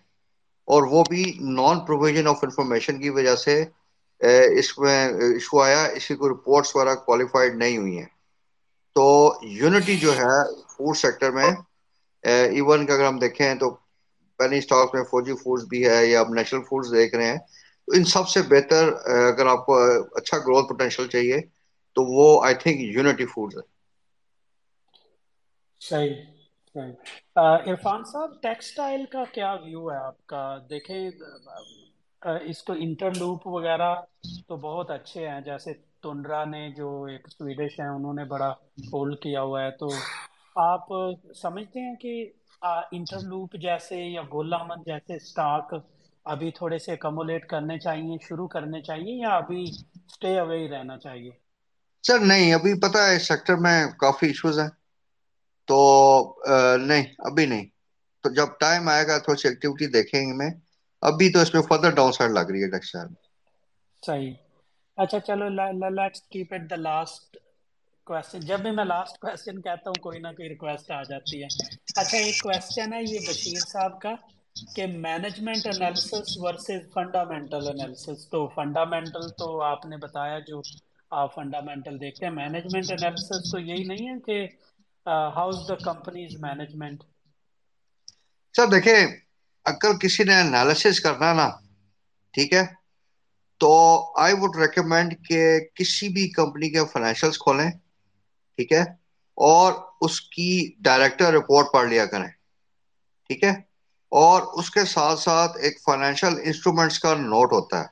اور وہ بھی نان پروویژن آف انفارمیشن کی وجہ سے اس میں ایشو آیا۔ اس کی کوئی رپورٹس وغیرہ کوالیفائڈ نہیں ہوئی ہیں۔ تو یونٹی جو ہے فوڈ سیکٹر میں ایون کا اگر ہم دیکھیں تو پینی اسٹاک میں فوجی فوڈز بھی ہے یا اب نیشنل فوڈز دیکھ رہے ہیں، تو ان سب سے بہتر اگر آپ کو اچھا گروتھ پوٹینشیل چاہیے، تو وہ آئی تھنک یونٹی فوڈز ہے۔ صحیح صحیح۔ عرفان صاحب ٹیکسٹائل کا کیا ویو ہے آپ کا؟ دیکھیں اس کو انٹر لوپ وغیرہ تو بہت اچھے ہیں، جیسے تنڈرا نے جو ایک سویڈش ہیں انہوں نے بڑا ہولڈ کیا ہوا ہے۔ تو آپ سمجھتے ہیں کہ انٹر لوپ جیسے یا گول احمد جیسے سٹاک ابھی تھوڑے سے کمولیٹ کرنے چاہیے شروع کرنے چاہیے یا ابھی سٹے اوے ہی رہنا چاہیے؟ سر نہیں ابھی پتہ ہے اس سیکٹر میں کافی ایشوز ہیں۔ تو نہیں ابھی نہیں۔ تو جب ٹائم آئے گا تھوڑی سی ایکٹیویٹی دیکھیں گے۔ میں ابھی تو اس میں فردر ڈاؤن سائڈ لگ رہی ہے ٹیکسٹائل صحیح۔ اچھا چلو let's keep it the last question جب بھی میں لاسٹ کوشچن کہتا ہوں، کوئی نہ کوئی ریکویسٹ آ جاتی ہے۔ اچھا ایک کوشچن ہے یہ بشیر صاحب کا کہ management analysis versus fundamental analysis تو فنڈامنٹل تو آپ نے بتایا جو آپ فنڈامنٹل دیکھتے ہیں۔ مینجمنٹ انالیسس تو یہی نہیں ہے کہ how's the companies management sir, دیکھیں، اگر کسی نے انالیسس کرنا نا، ٹھیک ہے تو آئی وڈ ریکمینڈ کہ کسی بھی کمپنی کے فائنینشلس کھولیں، ٹھیک ہے؟ اور اس کی ڈائریکٹر رپورٹ پڑھ لیا کریں، ٹھیک ہے؟ اور اس کے ساتھ ساتھ ایک فائنینشیل انسٹرومنٹس کا نوٹ ہوتا ہے۔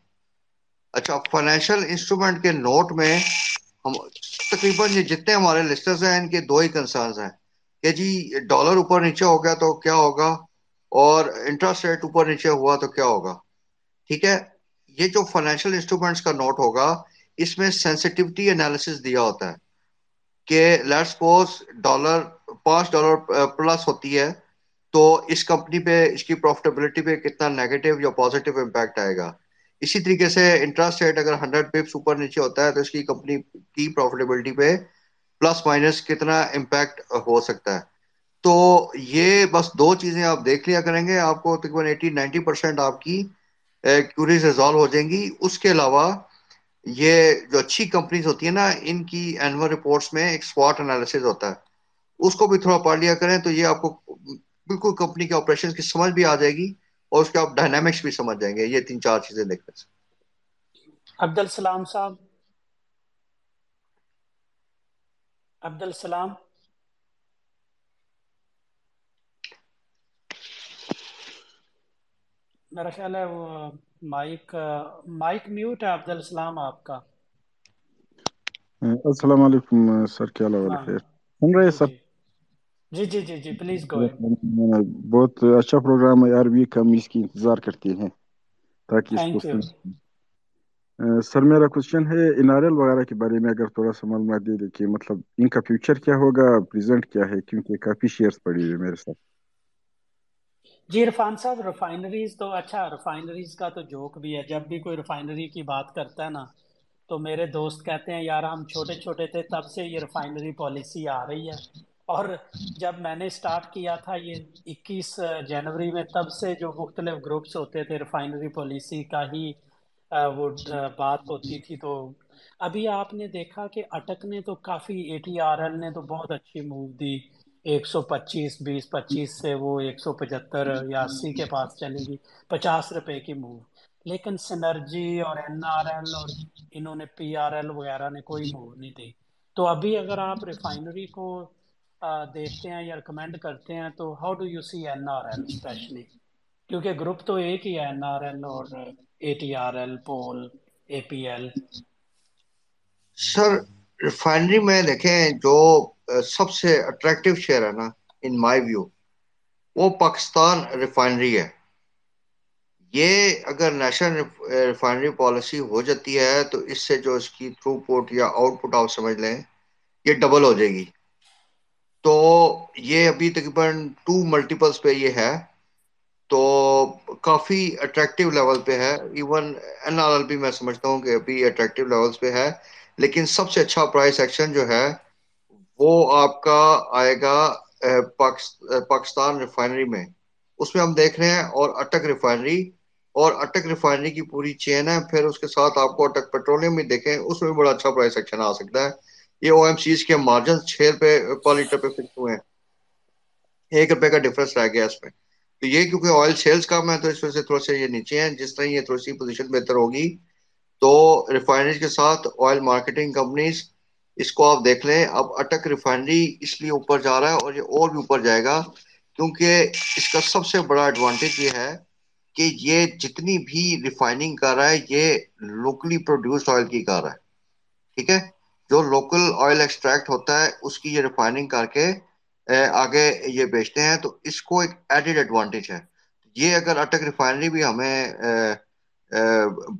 اچھا فائنینشیل انسٹرومنٹ کے نوٹ میں ہم تقریباً یہ جتنے ہمارے لسٹرز ہیں، ان کے دو ہی کنسرنز ہیں۔ کہ جی ڈالر اوپر نیچے ہو گیا تو کیا ہوگا؟ اور انٹرسٹ ریٹ اوپر نیچے ہوا تو کیا ہوگا؟ ٹھیک ہے؟ یہ جو فائنینشیل انسٹرومنٹس کا نوٹ ہوگا، اس میں سینسٹیوٹی انالیسس دیا ہوتا ہے کہ لیٹ سپوز ڈالر پانچ ڈالر پلس ہوتی ہے، تو اس کمپنی پہ، اس کی پروفٹیبلٹی پہ کتنا نیگیٹو یا پازیٹیو امپیکٹ آئے گا۔ اسی طریقے سے انٹرسٹ ریٹ اگر ہنڈریڈ پپس اوپر نیچے ہوتا ہے، تو اس کی کمپنی کی پروفیٹیبلٹی پہ پلس مائنس کتنا امپیکٹ ہو سکتا ہے۔ تو یہ بس دو چیزیں آپ دیکھ لیا کریں گے، آپ کو تقریباً ایٹی نائنٹی پرسینٹ آپ کی کیوریز ریزالو ہو جائیں گی۔ اس کے علاوہ یہ جو اچھی کمپنیز ہوتی ہیں نا، ان کی اینول رپورٹس میں ایک سپاٹ انالیسز ہوتا ہے۔ اس کو بھی تھوڑا پڑھ لیا کریں تو یہ آپ کو بالکل کمپنی کے آپریشن کی سمجھ بھی آ جائے گی اور اس کے آپ ڈائنامکس بھی سمجھ جائیں گے۔ یہ تین چار چیزیں دیکھنے سے عبد السلام صاحب۔ عبد السلام میرا خیال ہے وہ مائک مائک میوٹ ہے عبد السلام آپ کا۔ السلام علیکم سر کیا حال ہے؟ خیر۔ سن رہے سر جی۔ جی جی جی پلیز گو بہت اچھا پروگرام ہے۔ یار ویک ہم اس کی انتظار کرتے ہیں تاکہ اس کو سر میرا کوشچن ہے انارل وغیرہ کے بارے میں اگر تھوڑا سا معلومات دے دیں کہ مطلب ان کا فیوچر کیا ہوگا پریزنٹ کیا ہے؟ کیونکہ کافی شیئرز پڑی ہوئی میرے ساتھ۔ جی عرفان صاحب ریفائنریز تو اچھا ریفائنریز کا تو جوک بھی ہے۔ جب بھی کوئی ریفائنری کی بات کرتا ہے نا، تو میرے دوست کہتے ہیں، یار، ہم چھوٹے چھوٹے تھے، تب سے یہ ریفائنری پالیسی آ رہی ہے۔ اور جب میں نے سٹارٹ کیا تھا یہ اکیس جنوری میں، تب سے جو مختلف گروپس ہوتے تھے ریفائنری پالیسی کا ہی وہ بات ہوتی تھی۔ تو ابھی آپ نے دیکھا کہ اٹک نے تو کافی اے ٹی آر ایل نے تو بہت اچھی موو دی۔ ایک سو پچیس، بیس پچیس سے وہ ایک سو پچہتر یا اسی کے پاس چلے گی، پچاس روپے کی موو۔ لیکن سنرجی اور این آر ایل اور انہوں نے پی آر ایل وغیرہ نے کوئی موو نہیں دی۔ تو ابھی اگر آپ ریفائنری کو دیکھتے ہیں یا ریکمینڈ کرتے ہیں تو how do you see N R L especially? کیونکہ گروپ تو ایک ہی ہے، این آر ایل اور A T R L, POL, A P L. Sir refinery میں دیکھیں جو سب سے اٹریکٹیو شیئر ہے نا ان مائی ویو وہ پاکستان ریفائنری ہے۔ یہ اگر نیشنل ریفائنری پالیسی ہو جاتی ہے، تو اس سے جو اس کی تھرو پٹ یا آؤٹ پٹ آپ سمجھ لیں، یہ ڈبل ہو جائے گی۔ تو یہ ابھی تقریباً ٹو ملٹیپلس پہ یہ ہے۔ تو کافی اٹریکٹیو لیول پہ ہے۔ ایون این آر ایل بھی میں سمجھتا ہوں کہ ابھی اٹریکٹیو لیولس پہ ہے۔ لیکن سب سے اچھا پرائس ایکشن جو ہے، وہ آپ کا آئے گا پاکستان ریفائنری میں۔ اس میں ہم دیکھ رہے ہیں اور اٹک ریفائنری اور اٹک ریفائنری کی پوری چین ہے، پھر اس کے ساتھ آپ کو اٹک پیٹرولیم بھی دیکھیں، اس میں بھی بڑا اچھا پرائس ایکشن آ سکتا ہے۔ یہ او ایم سیز کے مارجن چھ روپے پر لیٹر پہ فکس ہوئے ہیں۔ ایک روپے کا ڈفرنس رہ گیا اس میں۔ تو یہ کیونکہ آئل سیلز کم ہے تو اس وجہ سے تھوڑا سا یہ نیچے ہیں۔ جس طرح یہ تھوڑی سی پوزیشن بہتر ہوگی۔ تو ریفائنریز کے ساتھ آئل مارکیٹنگ کمپنیز اس کو آپ دیکھ لیں، اب اٹک ریفائنری اس لیے اوپر جا رہا ہے اور یہ اور بھی اوپر جائے گا، کیونکہ اس کا سب سے بڑا ایڈوانٹیج یہ ہے کہ یہ جتنی بھی ریفائننگ کر رہا ہے، یہ لوکلی پروڈیوسڈ آئل کی کر رہا ہے، ٹھیک ہے؟ جو لوکل آئل ایکسٹریکٹ ہوتا ہے، اس کی یہ ریفائننگ کر کے آگے یہ بیچتے ہیں، تو اس کو ایک ایڈیڈ ایڈوانٹیج ہے۔ یہ اگر اٹک ریفائنری بھی ہمیں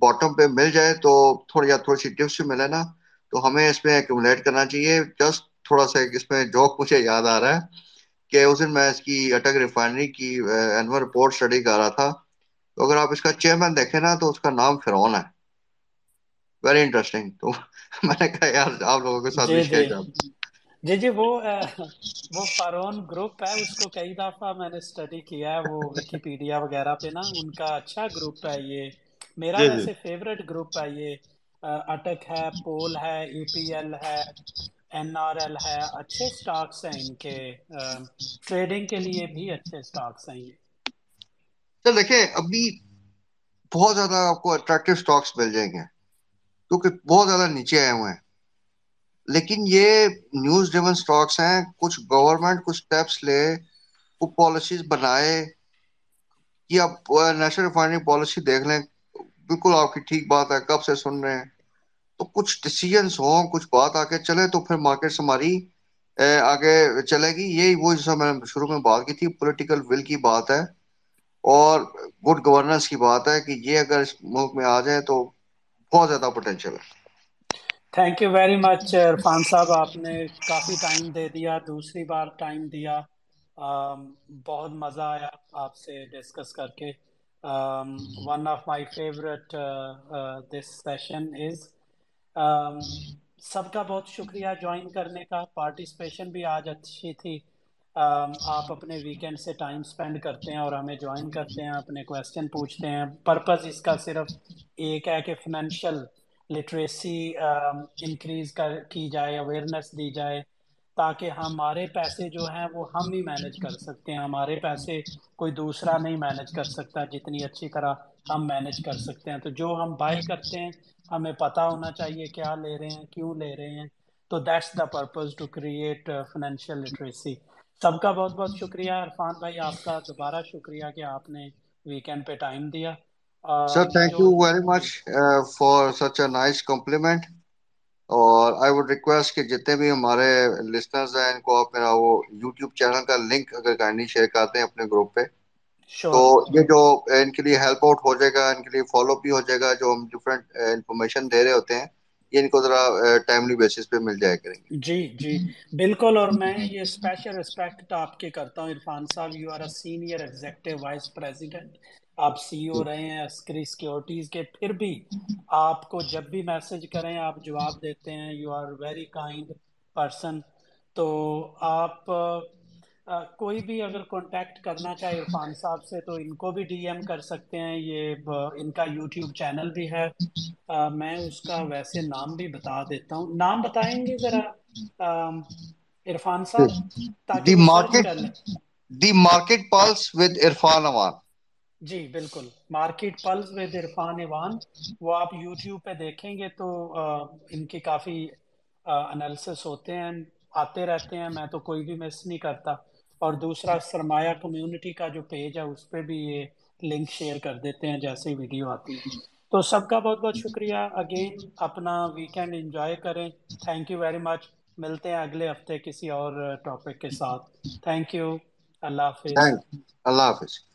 باٹم پہ مل جائے تو تھوڑی یا تھوڑی سی ٹپس بھی ملے نا تو ہمیں اس میں ایکومولیٹ کرنا چاہیے۔ جسٹ تھوڑا سا اس میں جوک مجھے یاد آ رہا ہے کہ اس دن میں اس کی اٹک ریفائنری کی اینول رپورٹ اسٹڈی کر رہا تھا۔ تو اگر آپ اس کا چیئرمین دیکھیں نا تو اس کا نام فرون ہے۔ ویری انٹرسٹنگ تو میں نے کہا یار آپ لوگوں کے ساتھ جی بھی جی۔ شیئر جی جی وہ وہ فارون گروپ ہے۔ اس کو کئی دفعہ میں نے اسٹڈی کیا ہے وہ ویکیپیڈیا وغیرہ پہ نا۔ ان کا اچھا گروپ ہے یہ۔ میرا جی جی۔ ویسے فیوریٹ گروپ ہے یہ اٹک ہے پول ہے ای پی ایل ہے این آر ایل ہے اچھے سٹاکس ہیں ان کے ٹریڈنگ کے لیے بھی اچھے سٹاکس ہیں یہ۔ چل دیکھیں ابھی بہت زیادہ آپ کو اٹریکٹیو سٹاکس مل جائیں گے کیونکہ بہت زیادہ نیچے آئے ہوئے ہیں۔ لیکن یہ نیوز ڈریون سٹاکس ہیں کچھ گورنمنٹ کچھ سٹیپس لے کچھ پالیسیز بنائے کہ آپ نیشنل ریفائنری پالیسی دیکھ لیں۔ بالکل آپ کی ٹھیک بات ہے، کب سے سن رہے ہیں؟ تو کچھ ڈیسیجنس ہوں، کچھ بات آ کے چلے تو پھر مارکیٹ ہماری آگے چلے گی۔ یہی وہ جیسا میں نے شروع میں بات کی تھی پولیٹیکل ول کی بات ہے۔ اور گڈ گورننس کی بات ہے کہ یہ اگر اس ملک میں آ جائے تو بہت زیادہ پوٹینشیل ہے۔ Thank you very much Irfan صاحب، آپ نے کافی ٹائم دے دیا۔ دوسری بار ٹائم دیا۔ بہت مزہ آیا آپ سے ڈسکس کر کے۔ One of my favourite this session is سب کا بہت شکریہ جوائن کرنے کا پارٹیسپیشن بھی آج اچھی تھی آپ اپنے ویکینڈ سے ٹائم سپینڈ کرتے ہیں اور ہمیں جوائن کرتے ہیں اپنے کویسچن پوچھتے ہیں پرپز اس کا صرف ایک ہے کہ فنینشیل لٹریسی انکریز کر کی جائے اویئرنیس دی جائے تاکہ ہمارے پیسے جو ہیں وہ ہم ہی مینج کر سکتے ہیں ہمارے پیسے کوئی دوسرا نہیں مینج کر سکتا جتنی اچھی طرح ہم مینج کر سکتے ہیں۔ تو جو ہم بائی کرتے ہیں ہمیں پتہ ہونا چاہیے کیا لے رہے ہیں کیوں لے رہے ہیں۔ تو that's the purpose to create financial literacy سب کا بہت بہت شکریہ۔ عرفان بھائی آپ کا دوبارہ شکریہ کہ آپ نے ویکینڈ پہ ٹائم دیا۔ Sir thank you very much for such a nice compliment اور آئی وڈ ریکویسٹ کہ جتنے بھی ہمارے لسنرز ہیں ان کو آپ میرا وہ یوٹیوب چینل کا لنک اگر کائنڈلی شیئر کرتے ہیں اپنے گروپ پہ۔ تو یہ جو ان کے لیے ہیلپ آؤٹ ہو جائے گا ان کے لیے فالو بھی ہو جائے گا جو ہم ڈفرینٹ انفارمیشن دے رہے ہوتے ہیں یہ ان کو ذرا ٹائملی بیسس پہ مل جائے کریں گے۔ جی جی۔ بالکل اور میں یہ اسپیشل ریسپیکٹ آپ کے کرتا ہوں عرفان صاحب you are a senior executive vice president آپ سی او رہے ہیں عسکری سیکورٹیز کے پھر بھی آپ کو جب بھی میسج کریں آپ جواب دیتے ہیں you are very kind person تو آپ کوئی بھی اگر کانٹیکٹ کرنا چاہے عرفان صاحب سے تو ان کو بھی ڈی ایم کر سکتے ہیں۔ یہ ان کا یوٹیوب چینل بھی ہے۔ میں اس کا ویسے نام بھی بتا دیتا ہوں۔ نام بتائیں گے ذرا؟ عرفان صاحب تاکہ market the market plus with Irfan Awan ji بالکل۔ مارکیٹ پلس ود عرفان ایوان، وہ آپ یوٹیوب پہ دیکھیں گے تو ان کی کافی انالیسس ہوتے ہیں، آتے رہتے ہیں، میں تو کوئی بھی مس نہیں کرتا۔ اور دوسرا، سرمایہ کمیونٹی کا جو پیج ہے، اس پہ بھی یہ لنک شیئر کر دیتے ہیں، جیسے ویڈیو آتی ہے۔ تو سب کا بہت بہت شکریہ۔ اگین اپنا ویکینڈ انجوائے کریں۔ تھینک یو ویری مچ ملتے ہیں اگلے ہفتے کسی اور ٹاپک کے ساتھ۔ تھینک یو اللہ حافظ۔ اللہ حافظ۔